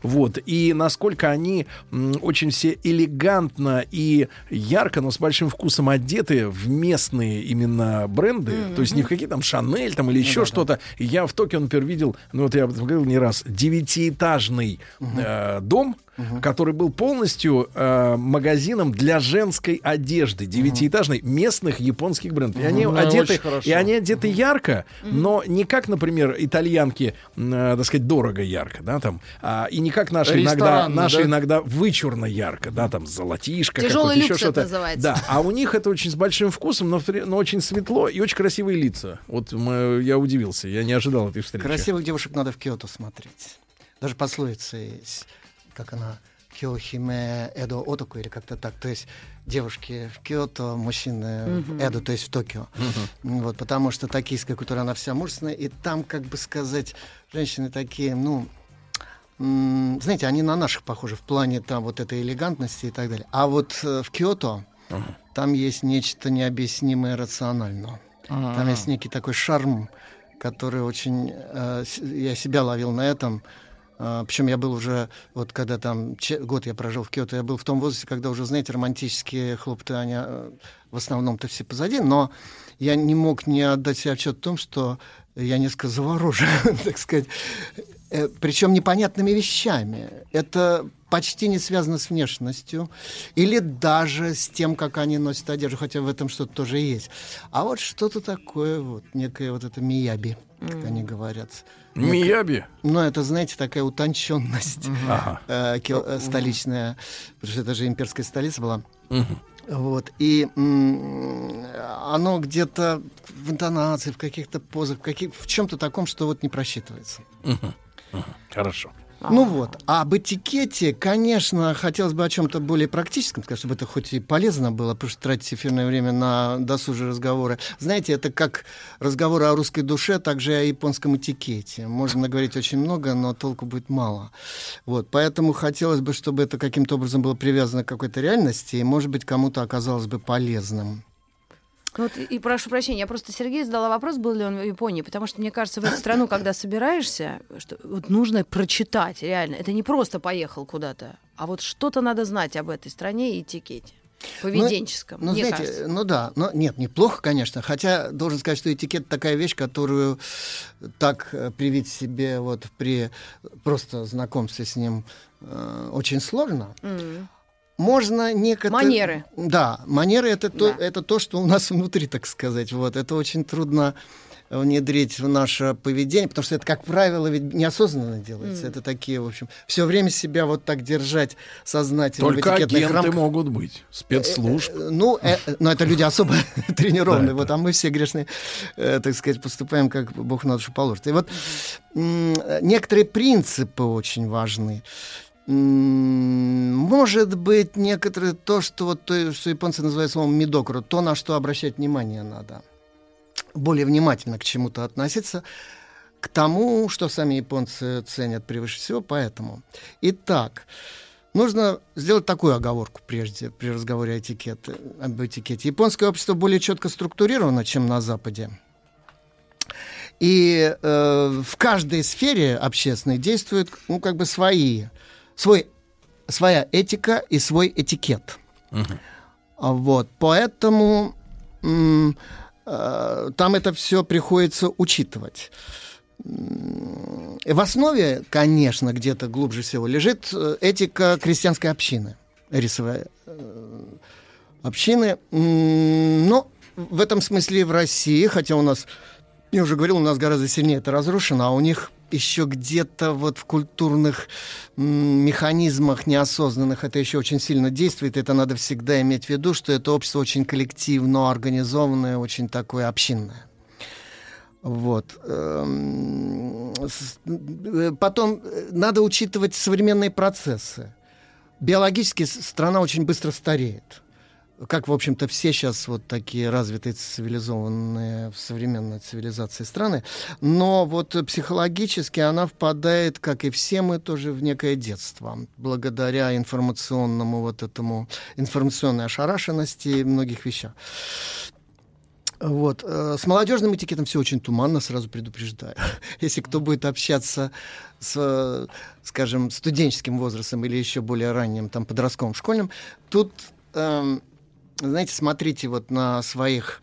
Вот. И насколько они м, очень все элегантно и ярко, но с большим вкусом одеты в местные именно бренды. То есть не в какие там Шанель там или еще что-то. И Я в Токио, например, видел, ну вот я об этом говорил не раз, девятиэтажный э, дом, который был полностью э, магазином для женской одежды, девятиэтажной местных японских брендов. И они. Ну, одеты, и они одеты ярко, но не как, например, итальянки, э, так сказать, дорого ярко, да, там, а, и не как наши иногда, наши да? иногда вычурно ярко, да, там, золотишко, какое-то, еще что-то. Да, а у них это очень с большим вкусом, но, но очень светло и очень красивые лица. Вот мы- я удивился, я не ожидал этой встречи. Красивых девушек надо в Киото смотреть. Даже пословица есть, как она, Киохиме Эдо Отоку или как-то так. То есть девушки в Киото, мужчины в Мгм. Эдо, то есть в Токио. Вот, потому что токийская культура, она вся мужественная, и там, как бы сказать, женщины такие, ну, знаете, они на наших похожи в плане там вот этой элегантности и так далее. А вот э, в Киото там есть нечто необъяснимое рационально. Там А. есть некий такой шарм, который очень... э, я себя ловил на этом. Причем я был уже, вот когда там год я прожил в Киото, я был в том возрасте, когда уже, знаете, романтические хлопоты, они э, в основном-то все позади, но я не мог не отдать себе отчет в том, что я несколько заворожен, так сказать, Э, причем непонятными вещами. Это почти не связано с внешностью или даже с тем, как они носят одежду, хотя в этом что-то тоже есть. А вот что-то такое, вот, некое вот это мияби, как они говорят. Мияби? Ну, это, знаете, такая утонченность Ага. э, э, столичная, потому что это же имперская столица была. Вот. И оно где-то в интонации, в каких-то позах, в, каких, в чем-то таком, что вот не просчитывается. Хорошо. Ну вот. А об этикете, конечно, хотелось бы о чем-то более практическом сказать, чтобы это хоть и полезно было, потому что тратить эфирное время на досужие разговоры. Знаете, это как разговоры о русской душе, так же и о японском этикете. Можно говорить очень много, но толку будет мало. Вот. Поэтому хотелось бы, чтобы это каким-то образом было привязано к какой-то реальности, и, может быть, кому-то оказалось бы полезным. Ну Вот, и, прошу прощения, я просто Сергею задала вопрос, был ли он в Японии, потому что мне кажется, в эту страну, когда собираешься, что вот нужно прочитать, реально. Это не просто поехал куда-то, а вот что-то надо знать об этой стране и этикете поведенческом. Ну, ну, знаете, кажется. ну да, но нет, неплохо, конечно. Хотя должен сказать, что этикет такая вещь, которую так э, привить себе вот при просто знакомстве с ним э, очень сложно. М. Можно некоторые... Манеры. Да, манеры это, то, это то, что у нас внутри, так сказать. Вот. Это очень трудно внедрить в наше поведение, потому что это, как правило, ведь неосознанно делается. Мгм. Это такие, в общем, все время себя вот так держать сознательно в Только этикетных агенты рамках. могут быть, спецслужб. Э, Ну, э, э, но это люди особо тренированные. Вот, а мы все грешные, э, так сказать, поступаем, как Бог на душу положит. И вот э, некоторые принципы очень важны. Может быть, некоторые то, что вот то, что японцы называют словом мидокру, то, на что обращать внимание надо. Более внимательно к чему-то относиться, к тому, что сами японцы ценят превыше всего, поэтому. Итак, Нужно сделать такую оговорку прежде, при разговоре о этикете, об этикете. Японское общество более четко структурировано, чем на Западе. И э, в каждой сфере общественной действуют, ну, как бы свои, свой, своя этика и свой этикет. А Вот, поэтому м, э, там это все приходится учитывать. В основе, конечно, где-то глубже всего лежит э, этика крестьянской общины, рисовая э, общины. Но в этом смысле в России, хотя у нас, я уже говорил, у нас гораздо сильнее это разрушено, а у них еще где-то вот в культурных механизмах неосознанных это еще очень сильно действует. Это надо всегда иметь в виду, что это общество очень коллективно организованное, очень такое общинное. Вот. Эм, э, Потом э, надо учитывать современные процессы. Биологически страна очень быстро стареет. Как, в общем-то, все сейчас вот такие развитые, цивилизованные в современной цивилизации страны. Но вот психологически она впадает, как и все мы, тоже в некое детство. Благодаря информационному вот этому, информационной ошарашенности и многих вещах. Вот. э, С молодежным этикетом все очень туманно, сразу предупреждаю. Если кто будет общаться с, скажем, студенческим возрастом или еще более ранним, там, подростковым, школьным, тут, эм, знаете, смотрите вот на своих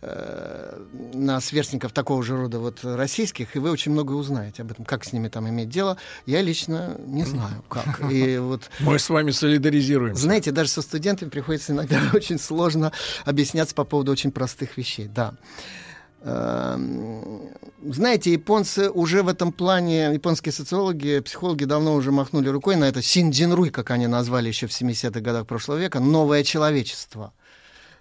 э, на сверстников такого же рода вот российских, и вы очень много узнаете об этом, как с ними там иметь дело. Я лично не знаю, как. И вот Мы с вами солидаризируемся. знаете, даже со студентами приходится иногда очень сложно объясняться по поводу очень простых вещей, да. Эм, Знаете, японцы уже в этом плане, японские социологи, психологи давно уже махнули рукой на это синдзинруй, как они назвали еще в 70-х годах прошлого века, новое человечество.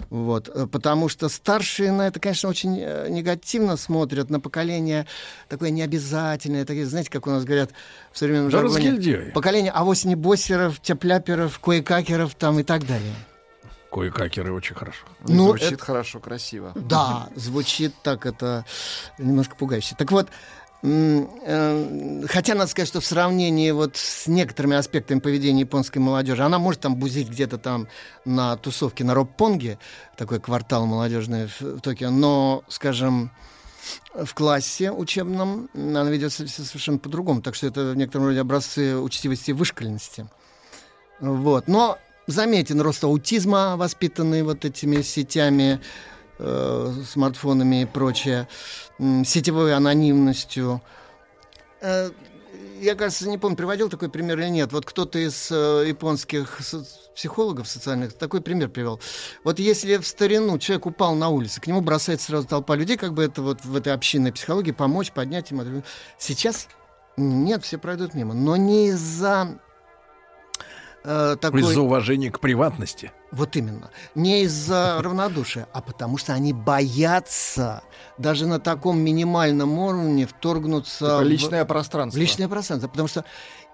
Вот, э, потому что старшие на это, конечно, очень э, негативно смотрят, на поколение такое необязательное, такие, знаете, как у нас говорят в современном Да жаргоне, поколение авось не боссеров, тепляперов, кое-какеров там и так далее. Кое-какеры очень хорошо. Ну, Звучит это- хорошо, красиво. Да, звучит так, это немножко пугающе. Так вот, э, хотя надо сказать, что в сравнении вот с некоторыми аспектами поведения японской молодежи, она может там бузить где-то там на тусовке на Роппонге, такой квартал молодежный в, в Токио, но, скажем, в классе учебном она ведет себя совершенно по-другому. Так что это в некотором роде образцы учтивости и вышкаленности. Вот. Но заметен рост аутизма, воспитанный вот этими сетями, э, смартфонами и прочее, м, сетевой анонимностью. Э, я, кажется, не помню, приводил такой пример или нет. Вот кто-то из э, японских со- психологов социальных такой пример привел. Вот если в старину человек упал на улице, к нему бросается сразу толпа людей, как бы это вот в этой общинной психологии помочь, поднять ему. Сейчас нет, все пройдут мимо. Но не из-за э, такой... Из-за уважения к приватности. Вот именно. Не из-за равнодушия, а потому что они боятся даже на таком минимальном уровне вторгнуться в- личное пространство. в личное пространство. Потому что,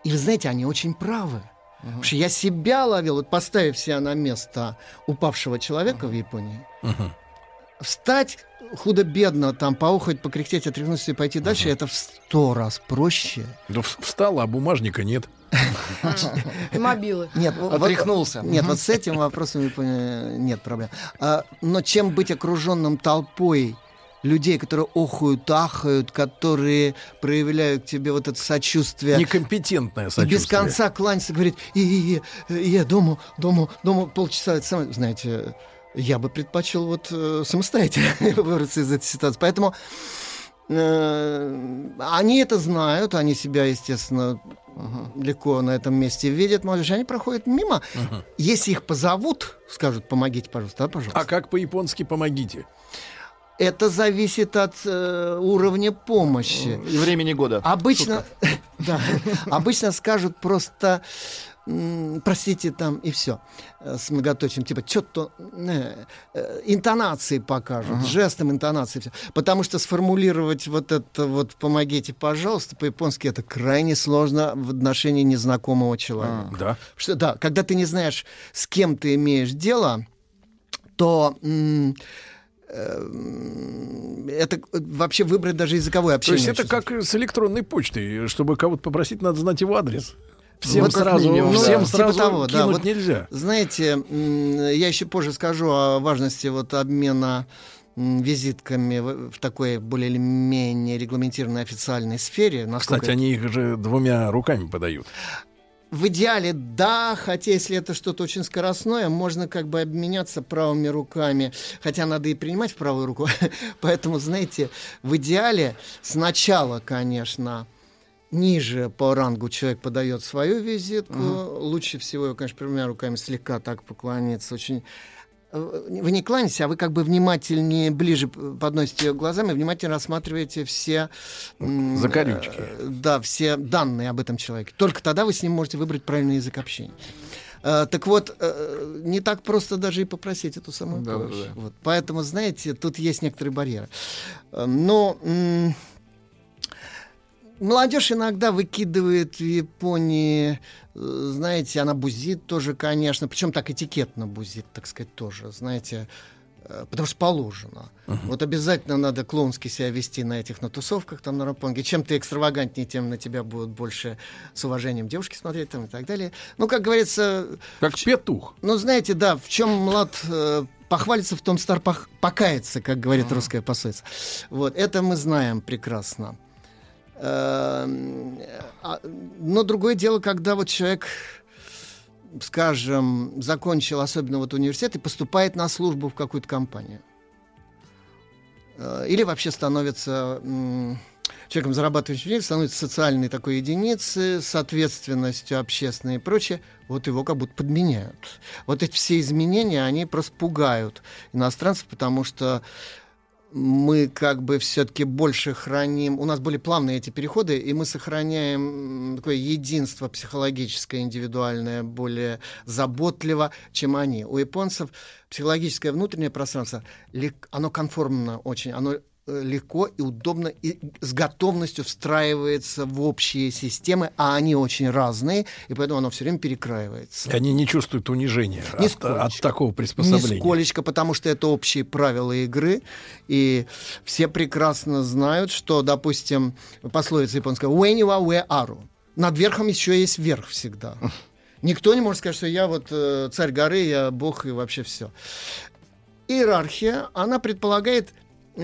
и вы знаете, они очень правы. Потому что я себя ловил, вот поставив себя на место упавшего человека в Японии, встать худо-бедно, там, поухать, покряхтеть, отряхнуться и пойти дальше, это в сто раз проще. Да встала, а бумажника нет. И мобилы. Нет, Отряхнулся. Нет, вот с этим вопросом нет проблем. А, но чем быть окруженным толпой людей, которые охают, ахают, которые проявляют к тебе вот это сочувствие. Некомпетентное И сочувствие. без конца кланяется, говорит, и, и, и, и я дома, дома, дома полчаса. Это самое, знаете, я бы предпочел вот э, самостоятельно выбраться из этой ситуации. Поэтому э, они это знают, они себя, естественно, легко на этом месте видят, молодежь, они проходят мимо. Если их позовут, скажут, помогите, пожалуйста, да, пожалуйста. А как по-японски помогите? Это зависит от э, уровня помощи. И времени года. Обычно, да, обычно скажут просто простите там и все с многоточием типа что-то э, э, интонации покажут жестом интонации всё. потому что сформулировать вот это вот помогите пожалуйста по-японски это крайне сложно в отношении незнакомого человека Да. что да когда ты не знаешь с кем ты имеешь дело то м, э, это вообще выбрать даже языковое То общение. есть это как с электронной почтой. Чтобы кого-то попросить, надо знать его адрес. Всем Вот сразу, минимум, всем да. сразу Типа того, да, вот, нельзя. Знаете, я еще позже скажу о важности вот обмена визитками в, в такой более или менее регламентированной официальной сфере. насколько Кстати, они их же двумя руками подают. В идеале, да, хотя если это что-то очень скоростное, можно как бы обменяться правыми руками, хотя надо и принимать в правую руку. Поэтому, знаете, в идеале сначала, конечно, ниже по рангу человек подает свою визитку, лучше всего, конечно, двумя руками слегка так поклониться, очень э, вы не кланяетесь, а вы как бы внимательнее, ближе подносите ее глазами, внимательно рассматриваете все... Закорючки. э, Да, все данные об этом человеке. Только тогда вы с ним можете выбрать правильный язык общения. Э, так вот, э, не так просто даже и попросить эту самую Да, да, помощь. да. Вот. Поэтому, знаете, тут есть некоторые барьеры. Но молодежь иногда выкидывает в Японии, э, знаете, она бузит тоже, конечно, причем так этикетно бузит, так сказать, тоже, знаете. э, потому что положено. Вот обязательно надо клоунски себя вести на этих на тусовках там на рампонге. Чем ты экстравагантнее, тем на тебя будут больше с уважением девушки смотреть там и так далее. Ну, как говорится... Как петух. Ну, знаете, да, в чем млад э, похвалится, в том стар пох- покается, как говорит русская пословица. Вот, это мы знаем прекрасно. Эм, а, Но другое дело, когда вот человек, скажем, закончил особенно вот университет и поступает на службу в какую-то компанию. Э, Или вообще становится человеком, зарабатывающим деньги, становится социальной такой единицей, с ответственностью общественной и прочее, вот его как будто подменяют. Вот эти все изменения, они просто пугают иностранцев, потому что мы как бы все-таки больше храним, у нас более плавные эти переходы, и мы сохраняем такое единство психологическое, индивидуальное, более заботливо, чем они. У японцев психологическое внутреннее пространство, оно конформно очень, оно легко и удобно и с готовностью встраивается в общие системы, а они очень разные, и поэтому оно все время перекраивается. Они не чувствуют унижения от, от такого приспособления. Нисколечко, потому что это общие правила игры, и все прекрасно знают, что, допустим, пословица японская «when you are, where are you?» Над верхом еще есть верх всегда. Никто не может сказать, что я вот э, царь горы, я бог и вообще все. Иерархия, она предполагает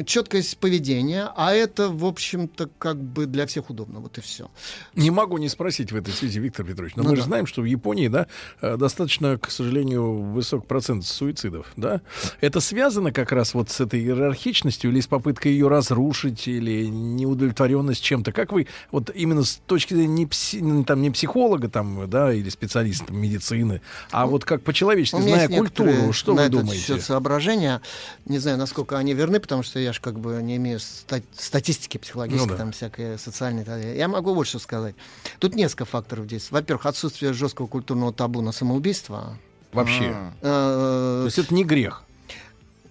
четкость поведения, а это, в общем-то, как бы для всех удобно. Вот и все. Не могу не спросить в этой связи, Виктор Петрович, но Ну мы да. же знаем, что в Японии, да, э, достаточно, к сожалению, высок процент суицидов, да. Это связано как раз вот с этой иерархичностью или с попыткой ее разрушить, или неудовлетворенность чем-то? Как вы, вот именно с точки зрения не, пси- ну, там, не психолога, там, да, или специалиста медицины, а вот как по-человечески, зная культуру, что вы думаете? соображения. Не знаю, насколько они верны, потому что я же как бы не имею ста- статистики психологической, Ну да. там всякой социальной. Я могу вот что сказать. Тут несколько факторов действует. Во-первых, отсутствие жесткого культурного табу на самоубийство. Вообще. Э, То есть это не грех,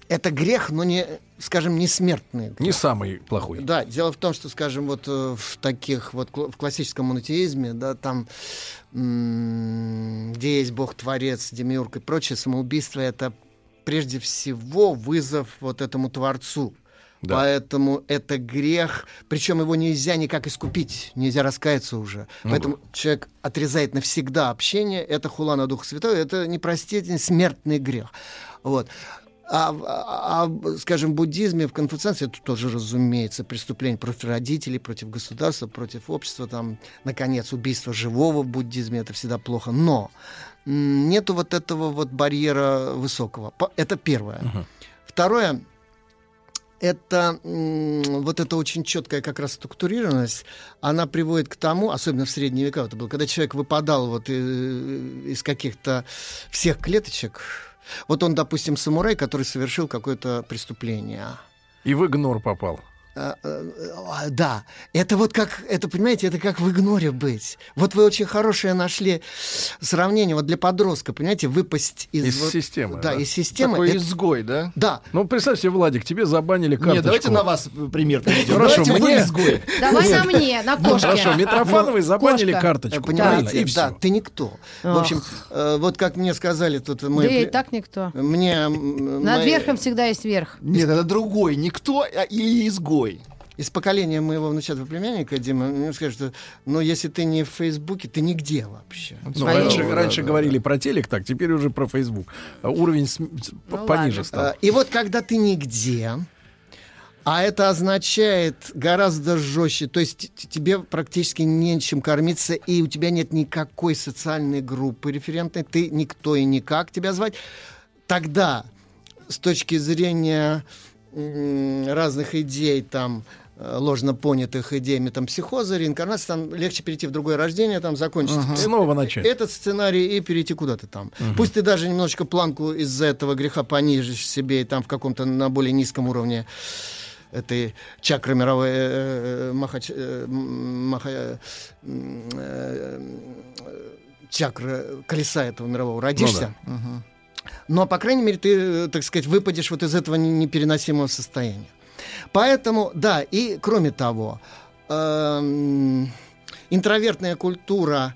Это грех, но не, скажем, не смертный. не самый плохой. Да, дело в том, что, скажем, вот э, в таких вот в классическом монотеизме, да, там, м, где есть Бог-творец, демиург и прочее, самоубийство это прежде всего вызов вот этому Творцу. Да. Поэтому это грех, причем его нельзя никак искупить, нельзя раскаяться уже. Ну Поэтому человек отрезает навсегда общение, это хула на Духа Святого, это непростительный смертный грех. Вот. А, а- а, скажем, в буддизме, в конфуцианстве, это тоже, разумеется, преступление против родителей, против государства, против общества, там, наконец, убийство живого в буддизме, это всегда плохо. Но нету вот этого вот барьера высокого. Это первое. Второе, это вот эта очень четкая как раз структурированность, она приводит к тому, особенно в средние века, это было, когда человек выпадал вот э, из каких-то всех клеточек, вот он, допустим, самурай, который совершил какое-то преступление. И в игнор попал. А, э, а, Да, это вот как, это, понимаете, это как в игноре быть. Вот вы очень хорошее нашли сравнение вот для подростка, понимаете, выпасть из... Из вот- системы, Да, да. из системы. Такой Это- изгой, да? Да. Ну, представь себе, Владик, тебе забанили карточку. Нет, давайте на вас пример приведем. Хорошо, Давайте мне- изгой. Давай на мне, на Ну, кошке. хорошо, Митрофановой забанили Кошка. карточку. Понимаете, и да, ты никто. В общем, э, вот как мне сказали тут мы... Да и так никто. Мне... Над верхом всегда есть верх. Нет, это другой. Никто а или изгой. Из поколения моего внучатого племянника, Дима, мне скажут, что ну, если ты не в Фейсбуке, ты нигде вообще. Ну, раньше, раньше говорили про телек, так, теперь уже про Facebook. А Уровень с- Ну, пониже ладно. стал. И вот когда ты нигде, а это означает гораздо жестче, то есть тебе практически нечем кормиться, и у тебя нет никакой социальной группы референтной, ты никто и никак тебя звать, тогда с точки зрения разных идей там э, ложно понятых идей метампсихоза, реинкарнации, там легче перейти в другое рождение, там закончить Ага. Снова начать. этот сценарий и перейти куда-то там. Пусть ты даже немножечко планку из-за этого греха понижишь себе и там в каком-то на более низком уровне этой чакры мировой э, э, маха, ч- э, маха, э, э, чакры колеса этого мирового родишься. Мгм. Но, по крайней мере, ты, э, так сказать, выпадешь вот из этого не- непереносимого состояния. Поэтому, да, и кроме того, эм, интровертная культура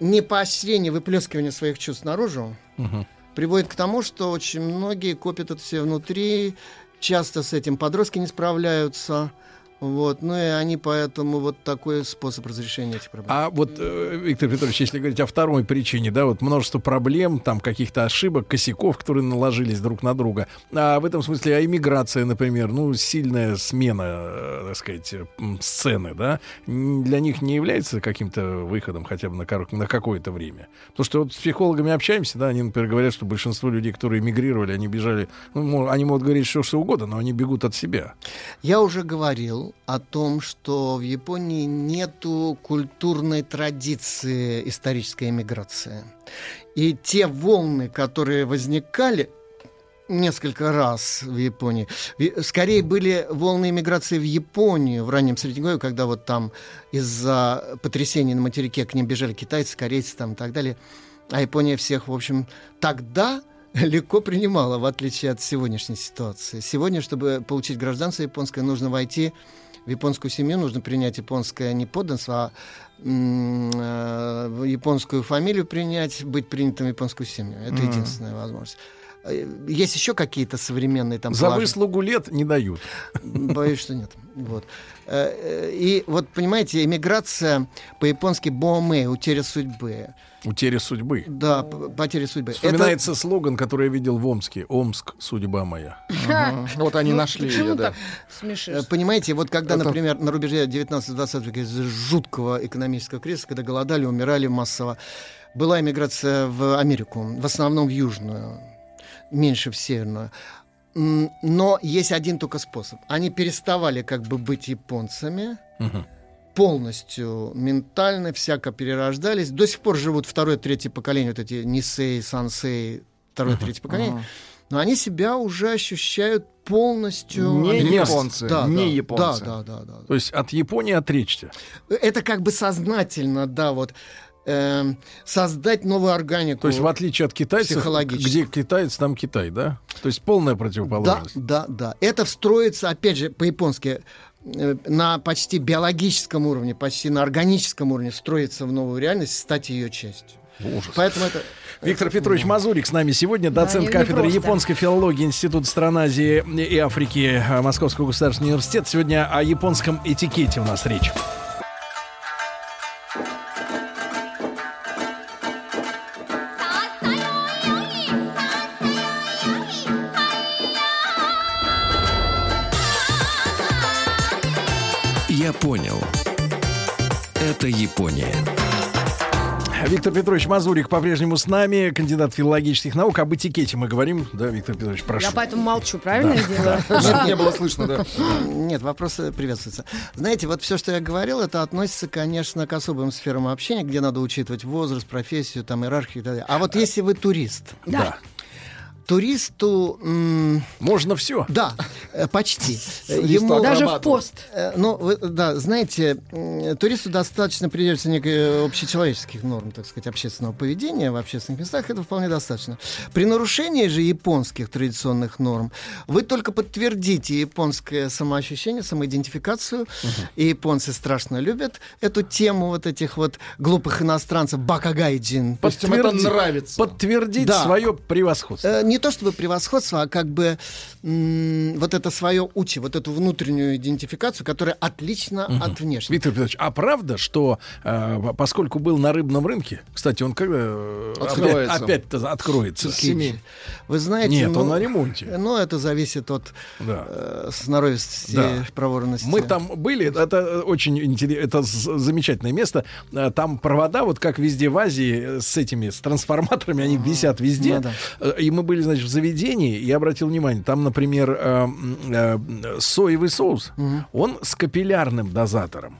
не поощрение выплескивания своих чувств наружу, приводит к тому, что очень многие копят это все внутри, часто с этим подростки не справляются. Вот, ну и они поэтому вот такой способ разрешения этих проблем. А вот, э, Виктор Петрович, если говорить о второй причине, да, вот множество проблем, там каких-то ошибок, косяков, которые наложились друг на друга. А в этом смысле, а иммиграция, например, ну, сильная смена, э, так сказать, сцены, да, для них не является каким-то выходом хотя бы на, на какое-то время. Потому что вот с психологами общаемся, да, они, например, говорят, что большинство людей, которые эмигрировали, они бежали, ну, они могут говорить что, что угодно, но они бегут от себя. Я уже говорил о том, что в Японии нету культурной традиции исторической эмиграции. И те волны, которые возникали несколько раз в Японии, скорее были волны эмиграции в Японию в раннем Средневековье, когда вот там из-за потрясений на материке к ним бежали китайцы, корейцы там и так далее. А Япония всех, в общем, тогда легко принимала, в отличие от сегодняшней ситуации. Сегодня, чтобы получить гражданство японское, нужно войти в японскую семью, нужно принять японское не подданство, а э, японскую фамилию принять, быть принятым в японскую семью. Это Мгм. единственная возможность. Есть еще какие-то современные там За положения? выслугу лет не дают. Боюсь, что нет. Вот. Э, э, И вот, понимаете, эмиграция по-японски «боме» — «утеря судьбы». Утеря судьбы. Да, потеря судьбы. Вспоминается слоган, который я видел в Омске. Омск, судьба моя. Вот они Ну, нашли почему ее, да. Э, Понимаете, вот когда, Это- например, на рубеже 19-20 века из-за жуткого экономического кризиса, когда голодали, умирали массово, была эмиграция в Америку, в основном в Южную, меньше в Северную. Но есть один только способ. Они переставали как бы быть японцами, полностью ментально, всяко перерождались. До сих пор живут второе, третье поколение, вот эти Нисей, Сансей, второе, третье поколение. Ага. Но они себя уже ощущают полностью... Не японцы, Да, не да, японцы. Да, да, да, да. То есть от Японии отречься. Это как бы сознательно, да, вот эм, создать новую органику. То есть в отличие от китайцев, где китаец, там Китай, да? То есть полная Да, противоположность. да, да. Это встроится, опять же, по-японски, э, на почти биологическом уровне, почти на органическом уровне встроиться в новую реальность, стать ее частью. Ужас. Поэтому это... Виктор Петрович Мазурик с нами сегодня, доцент не кафедры просто. японской филологии Института стран Азии и Африки э, Московского государственного университета. Сегодня о японском этикете у нас речь. Это Япония. Виктор Петрович Мазурик по-прежнему с нами, кандидат филологических наук. Об этикете мы говорим. Да, Виктор Петрович, прошу. Я поэтому молчу, правильно Да, я делаю? Нет, не было слышно, да. Нет, вопросы приветствуются. Знаете, вот все, что я говорил, это относится, конечно, к особым сферам общения, где надо учитывать возраст, профессию, там, иерархию и так далее. А вот если вы турист, Да. Туристу... м, Можно все. Да, э, почти. Э, Листа Даже в пост. Э, Ну, вы- да, знаете, туристу достаточно придерживаться неких общечеловеческих норм, так сказать, общественного поведения в общественных местах, это вполне достаточно. При нарушении же японских традиционных норм вы только подтвердите японское самоощущение, самоидентификацию, и японцы страшно любят эту тему вот этих вот глупых иностранцев, бакагайджин. Им это нравится. Подтвердить Да. свое превосходство. Э, Не то чтобы превосходство, а как бы м, вот это свое учи, вот эту внутреннюю идентификацию, которая отлична от внешней. Виктор Петрович, а правда, что э, поскольку был на рыбном рынке, кстати, он когда э, Открывается. опять, опять откроется? Семи. Вы знаете, Нет, ну, он на ремонте. Ну, это зависит от Да. э, сноровисти, Да. проворности. Мы там были, это э, очень интересно, это замечательное место. Э, Там провода, вот как везде в Азии, э, с этими, с трансформаторами, они висят везде. Ну да. Э, И мы были, значит, в заведении, я обратил внимание, там, например, э, э, соевый соус, он с капиллярным дозатором.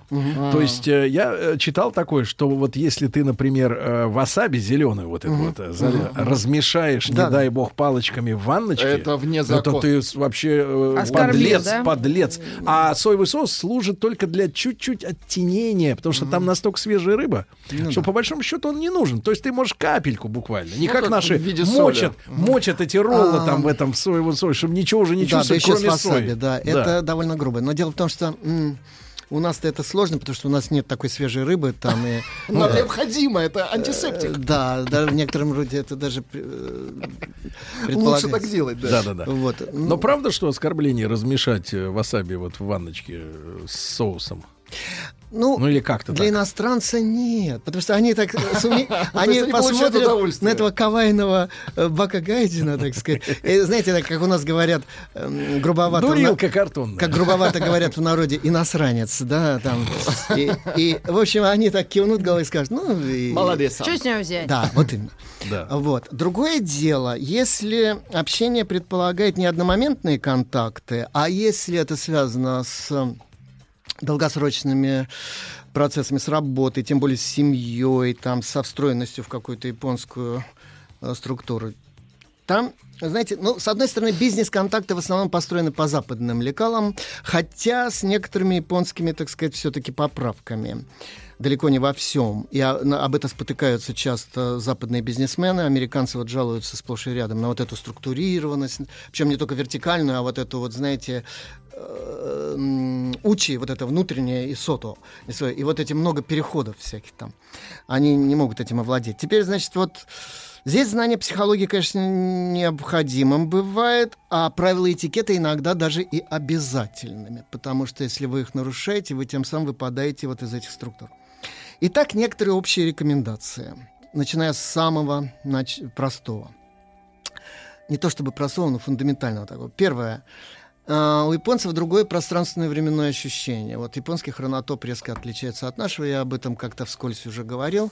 То есть э, я э, читал такое, что вот если ты, например, э, васаби зеленый вот это вот э, заля- размешаешь, не Да. дай бог, палочками в ванночке, Это вне то закона. ты с- вообще э, Оскорбил, подлец, да? подлец. А соевый соус служит только для чуть-чуть оттенения, потому что там настолько свежая рыба, Ну что по большому счету он не нужен. То есть ты можешь капельку буквально. Не Ну, как как наши в виде мочат, соли. мочат эти роллы А. там в этом соевом соусе, чтобы ничего уже не да, да чувствовать, с кроме васаби, сои. да, это довольно грубо. Но дело в том, что м, У нас-то это сложно, потому что у нас нет такой свежей рыбы там. И, Нам э, необходимо, это антисептик. э, Да, да, в некотором роде это даже э, Лучше так делать, да. Да, да, да. Вот. Но правда, что оскорбление размешать э, васаби вот в ванночке с соусом? Ну, Ну или как-то Для так. иностранца нет, потому что они так суме- они посмотрят на этого кавайного э, Бака Гайдина, так сказать. И знаете, так как у нас говорят эм, грубовато, Дурилка картонная. как грубовато говорят в народе, иностранец, да, там. И, и, в общем, они так кивнут головой и скажут, ну, и- Молодец. Что с него взять? Да, вот именно. Да. Вот. Другое дело, если общение предполагает не одномоментные контакты, а если это связано с э, долгосрочными процессами, с работой, тем более с семьей, там, со встроенностью в какую-то японскую э, структуру, там, знаете, ну, с одной стороны, бизнес-контакты в основном построены по западным лекалам, хотя с некоторыми японскими, так сказать, все-таки поправками. Далеко не во всем. И на- об этом спотыкаются часто западные бизнесмены. Американцы вот жалуются сплошь и рядом на вот эту структурированность. Причем не только вертикальную, а вот эту вот, знаете, э, учи, вот это внутреннее и сото. И вот эти много переходов всяких там. Они не могут этим овладеть. Теперь, значит, вот Здесь знание психологии, конечно, необходимым бывает, а правила этикета иногда даже и обязательными, потому что если вы их нарушаете, вы тем самым выпадаете вот из этих структур. Итак, некоторые общие рекомендации, начиная с самого нач- простого. Не то чтобы простого, но фундаментального такого. Первое. А, У японцев другое пространственное временное ощущение. Вот японский хронотоп резко отличается от нашего, я об этом как-то вскользь уже говорил.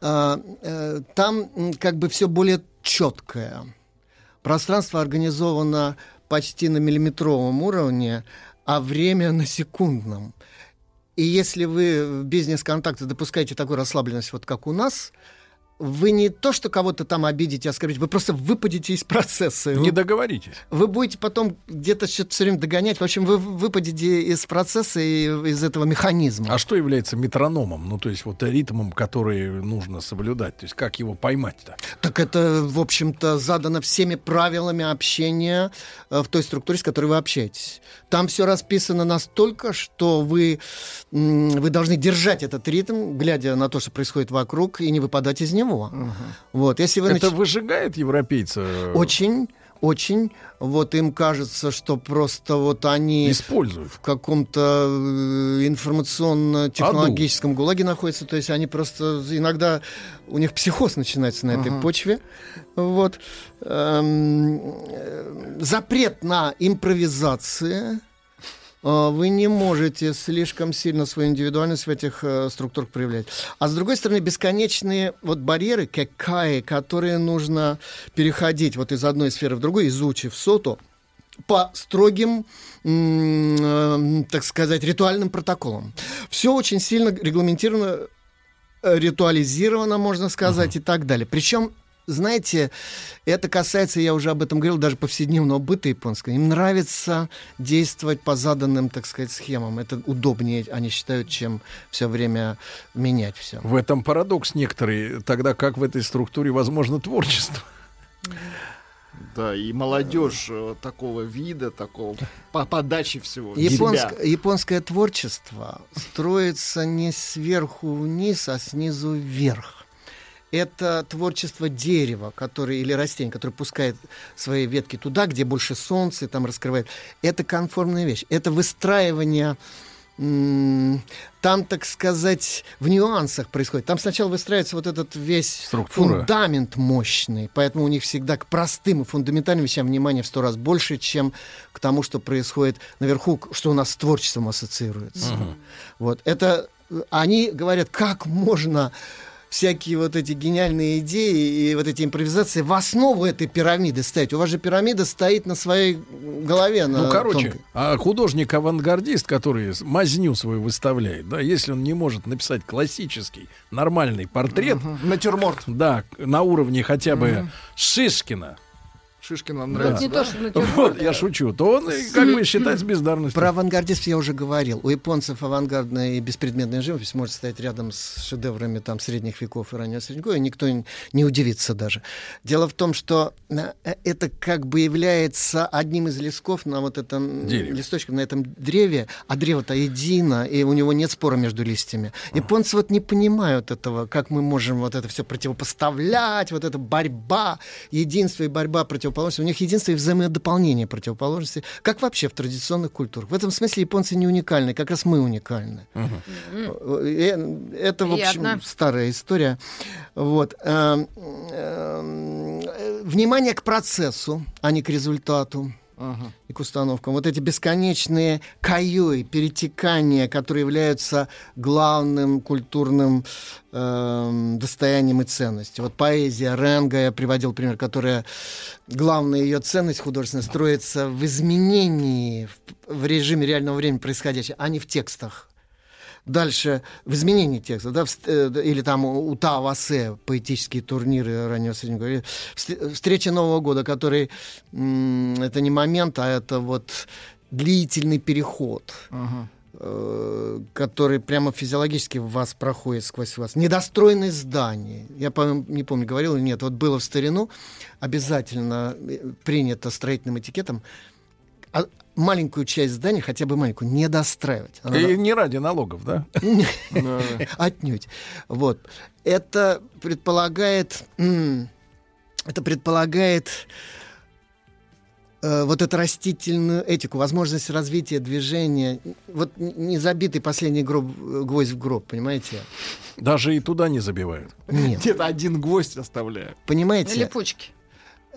А, э, Там как бы все более четкое. Пространство организовано почти на миллиметровом уровне, а время на секундном. И если вы в бизнес-контакте допускаете такую расслабленность, вот как у нас, вы не то, что кого-то там обидите, оскорбите, вы просто выпадете из процесса. Не Вы- договоритесь. вы будете потом где-то что-то все время догонять. В общем, вы выпадете из процесса и из этого механизма. А что является метрономом? Ну, то есть вот ритмом, который нужно соблюдать. То есть как его поймать-то? Так это, в общем-то, задано всеми правилами общения э, в той структуре, с которой вы общаетесь. Там все расписано настолько, что вы, вы должны держать этот ритм, глядя на то, что происходит вокруг, и не выпадать из него. Вот, если вы Это нач- выжигает европейца? Очень, очень. Вот им кажется, что просто вот они Используют. в каком-то э, информационно-технологическом гулаге находятся. То есть они просто иногда у них психоз начинается на этой Ага. почве. Вот. Эм, э, запрет на импровизации. Э, Вы не можете слишком сильно свою индивидуальность в этих э, структурах проявлять. А с другой стороны, бесконечные вот барьеры, какая, которые нужно переходить вот из одной сферы в другую, изучив соту, по строгим, э, так сказать, ритуальным протоколам. Все очень сильно регламентировано, э, ритуализировано, можно сказать, и так далее. Причем знаете, это касается, я уже об этом говорил, даже повседневного быта японского. Им нравится действовать по заданным, так сказать, схемам. Это удобнее, они считают, чем все время менять все. В этом парадокс некоторый, тогда как в этой структуре возможно творчество. Да, и молодежь э, такого вида, такого по подаче всего. Японск- японское творчество строится не сверху вниз, а снизу вверх. Это творчество дерева, которое, или растения, которое пускает свои ветки туда, где больше солнца, и там раскрывает. Это конформная вещь. Это выстраивание там, так сказать, в нюансах происходит. Там сначала выстраивается вот этот весь Структура. фундамент мощный, поэтому у них всегда к простым и фундаментальным вещам внимание в сто раз больше, чем к тому, что происходит наверху, что у нас с творчеством ассоциируется. Мгм. Вот это э, они говорят, как можно всякие вот эти гениальные идеи и вот эти импровизации в основу этой пирамиды ставить. У вас же пирамида стоит на своей голове. на Ну, короче, тонкой. а художник-авангардист, который мазню свою выставляет, да, если он не может написать классический, нормальный портрет, Натюрморт. да, на уровне хотя бы Мгм. Шишкина, Шишкин вам Да. нравится, Не да? то, что натюрморт. Вот, я шучу. То он как бы считается бездарностью. Про авангардистов я уже говорил. У японцев авангардная и беспредметная живопись может стоять рядом с шедеврами там, средних веков и раннего средневековья, и никто не удивится даже. Дело в том, что э, это как бы является одним из лесков на вот этом Дереве. листочком, на этом древе, а древо-то едино, и у него нет спора между листьями. Японцы вот не понимают этого, как мы можем вот это все противопоставлять, вот эта борьба, единство и борьба противоположности. У них единство и взаимодополнение противоположности, как вообще в традиционных культурах. В этом смысле японцы не уникальны, как раз мы уникальны. Э, Это, в общем, Приятно. старая история. Вот. Э, Внимание к процессу, а не к результату и к установкам. Вот эти бесконечные каюи, перетекания, которые являются главным культурным эм, достоянием и ценностью. Вот поэзия Ренга, я приводил пример, которая главная ее ценность художественная строится в изменении в, в режиме реального времени происходящего, а не в текстах. Дальше в изменении текста, да, в э, или там у Таавасе поэтические турниры раннего среднего встреча Нового года, который это не момент, а это вот длительный переход, э, который прямо физиологически в вас проходит сквозь вас. Недостроенные здания. Я не помню, говорил или нет. Вот было в старину обязательно э, принято строительным этикетом маленькую часть здания, хотя бы маленькую, не достраивать. Она И не ради налогов, да? Отнюдь. Вот. Это предполагает... Это предполагает э, вот эту растительную этику, возможность развития движения. Вот не забитый последний гроб, гвоздь в гроб, понимаете? Даже и туда не забивают. Нет. Где-то один гвоздь оставляю. Понимаете? Липучки.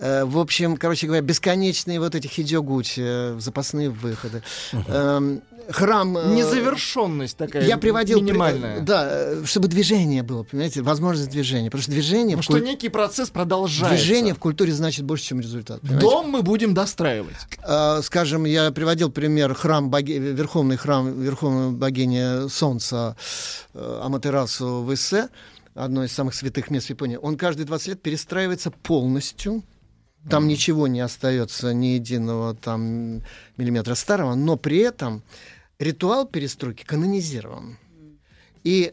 Э, В общем, короче говоря, бесконечные вот эти хидёгучи, э, запасные выходы. Эм, Храм... э, Незавершенность такая Я приводил... при- минимальная. Да, чтобы движение было, понимаете, возможность движения. Потому что движение... Ну, в что куль- некий процесс продолжается. Движение в культуре значит больше, чем результат. понимаете? Дом мы будем достраивать. Э, Скажем, я приводил пример храм, боги- верховный храм верховной богини Солнца э, Аматерасу в Иссе, одно из самых святых мест в Японии. Он каждые 20 лет перестраивается полностью. Там ничего не остается, ни единого там миллиметра старого, но при этом ритуал перестройки канонизирован. И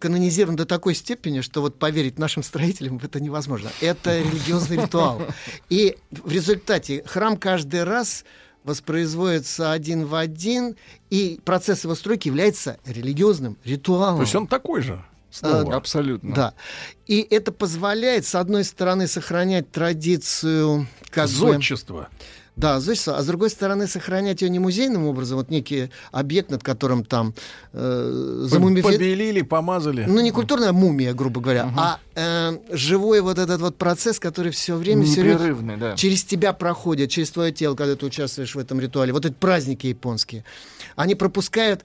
канонизирован до такой степени, что вот поверить нашим строителям в это невозможно. Это религиозный ритуал. И в результате храм каждый раз воспроизводится один в один, и процесс его стройки является религиозным ритуалом. То есть он такой же. А, Снова. Абсолютно. Да. И это позволяет, с одной стороны, сохранять традицию как бы- Зодчество. да, зодчество, а с другой стороны, сохранять ее не музейным образом, вот некий объект, над которым там э, замумифи- Побелили, помазали. Ну, не культурная мумия, грубо говоря, а э, живой вот этот вот процесс, который все время, Непрерывный, да. через тебя проходит, через твое тело, когда ты участвуешь в этом ритуале. Вот эти праздники японские, они пропускают...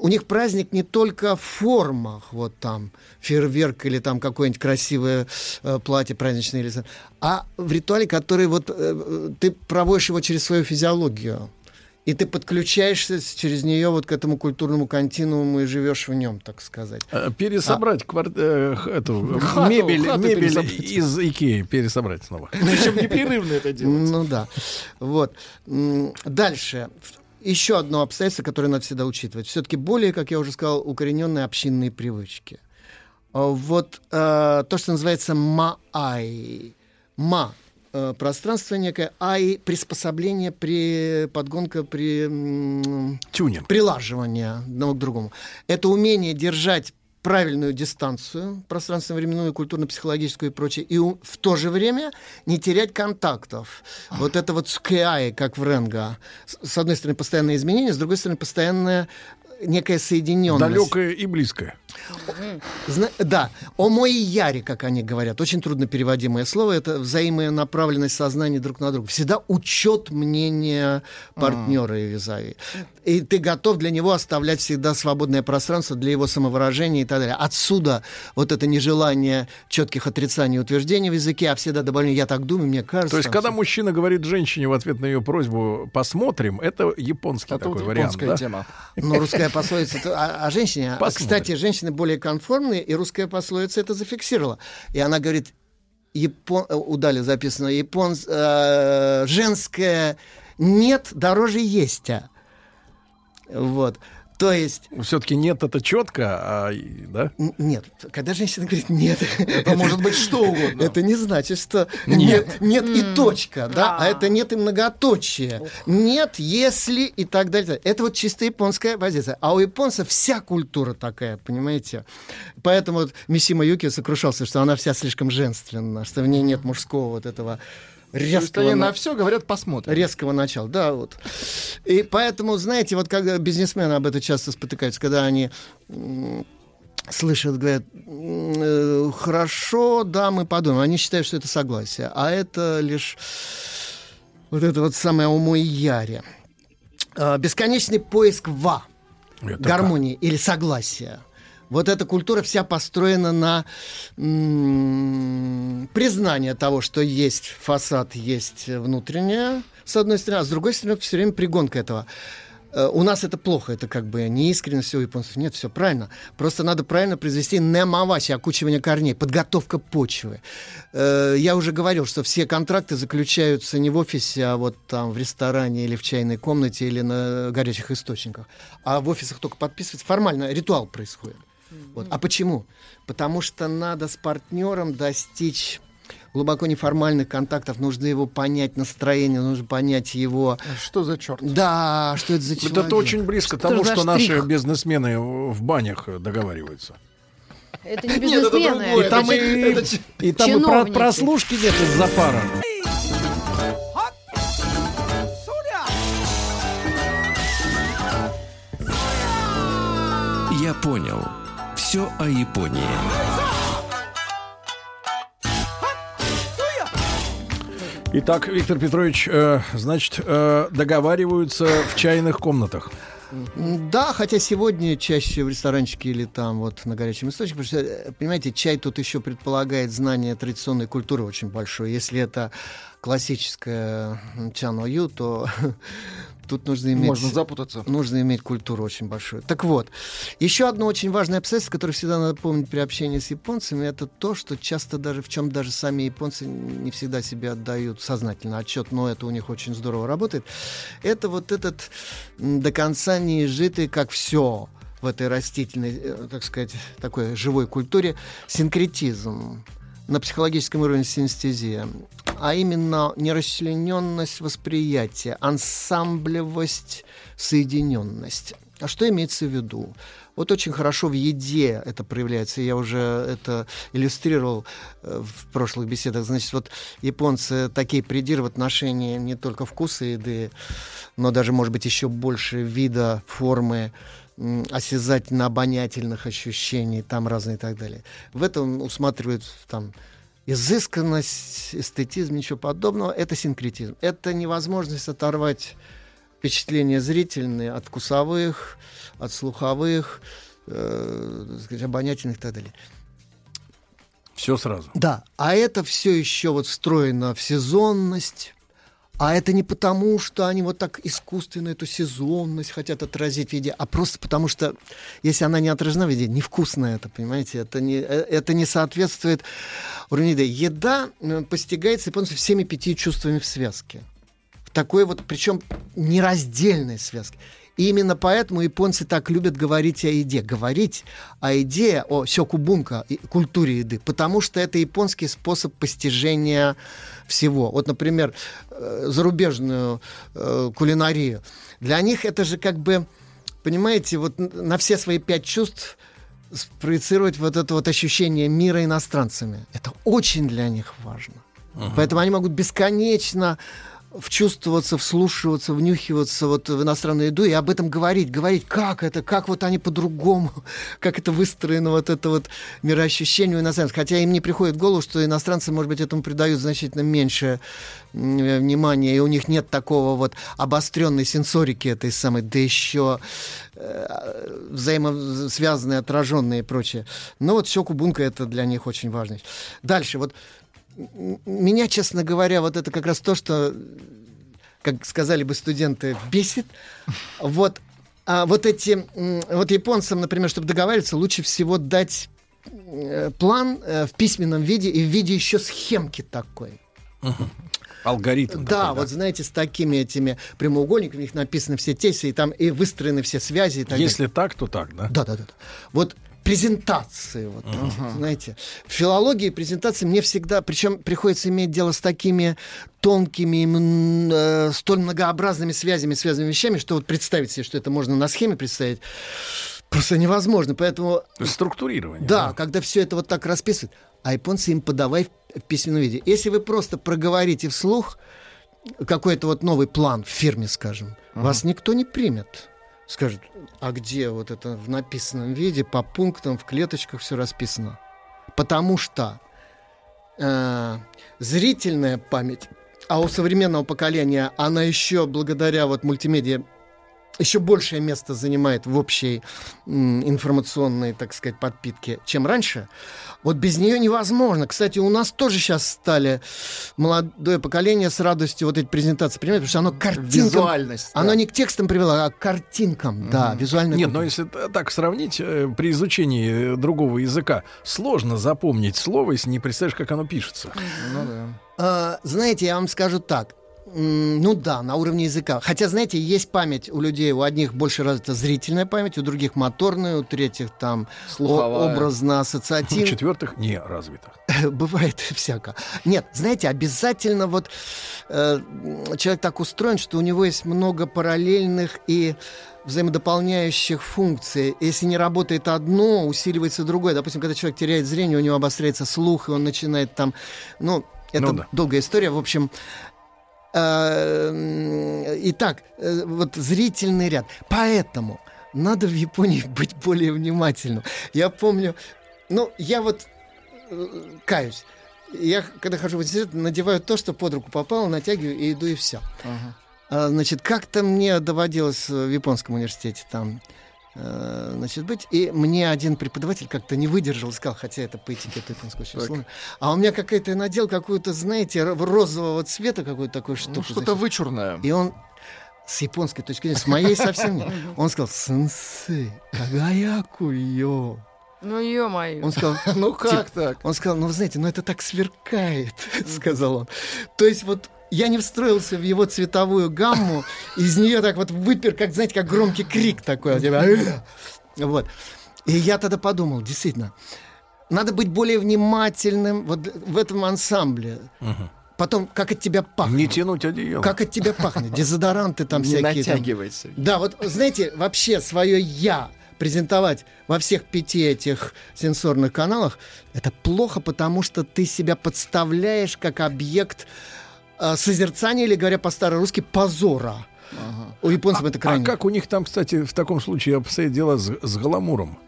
У них праздник не только в формах, вот там фейерверк или там какое-нибудь красивое э, платье праздничное, или, а в ритуале, который вот э, ты проводишь его через свою физиологию. И ты подключаешься через нее вот к этому культурному континууму и живешь в нем, так сказать. Э, Пересобрать квар- э, эту, Хату- мебель, хату мебель пересобрать. из Икеи пересобрать снова. Причем непрерывно это делать. Ну да. Вот. Дальше. Еще одно обстоятельство, которое надо всегда учитывать. Все-таки более, как я уже сказал, укорененные общинные привычки. А Вот э, то, что называется маай. Ма э, пространство некое, ай приспособление при подгонка при м, Тюнинг. прилаживание одного к другому. Это умение держать правильную дистанцию, пространственно-временную, культурно-психологическую и прочее, и в то же время не терять контактов. Вот это вот скиай, как в Ренга. С, одной стороны, постоянное изменение, с другой стороны, постоянная некая соединенность. Далекое и близкое. Зна- да, омои яри, как они говорят, очень трудно переводимое слово, это взаимонаправленность сознания друг на друга. Всегда учет мнения партнера и визави. И ты готов для него оставлять всегда свободное пространство для его самовыражения и так далее. Отсюда вот это нежелание четких отрицаний и утверждений в языке, а всегда добавление «я так думаю, мне кажется». То есть, когда мужчина говорит женщине в ответ на ее просьбу «посмотрим», это японский Это такой вот вариант, японская да? тема. Ну, русская пословица о, о женщине. А, Посмотрим. Кстати, женщины более конформные, и русская пословица это зафиксировала. И она говорит, япон... э, у Дали записано япон... э, женское нет дороже есть. Вот. То есть... Все-таки нет, это четко, а, да? Нет, когда женщина говорит нет, Это может быть что угодно. Это не значит, что Нет. нет, и точка, да, а это нет и многоточие. Нет, если и так далее. Это вот чисто японская позиция. А у японцев вся культура такая, понимаете? Поэтому вот Мисима Юки сокрушался, что она вся слишком женственна, что в ней нет мужского вот этого резкого... они на- на все говорят, посмотрим. резкого начала, да, вот. И поэтому, знаете, вот когда бизнесмены об этом часто спотыкаются, когда они слышат, говорят, э, хорошо, да, мы подумаем. Они считают, что это согласие, а это лишь вот это вот самое уму-яре. А, Бесконечный поиск ва, Это гармонии или согласия. Вот эта культура вся построена на признание того, что есть фасад, есть внутреннее, с одной стороны, а с другой стороны, все время пригонка этого. Э, У нас это плохо, это как бы неискренность у японцев. Нет, все правильно. Просто надо правильно произвести немаваси, окучивание корней, подготовка почвы. Э, Я уже говорил, что все контракты заключаются не в офисе, а вот там в ресторане или в чайной комнате или на горячих источниках. А в офисах только подписывается. Формально ритуал происходит. Вот. А почему? Потому что надо с партнером достичь глубоко неформальных контактов, нужно его понять, настроение, нужно понять его... Что за черт? Да, что это за Вот человек? это очень близко к Что тому, что наши штрих? бизнесмены в банях договариваются. Это не Нет, это бизнесмены. другое. И там и, это и там и про- прослушки нет из-за пара. Я понял. Все о Японии. Итак, Виктор Петрович, э, значит, э, договариваются в чайных комнатах. Да, хотя сегодня чаще в ресторанчике или там вот на горячем источнике, потому что, э, понимаете, чай тут еще предполагает знание традиционной культуры очень большое. Если это классическая м, чаною, то тут нужно иметь... Можно запутаться. Нужно иметь культуру очень большую. Так вот, еще одно очень важное обстоятельство, которое всегда надо помнить при общении с японцами, это то, что часто даже, в чем даже сами японцы не всегда себе отдают сознательно отчет, но это у них очень здорово работает. Это вот этот до конца не изжитый, как все в этой растительной, э, так сказать, такой живой культуре, синкретизм на психологическом уровне синестезия, а именно нерасчлененность восприятия, ансамблевость, соединенность. А что имеется в виду? Вот очень хорошо в еде это проявляется. Я уже это иллюстрировал э, в прошлых беседах. Значит, вот японцы такие придиры в отношении не только вкуса еды, но даже, может быть, еще больше вида, формы, осязательно-обонятельных ощущений, там разные и так далее. В этом усматривают там изысканность, эстетизм, ничего подобного. Это синкретизм. Это невозможность оторвать впечатления зрительные от вкусовых, от слуховых, э, сказать, обонятельных и так далее. Все сразу. Да, а это все еще вот встроено в сезонность. А это не потому, что они вот так искусственно эту сезонность хотят отразить в еде, а просто потому, что если она не отражена в еде, невкусно это, понимаете? Это не, э, это не соответствует уровню. Еда э, постигается японцами всеми пяти чувствами в связке. В такой вот, причем нераздельной связке. И именно поэтому японцы так любят говорить о еде. Говорить о еде, о сёкубунка, культуре еды, потому что это японский способ постижения всего. Вот, например, э, зарубежную э, кулинарию. Для них это же как бы, понимаете, вот на все свои пять чувств спроецировать вот это вот ощущение мира иностранцами. Это очень для них важно. Поэтому они могут бесконечно вчувствоваться, вслушиваться, внюхиваться вот в иностранную еду и об этом говорить, говорить, как это, как вот они по-другому, как это выстроено, вот это вот мироощущение у иностранцев. Хотя им не приходит в голову, что иностранцы, может быть, этому придают значительно меньше внимания, и у них нет такого вот обостренной сенсорики этой самой, да еще э, взаимосвязанные, отраженные и прочее. Но вот Сёкубунка это для них очень важно. Дальше, вот меня, честно говоря, вот это как раз то, что, как сказали бы студенты, бесит. Вот, а вот эти, вот японцам, например, чтобы договариваться, лучше всего дать э, план э, в письменном виде и в виде еще схемки такой. Алгоритм. Да, такой, вот знаете, с такими этими прямоугольниками, у них написаны все тесты, и там и выстроены все связи. И так Если далее. так, то так, да? Да, да, да. Вот презентации, вот, знаете. В филологии презентации мне всегда, причем приходится иметь дело с такими тонкими, э, столь многообразными связями, связанными вещами, что вот представить себе, что это можно на схеме представить, просто невозможно. Поэтому Структурирование. да, когда все это вот так расписывают, а японцы им подавай в, письменном виде. Если вы просто проговорите вслух какой-то вот новый план в фирме, скажем, вас никто не примет. Скажут, а где вот это в написанном виде, по пунктам, в клеточках все расписано? Потому что э, зрительная память, а у современного поколения она еще благодаря вот мультимедиа еще большее место занимает в общей информационной, так сказать, подпитке, чем раньше. Вот без нее невозможно. Кстати, у нас тоже сейчас стали молодое поколение с радостью вот эти презентации принимать, потому что оно картинкам... Визуальность, да. Оно не к текстам привело, а к картинкам, да, визуально. Нет, но если так сравнить, э, при изучении э, другого языка сложно запомнить слово, если не представляешь, как оно пишется. Ну да. А, знаете, я вам скажу так. Ну да, на уровне языка. Хотя, знаете, есть память у людей. У одних больше развита зрительная память, у других моторная, у третьих там Слуховая. образно У четвертых не развито. Бывает всяко. Нет, знаете, обязательно вот э, человек так устроен, что у него есть много параллельных и взаимодополняющих функций. Если не работает одно, усиливается другое. Допустим, когда человек теряет зрение, у него обостряется слух, и он начинает там... Ну, это Ну да. долгая история. В общем, итак, э, вот зрительный ряд. Поэтому надо в Японии быть более внимательным. Я помню, ну, я вот э, каюсь. Я, когда хожу в университет, надеваю то, что под руку попало, натягиваю и иду, и все. А, значит, как-то мне доводилось в японском университете там э, значит, быть. И мне один преподаватель как-то не выдержал, сказал, хотя это по этикету японского сложно. А у меня какая-то надел какую-то, знаете, ро- розового цвета какую-то такую штуку. Ну, что-то значит. вычурное. И он с японской точки зрения, с моей совсем нет. Он сказал, сенсей, кагаяку йо. Ну, ё-моё. Он сказал, Ну как типа, так? Он сказал, ну вы знаете, ну это так сверкает, сказал он. То есть вот я не встроился в его цветовую гамму, из нее так вот выпер, как, знаете, как громкий крик такой. вот, типа, «Э!» И я тогда подумал, действительно, надо быть более внимательным вот в этом ансамбле. Потом, как от тебя пахнет. Не тянуть одеяло. Как от тебя пахнет. Дезодоранты там Не всякие. там. натягивайся. Да, вот знаете, вообще свое я презентовать во всех пяти этих сенсорных каналах, это плохо, потому что ты себя подставляешь как объект э, созерцания или, говоря по-старорусски, позора. У японцев это А крайне. как у них там, кстати, в таком случае обстоит дело с, с гламуром?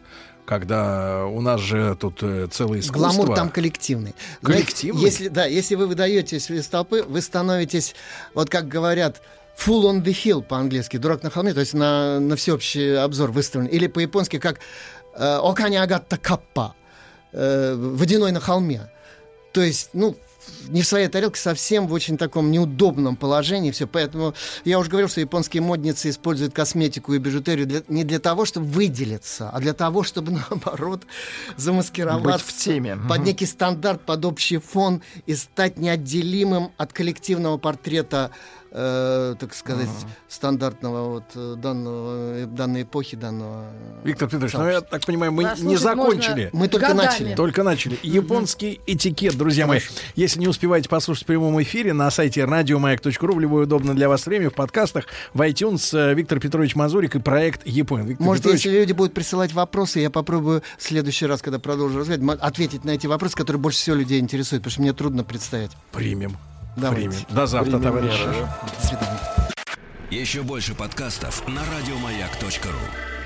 Когда у нас же тут э, целое искусство. Гламур там коллективный. Коллективный? Знаете, Если, да, если вы выдаетесь из толпы, вы становитесь, вот как говорят, full on the hill по-английски, дурак на холме, то есть на, на всеобщий обзор выставлен. Или по-японски как э, окани агатта каппа, э, водяной на холме. То есть, ну, не в своей тарелке, совсем в очень таком неудобном положении. Все. Поэтому я уже говорил, что японские модницы используют косметику и бижутерию для- не для того, чтобы выделиться, а для того, чтобы, наоборот, замаскироваться Быть в теме. под некий стандарт, под общий фон и стать неотделимым от коллективного портрета, э, так сказать, стандартного вот э, данного, э, данной эпохи, данного... Виктор Петрович, ну я так понимаю, мы Да, не закончили. можно Мы только годами. начали. Только начали. Японский этикет, друзья мои. Если не успеваете послушать в прямом эфире на сайте радиомаяк.ру в любое удобное для вас время, в подкастах, в iTunes э, Виктор Петрович Мазурик и проект Япон. Виктор Может, Петрович, если люди будут присылать вопросы, я попробую в следующий раз, когда продолжу разговаривать, ответить на эти вопросы, которые больше всего людей интересуют, потому что мне трудно представить. примем. Давайте. Примем. До завтра, Примем товарищи. меры. До свидания. Еще больше подкастов на радиомаяк.ру.